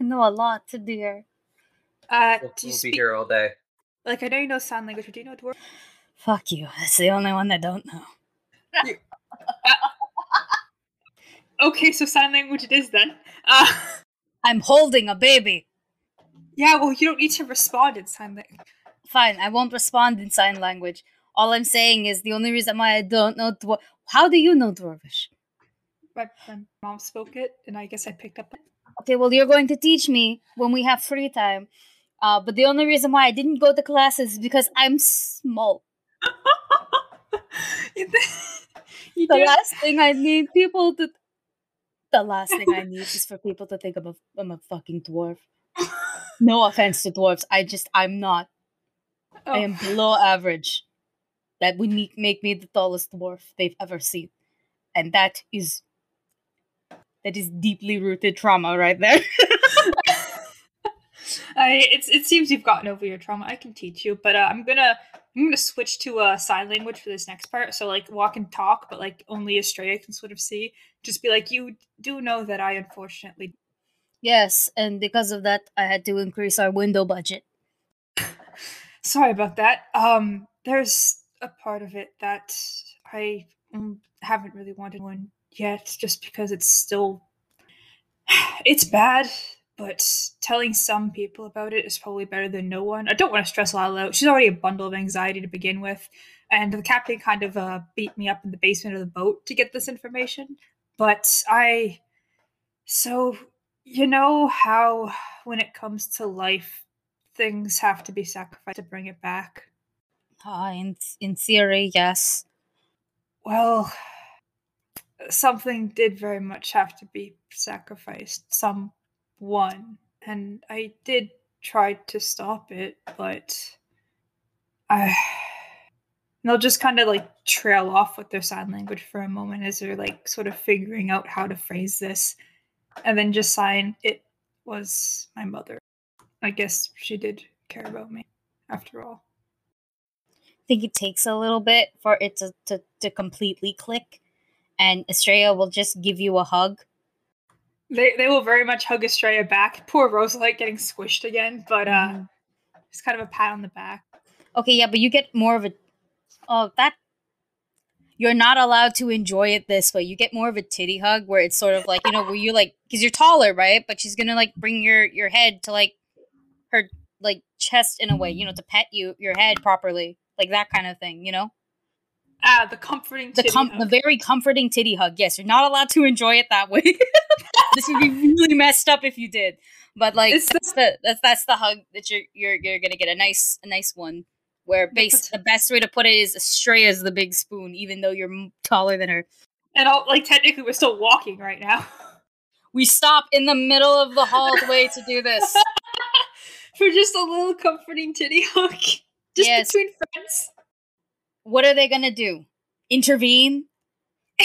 I know a lot to dear. Uh We'll, do you we'll speak be here all day. like I know you know sign language, but do you know dwarf? Fuck you. That's the only one I don't know. Okay, so sign language it is then. Uh I'm holding a baby. yeah, well you don't need to respond in sign language. Fine, I won't respond in sign language. All I'm saying is the only reason why I don't know dwar- How do you know Dwarvish? My, my mom spoke it, and I guess I picked up. Okay, well, you're going to teach me when we have free time. Uh, but the only reason why I didn't go to classes is because I'm small. The last thing I need people to. The last thing I need is for people to think I'm a, I'm a fucking dwarf. No offense to dwarves. I just, I'm not. I Oh. am below average. That would make, make me the tallest dwarf they've ever seen. And that is. That is deeply rooted trauma right there. I it's it seems you've gotten over your trauma. I can teach you, but uh, I'm gonna I'm gonna switch to uh, sign language for this next part. So like walk and talk, but like only Estrella can sort of see. Just be like, you do know that I unfortunately. yes, and because of that, I had to increase our window budget. Sorry about that. Um, there's a part of it that I mm, haven't really wanted one yet, just because it's still it's bad. But telling some people about it is probably better than no one. I don't want to stress Lila out. She's already a bundle of anxiety to begin with, and the captain kind of uh, beat me up in the basement of the boat to get this information. But I, so you know how when it comes to life, things have to be sacrificed to bring it back. Uh, in, in theory, yes. Well, something did very much have to be sacrificed. Someone. And I did try to stop it, but I. And they'll just kind of like trail off with their sign language for a moment as they're like sort of figuring out how to phrase this. And then just sign, it was my mother. I guess she did care about me after all. I think it takes a little bit for it to, to, to completely click, and Estrella will just give you a hug. They they will very much hug Estrella back. Poor Rosalite getting squished again, but uh Mhm. it's kind of a pat on the back. Okay, yeah, but you get more of a. Oh, that. You're not allowed to enjoy it this way. You get more of a titty hug where it's sort of like, you know, where you like, because you're taller, right? But she's gonna like bring your your head to like her like chest in a way, you know, to pet you your head properly, like that kind of thing, you know. Ah, the comforting the com- hug. the very comforting titty hug. Yes, you're not allowed to enjoy it that way. this would be really messed up if you did. But like It's that's the that's that's the hug that you're you're you're gonna get a nice a nice one. Where base the best way to put it is Estrella's the big spoon, even though you're taller than her. and all, like technically we're still walking right now. We stop in the middle of the hallway to do this. For just a little comforting titty hug. Just Yes. between friends. What are they gonna do? Intervene?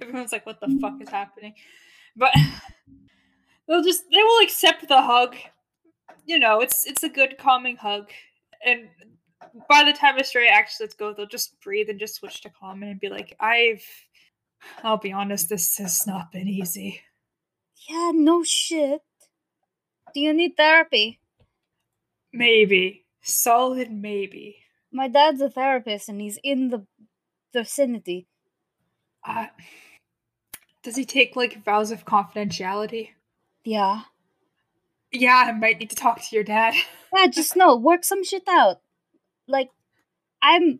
Everyone's like, what the fuck is happening? But they'll just they will accept the hug. You know, it's it's a good calming hug. And by the time Estrella actually lets go, they'll just breathe and just switch to common and be like, I've I'll be honest, this has not been easy. Yeah, no shit. Do you need therapy? Maybe. Solid maybe. My dad's a therapist and he's in the vicinity. Uh, does he take like vows of confidentiality? Yeah. Yeah, I might need to talk to your dad. Yeah, just know, work some shit out. like I'm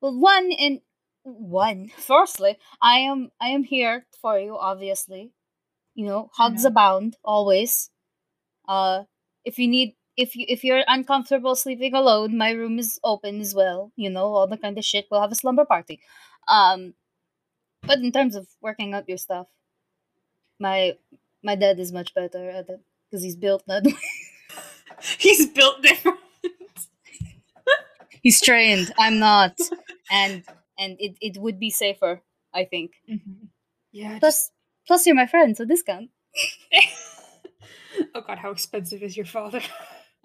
well one in one. Firstly, I am I am here for you, obviously. You know, hugs know. abound always. Uh if you need if you if you're uncomfortable sleeping alone, my room is open as well. You know, all the kind of shit. We'll have a slumber party. Um but in terms of working out your stuff, my my dad is much better at it because he's built that way. He's built different. he's trained. I'm not, and and it, it would be safer. I think. Mhm. Yeah. Plus, plus you're my friend, so discount. oh god, how expensive is your father?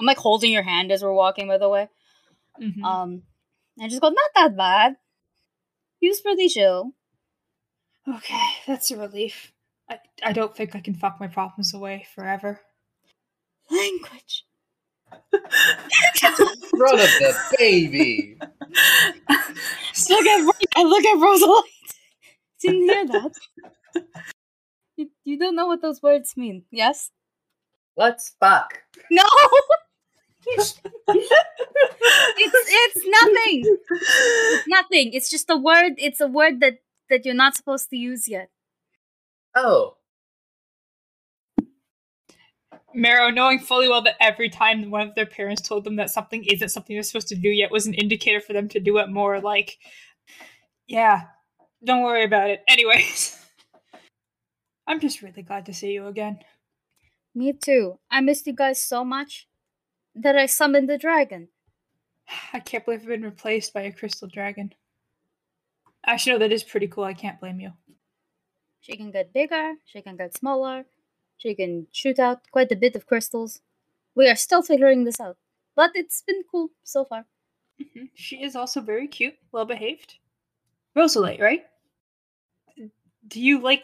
I'm like holding your hand as we're walking. By the way, Mhm. um, I just go, not that bad. He was pretty chill. Okay, that's a relief. I, I don't think I can fuck my problems away forever. Language. Front of the baby. look at I look at Rosalie. Didn't hear that. You, you don't know what those words mean, yes? Let's fuck. No. it's it's nothing. It's nothing. It's just a word. It's a word that that you're not supposed to use yet. Oh. Marrow, knowing fully well that every time one of their parents told them that something isn't something they're supposed to do yet was an indicator for them to do it more, like, yeah, don't worry about it. Anyways, I'm just really glad to see you again. Me too. I missed you guys so much that I summoned the dragon. I can't believe I've been replaced by a crystal dragon. Actually, no, that is pretty cool. I can't blame you. She can get bigger, she can get smaller, she can shoot out quite a bit of crystals. We are still figuring this out, but it's been cool so far. Mhm. She is also very cute, well behaved. Rosalie, right? Do you like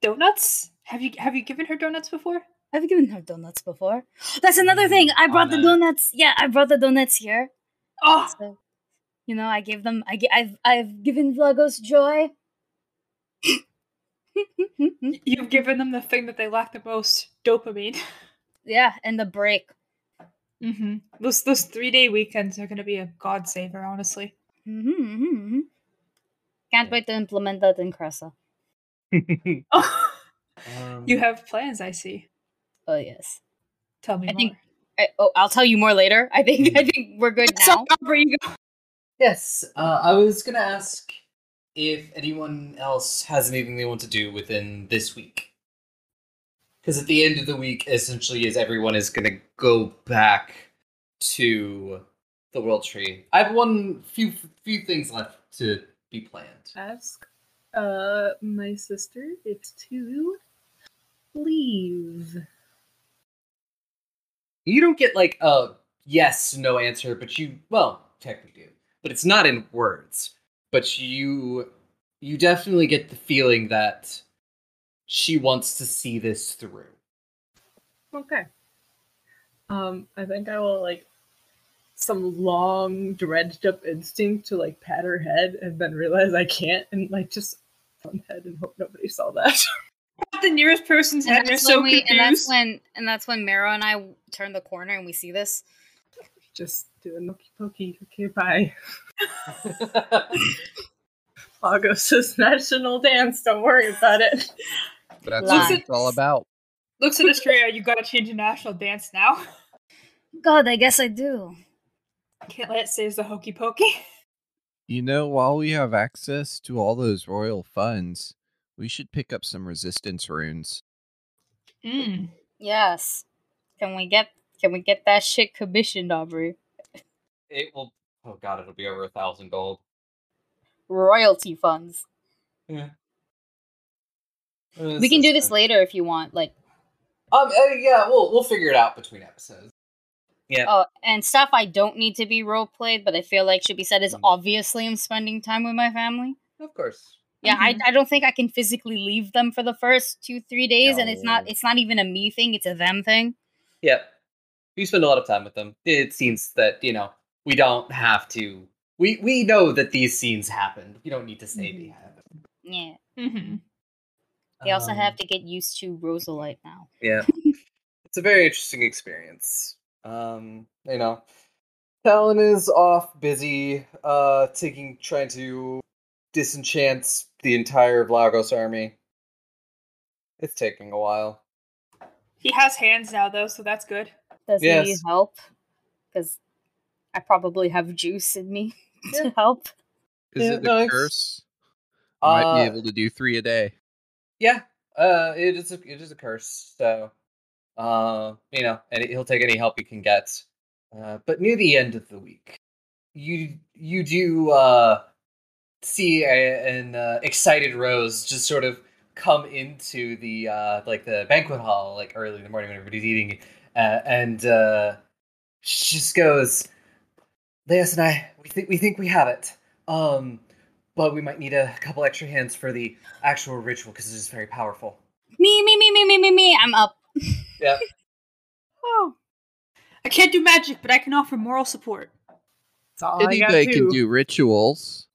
donuts? Have you have you given her donuts before? I've given her donuts before. That's another thing. I brought the donuts. Yeah, I brought the donuts here. Oh, So, you know, I gave them. I gi- I've I've given Vlogos joy. you've given them the thing that they lack the most: dopamine. yeah, and the break. Mm-hmm. Those those three day weekends are gonna be a god saver, honestly. Mm-hmm, Can't wait to implement that in Cressa. Oh, Um, you have plans, I see. Oh yes. Tell me I more. think- I, oh, I'll tell you more later. I think I think we're good So, now. Aubrey, you go. Yes, uh, I was gonna ask if anyone else has anything they want to do within this week. Because at the end of the week, essentially, is everyone is gonna go back to the World Tree. I have one few few things left to be planned. Ask uh my sister if to leave. You don't get like a yes no answer, but you well technically do, but it's not in words. But you you definitely get the feeling that she wants to see this through. Okay. Um, I think I will like some long dredged up instinct to like pat her head and then realize I can't and like just on head and hope nobody saw that. the nearest person's head. And They're that's, so when we, and that's when and that's when Mero and I turn the corner and we see this. just do a nookie pokey. Okay, bye. Lagos' national dance. Don't worry about it. But that's Lies. what it's all about. Looks at Estrella, you gotta change the national dance now. God, I guess I do. Can't let it stay as the hokey pokey. You know, while we have access to all those royal funds, we should pick up some resistance runes. Mm. Yes. Can we get can we get that shit commissioned, Aubrey? it will. Oh god, it'll be over a thousand gold. Royalty funds. Yeah. We can do this later if you want. Like Um. uh, yeah. We'll we'll figure it out between episodes. Yeah. oh, and stuff I don't need to be role played, but I feel like should be said is Mm. obviously I'm spending time with my family. Of course. Yeah, Mhm. I, I don't think I can physically leave them for the first two three days, and it's not it's not even a me thing; it's a them thing. Yep. We spend a lot of time with them. It seems that you know we don't have to. We we know that these scenes happened. We don't need to say they happened. Yeah, Mm-hmm. they also Um, have to get used to Rosalite now. Yeah. it's a very interesting experience. Um, you know, Talon is off busy, uh, taking, trying to disenchant the entire Vlogos army. It's taking a while. He has hands now, though, so that's good. Does he need help? Because I probably have juice in me to help. Is Yeah, it no, a it's- curse? You might Uh, be able to do three a day. Yeah, uh, it is a it is a curse. So, uh, you know, and he'll take any help he can get. Uh, but near the end of the week, you you do uh see a, an uh, excited Rose just sort of come into the uh like the banquet hall like early in the morning when everybody's eating, uh, and uh, she just goes, "Leas and I, we think we think we have it. Um." But we might need a couple extra hands for the actual ritual because it is very powerful. Me, me, me, me, me, me, me. I'm up. Yeah. Oh. I can't do magic, but I can offer moral support. That's all I got Anybody can do rituals.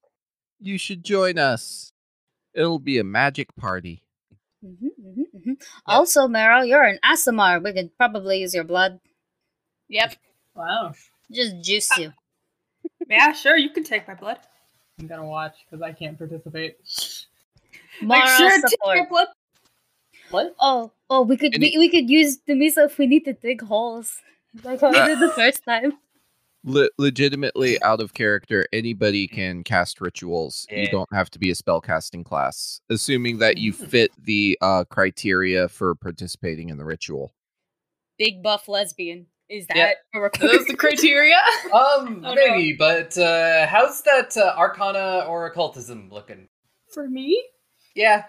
You should join us. It'll be a magic party. hmm hmm hmm Also, Meryl, you're an Aasimar. We could probably use your blood. Yep. Wow. Just juice you. Yeah, sure, you can take my blood. I'm gonna watch because I can't participate. Moral like, sure, take support. my blood. What? Oh, oh, we could Any- we, we could use the miso if we need to dig holes, like how we did the first time. Le- legitimately out of character, anybody can cast rituals. You don't have to be a spellcasting class, assuming that you fit the uh, criteria for participating in the ritual. Big buff lesbian. Is that Yeah. a requirement? those the criteria? Um, Oh, no. but uh, how's that uh, Arcana or Occultism looking? For me? Yeah,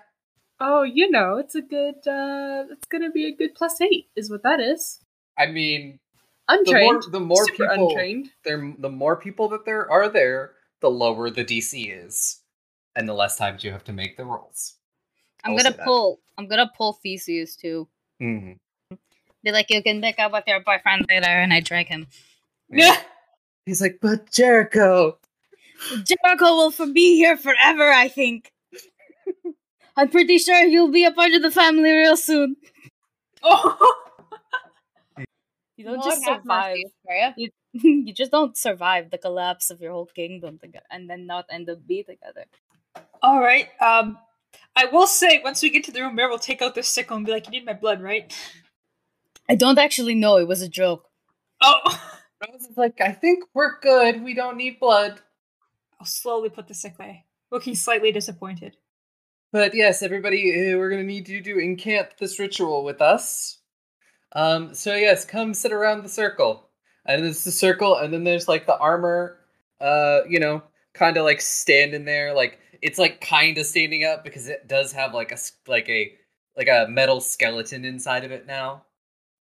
Oh, you know, it's a good. uh It's gonna be a good plus eight, is what that is. I mean, the Untrained. more the more super people untrained. there, the more people that there are there, the lower the DC is, and the less times you have to make the rolls. I'm gonna say that. pull. I'm gonna pull Theseus too. hmm Be like, you can make up with your boyfriend later, and I drag him. Yeah. He's like, but Jericho. Jericho will for be here forever. I think. I'm pretty sure he'll be a part of the family real soon. Oh. You don't Lord just survive. mercy, You, you just don't survive the collapse of your whole kingdom together, and then not end up be together. All right. Um, I will say once we get to the room, Mare will take out the sickle and be like, "You need my blood, right?" I don't actually know. It was a joke. Oh. Rose is like, I think we're good. We don't need blood. I'll slowly put the sick away, looking slightly disappointed. But yes, everybody, uh, we're gonna need you to encamp this ritual with us. Um, so yes, come sit around the circle, and there's the circle, and then there's like the armor, uh, you know, kind of like standing there, like it's like kind of standing up because it does have like a like a like a metal skeleton inside of it now,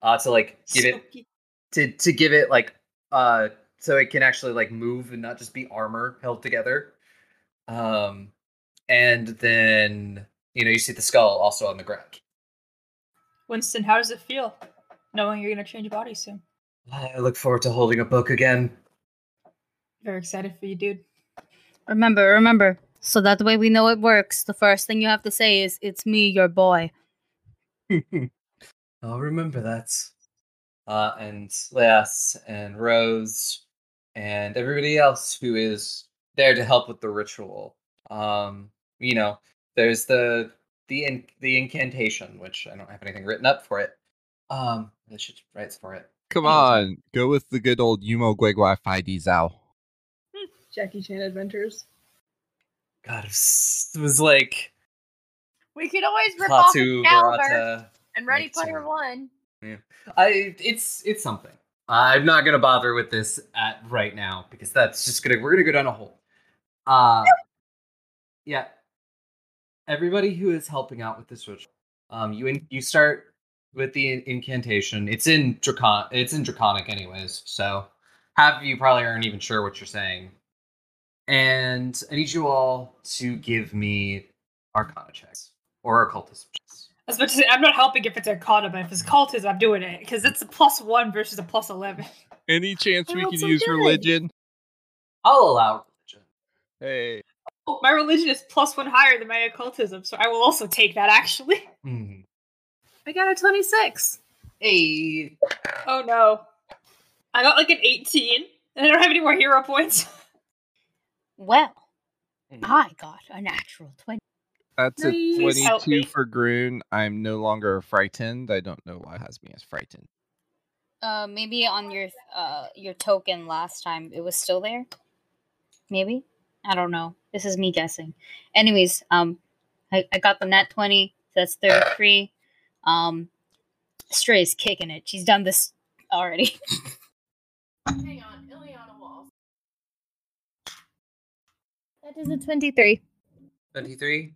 uh, to like give it to to give it like uh so it can actually like move and not just be armor held together. Um and then you know you see the skull also on the ground. Winston, how does it feel knowing you're gonna change bodies soon? i look forward to holding a book again Very excited for you, dude. Remember, remember. So that way we know it works. The first thing you have to say is, "It's me, your boy." i'll remember that uh and Leas and rose and everybody else who is there to help with the ritual um you know there's the the in, the incantation which i don't have anything written up for it um i should write for it Come on, go with the good old Yumo Guegua Fidi Zao. Jackie Chan Adventures. God, it was, like We could always rip off Klaatu, Excalibur and Ready Mixing. Player One. Yeah. I it's it's something. I'm not gonna bother with this at right now because that's just gonna we're gonna go down a hole. Uh yeah. Everybody who is helping out with this ritual, um, you in, you start with the incantation. It's in dracon. It's in draconic, anyways. So half of you probably aren't even sure what you're saying. And I need you all to give me Arcana checks or occultism checks. I was about to say, I'm not helping if it's Arcana, but if it's cultism, I'm doing it because it's a plus one versus a plus eleven. Any chance we can use good. religion? I'll allow religion. Hey, Oh, my religion is plus one higher than my occultism, so I will also take that. Actually. Hmm. I got a 26. Hey, Oh no, I got like an 18. And I don't have any more hero points. Well, Mm. I got a natural 20. That's a 22 for Groon. I'm no longer frightened. I don't know why it has me as frightened. Uh, maybe on your uh your token last time it was still there. Maybe I don't know. This is me guessing. Anyways, um, I, I got the net twenty. So that's thirty three. Um, Stray's kicking it. She's done this already. Hang on, Ileana will. That is a 23. 23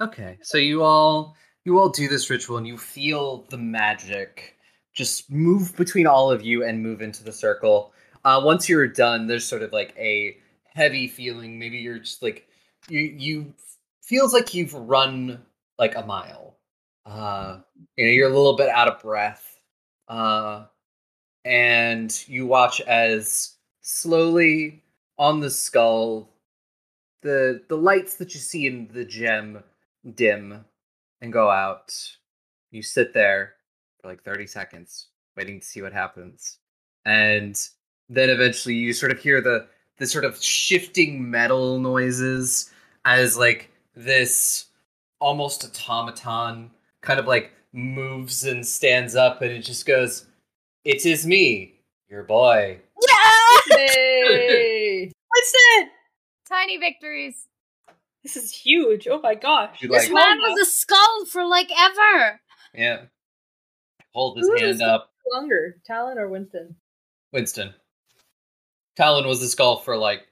okay so you all you all do this ritual and you feel the magic just move between all of you and move into the circle uh once you're done there's sort of like a heavy feeling maybe you're just like you you feels like you've run like a mile uh you know you're a little bit out of breath uh and you watch as slowly on the skull the the lights that you see in the gem dim and go out. You sit there for like 30 seconds waiting to see what happens. And then eventually you sort of hear the the sort of shifting metal noises as like this almost automaton kind of like moves and stands up and it just goes, It is me, your boy. Yay! What's it? Tiny victories. This is huge. Oh my gosh. You This like man was a skull for like ever. Yeah. Hold his Who is hand up. Longer, Talon or Winston? Winston. Talon was a skull for like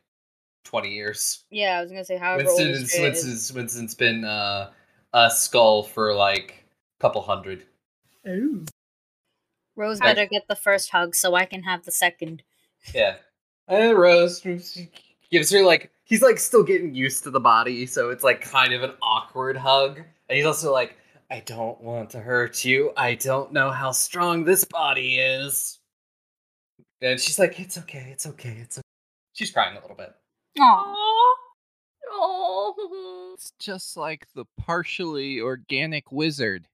20 years. Yeah, I was gonna say however Winston old is, Winston's, Winston's been uh, a skull for like a couple hundred. Ooh. Rose I- better get the first hug so I can have the second. Yeah. And Rose gives her like, he's like still getting used to the body, so it's like kind of an awkward hug. And he's also like, I don't want to hurt you. I don't know how strong this body is. And she's like, it's okay, it's okay, it's okay. She's crying a little bit. Aw. Oh. It's just like the partially organic wizard.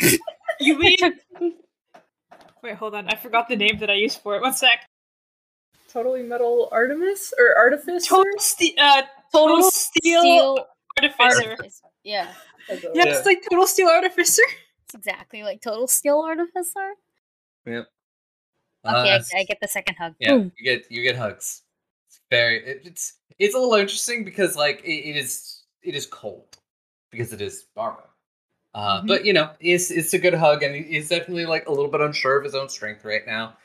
You mean? Wait, hold on. I forgot the name that I used for it. One sec. Totally metal Artemis or Artifice? Total, ste- uh, total, steel, Steel artificer. artificer. Yeah, Yeah, Yeah. it's like total steel artificer. it's exactly like total steel artificer. Yep. Okay, Uh, I, I get the second hug. Yeah, Boom. you get you get hugs. It's very it, it's it's a little interesting because like it, it is it is cold because it is armor. Uh, Mhm. But you know, it's it's a good hug, and he's definitely like a little bit unsure of his own strength right now.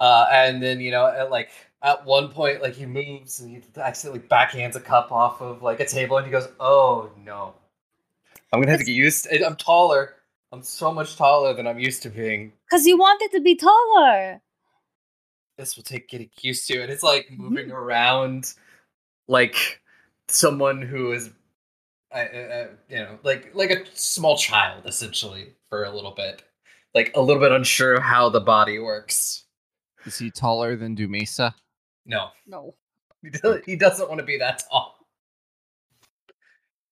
Uh, and then you know, at, like at one point, like he moves and he accidentally backhands a cup off of like a table, and he goes, "Oh no, I'm gonna have to get used. To- I'm taller. I'm so much taller than I'm used to being. Cause you wanted to be taller. this will take getting used to and it's like moving around like someone who is uh, uh, you know like like a small child essentially for a little bit like a little bit unsure of how the body works Is he taller than Dumisa? no No. he, does, he doesn't want to be that tall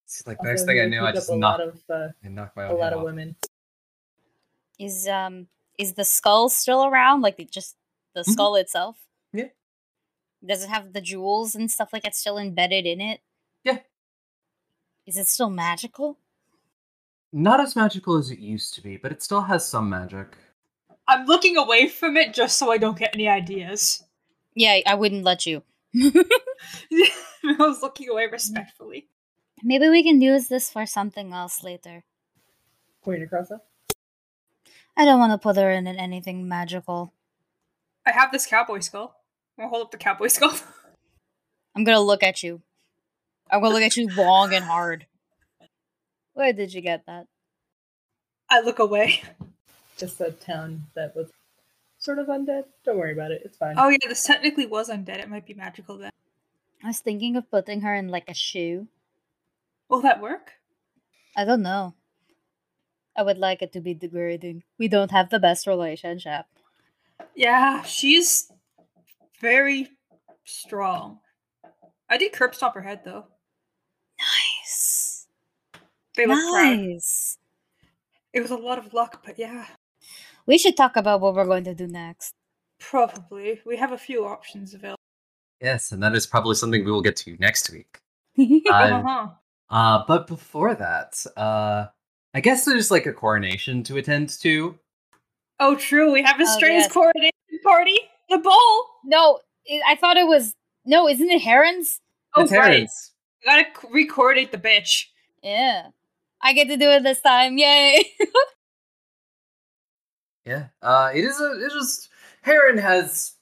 it's like Also, next thing i knew i just up a knocked, lot of uh, I knocked my a lot of off. women. Is um is the skull still around? Like the, just the Mhm. skull itself? Yeah. Does it have the jewels and stuff like that still embedded in it? Yeah. Is it still magical? not as magical as it used to be but it still has some magic I'm looking away from it just so I don't get any ideas. Yeah, I wouldn't let you. I was looking away respectfully. Maybe we can use this for something else later. Point across that. I don't want to put her in anything magical. I have this cowboy skull. I'll hold up the cowboy skull. I'm gonna look at you. I'm gonna look at you long and hard. Where did you get that? I look away. Just a town that was sort of undead. Don't worry about it. It's fine. Oh yeah, this technically was undead. It might be magical then. I was thinking of putting her in like a shoe. Will that work? I don't know. I would like it to be degrading. We don't have the best relationship. Yeah, she's very strong. I did curb stomp her head though. Nice. They look proud. It was a lot of luck, but yeah. We should talk about what we're going to do next. Probably. We have a few options available. Yes, and that is probably something we will get to next week. Uh Uh, huh. but before that, uh, I guess there's like a coronation to attend to. Oh, true. We have a Oh, Stray's yes. coronation party. The ball. no, it, I thought it was no. Isn't it Heron's? Oh, It's right. Aaron's. We gotta c- re-coordinate the bitch. Yeah, I get to do it this time. Yay! Yeah. Uh, it is a. It is. Heron has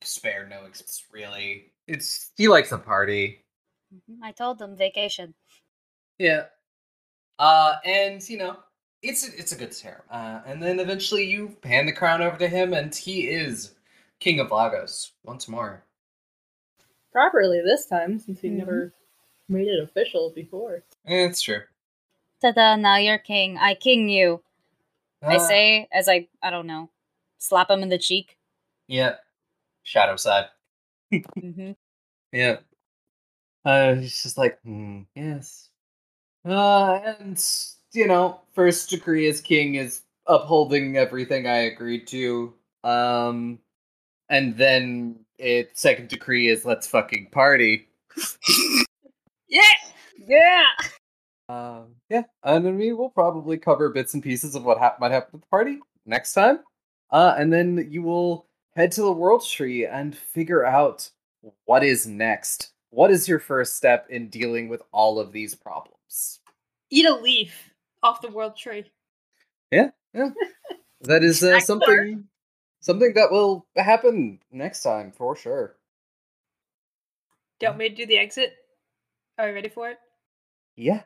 spared no expense. Really, it's he likes a party. I told them vacation. Yeah. Uh, and you know, it's it's a good stare. Uh, and then eventually you hand the crown over to him, and he is king of Lagos once more. Properly this time, since we Mhm. never made it official before. It's true. Ta-da! Now you're king. I king you. I Uh, say as I I don't know, slap him in the cheek. Yeah. Shadow side. hmm Yeah. Uh, he's just like, hmm, yes. Uh, and you know, first decree as king is upholding everything I agreed to. Um, and then it second decree is let's fucking party. Yeah. Yeah. Um, yeah, and then we will probably cover bits and pieces of what hap- might happen at the party next time. Uh, and then you will head to the World Tree and figure out what is next. What is your first step in dealing with all of these problems? Eat a leaf off the world tree. Yeah, yeah. that is uh, something something that will happen next time for sure. Do you want me to do the exit? Are you ready for it? Yeah.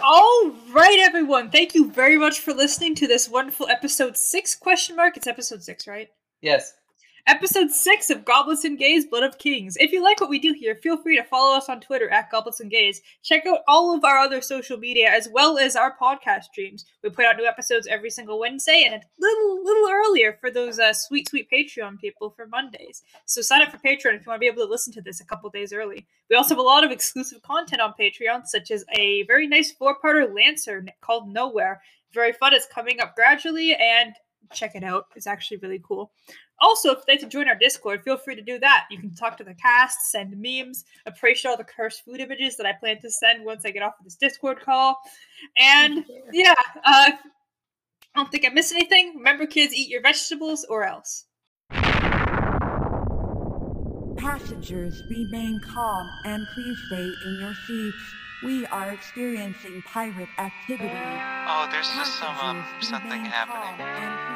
All right, everyone. Thank you very much for listening to this wonderful episode six question mark. It's episode six, right? Yes. Episode six of Goblets and Gays, Blood of Kings. If you like what we do here, feel free to follow us on Twitter at Goblets and Gays. Check out all of our other social media as well as our podcast streams. We put out new episodes every single Wednesday and a little little earlier for those uh, sweet sweet Patreon people for Mondays. So sign up for Patreon if you want to be able to listen to this a couple days early. We also have a lot of exclusive content on Patreon, such as a very nice four-parter Lancer called Nowhere. Very fun. It's coming up gradually, and check it out. It's actually really cool. Also, if you'd like to join our Discord, feel free to do that. You can talk to the cast, send memes, appreciate all the cursed food images that I plan to send once I get off of this Discord call. And yeah, uh, I don't think I missed anything. Remember, kids, eat your vegetables or else. Passengers, remain calm and please stay in your seats. We are experiencing pirate activity. Oh, there's just some, um, something happening.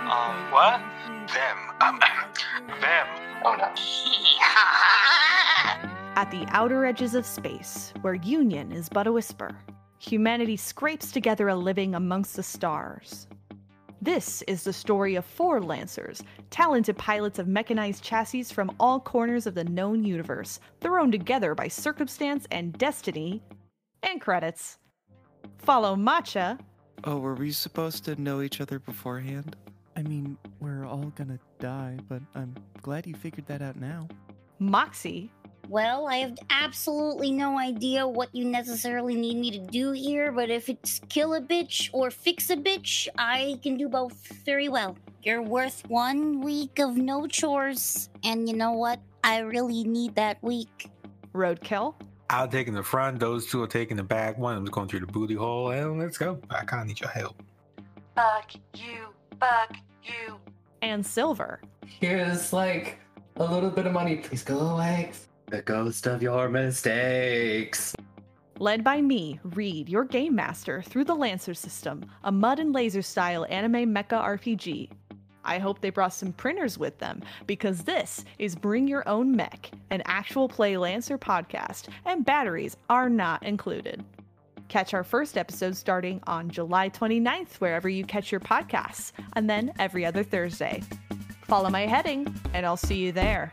calm Um, what? Them. Um, them. Oh no. At the outer edges of space, where union is but a whisper, humanity scrapes together a living amongst the stars. This is the story of four Lancers, talented pilots of mechanized chassis from all corners of the known universe, thrown together by circumstance and destiny, and credits. Follow Matcha, Oh, were we supposed to know each other beforehand? I mean, we're all gonna die, but I'm glad you figured that out now. Moxie, Well, I have absolutely no idea what you necessarily need me to do here, but if it's kill a bitch or fix a bitch, I can do both very well. You're worth one week of no chores, and you know what? I really need that week. Roadkill, I'll take in the front, those two are taking the back. One of them's going through the booty hole, and let's go. I kinda need your help. Fuck you, fuck you. and Silver. Here's like a little bit of money. Please go away. The ghost of your mistakes. Led by me, Reed, your game master, through the Lancer system, a mud and laser style anime mecha RPG. I hope they brought some printers with them because this is Bring Your Own Mech, an actual play Lancer podcast, and batteries are not included. Catch our first episode starting on July 29th, wherever you catch your podcasts, and then every other Thursday. Follow my heading, and I'll see you there.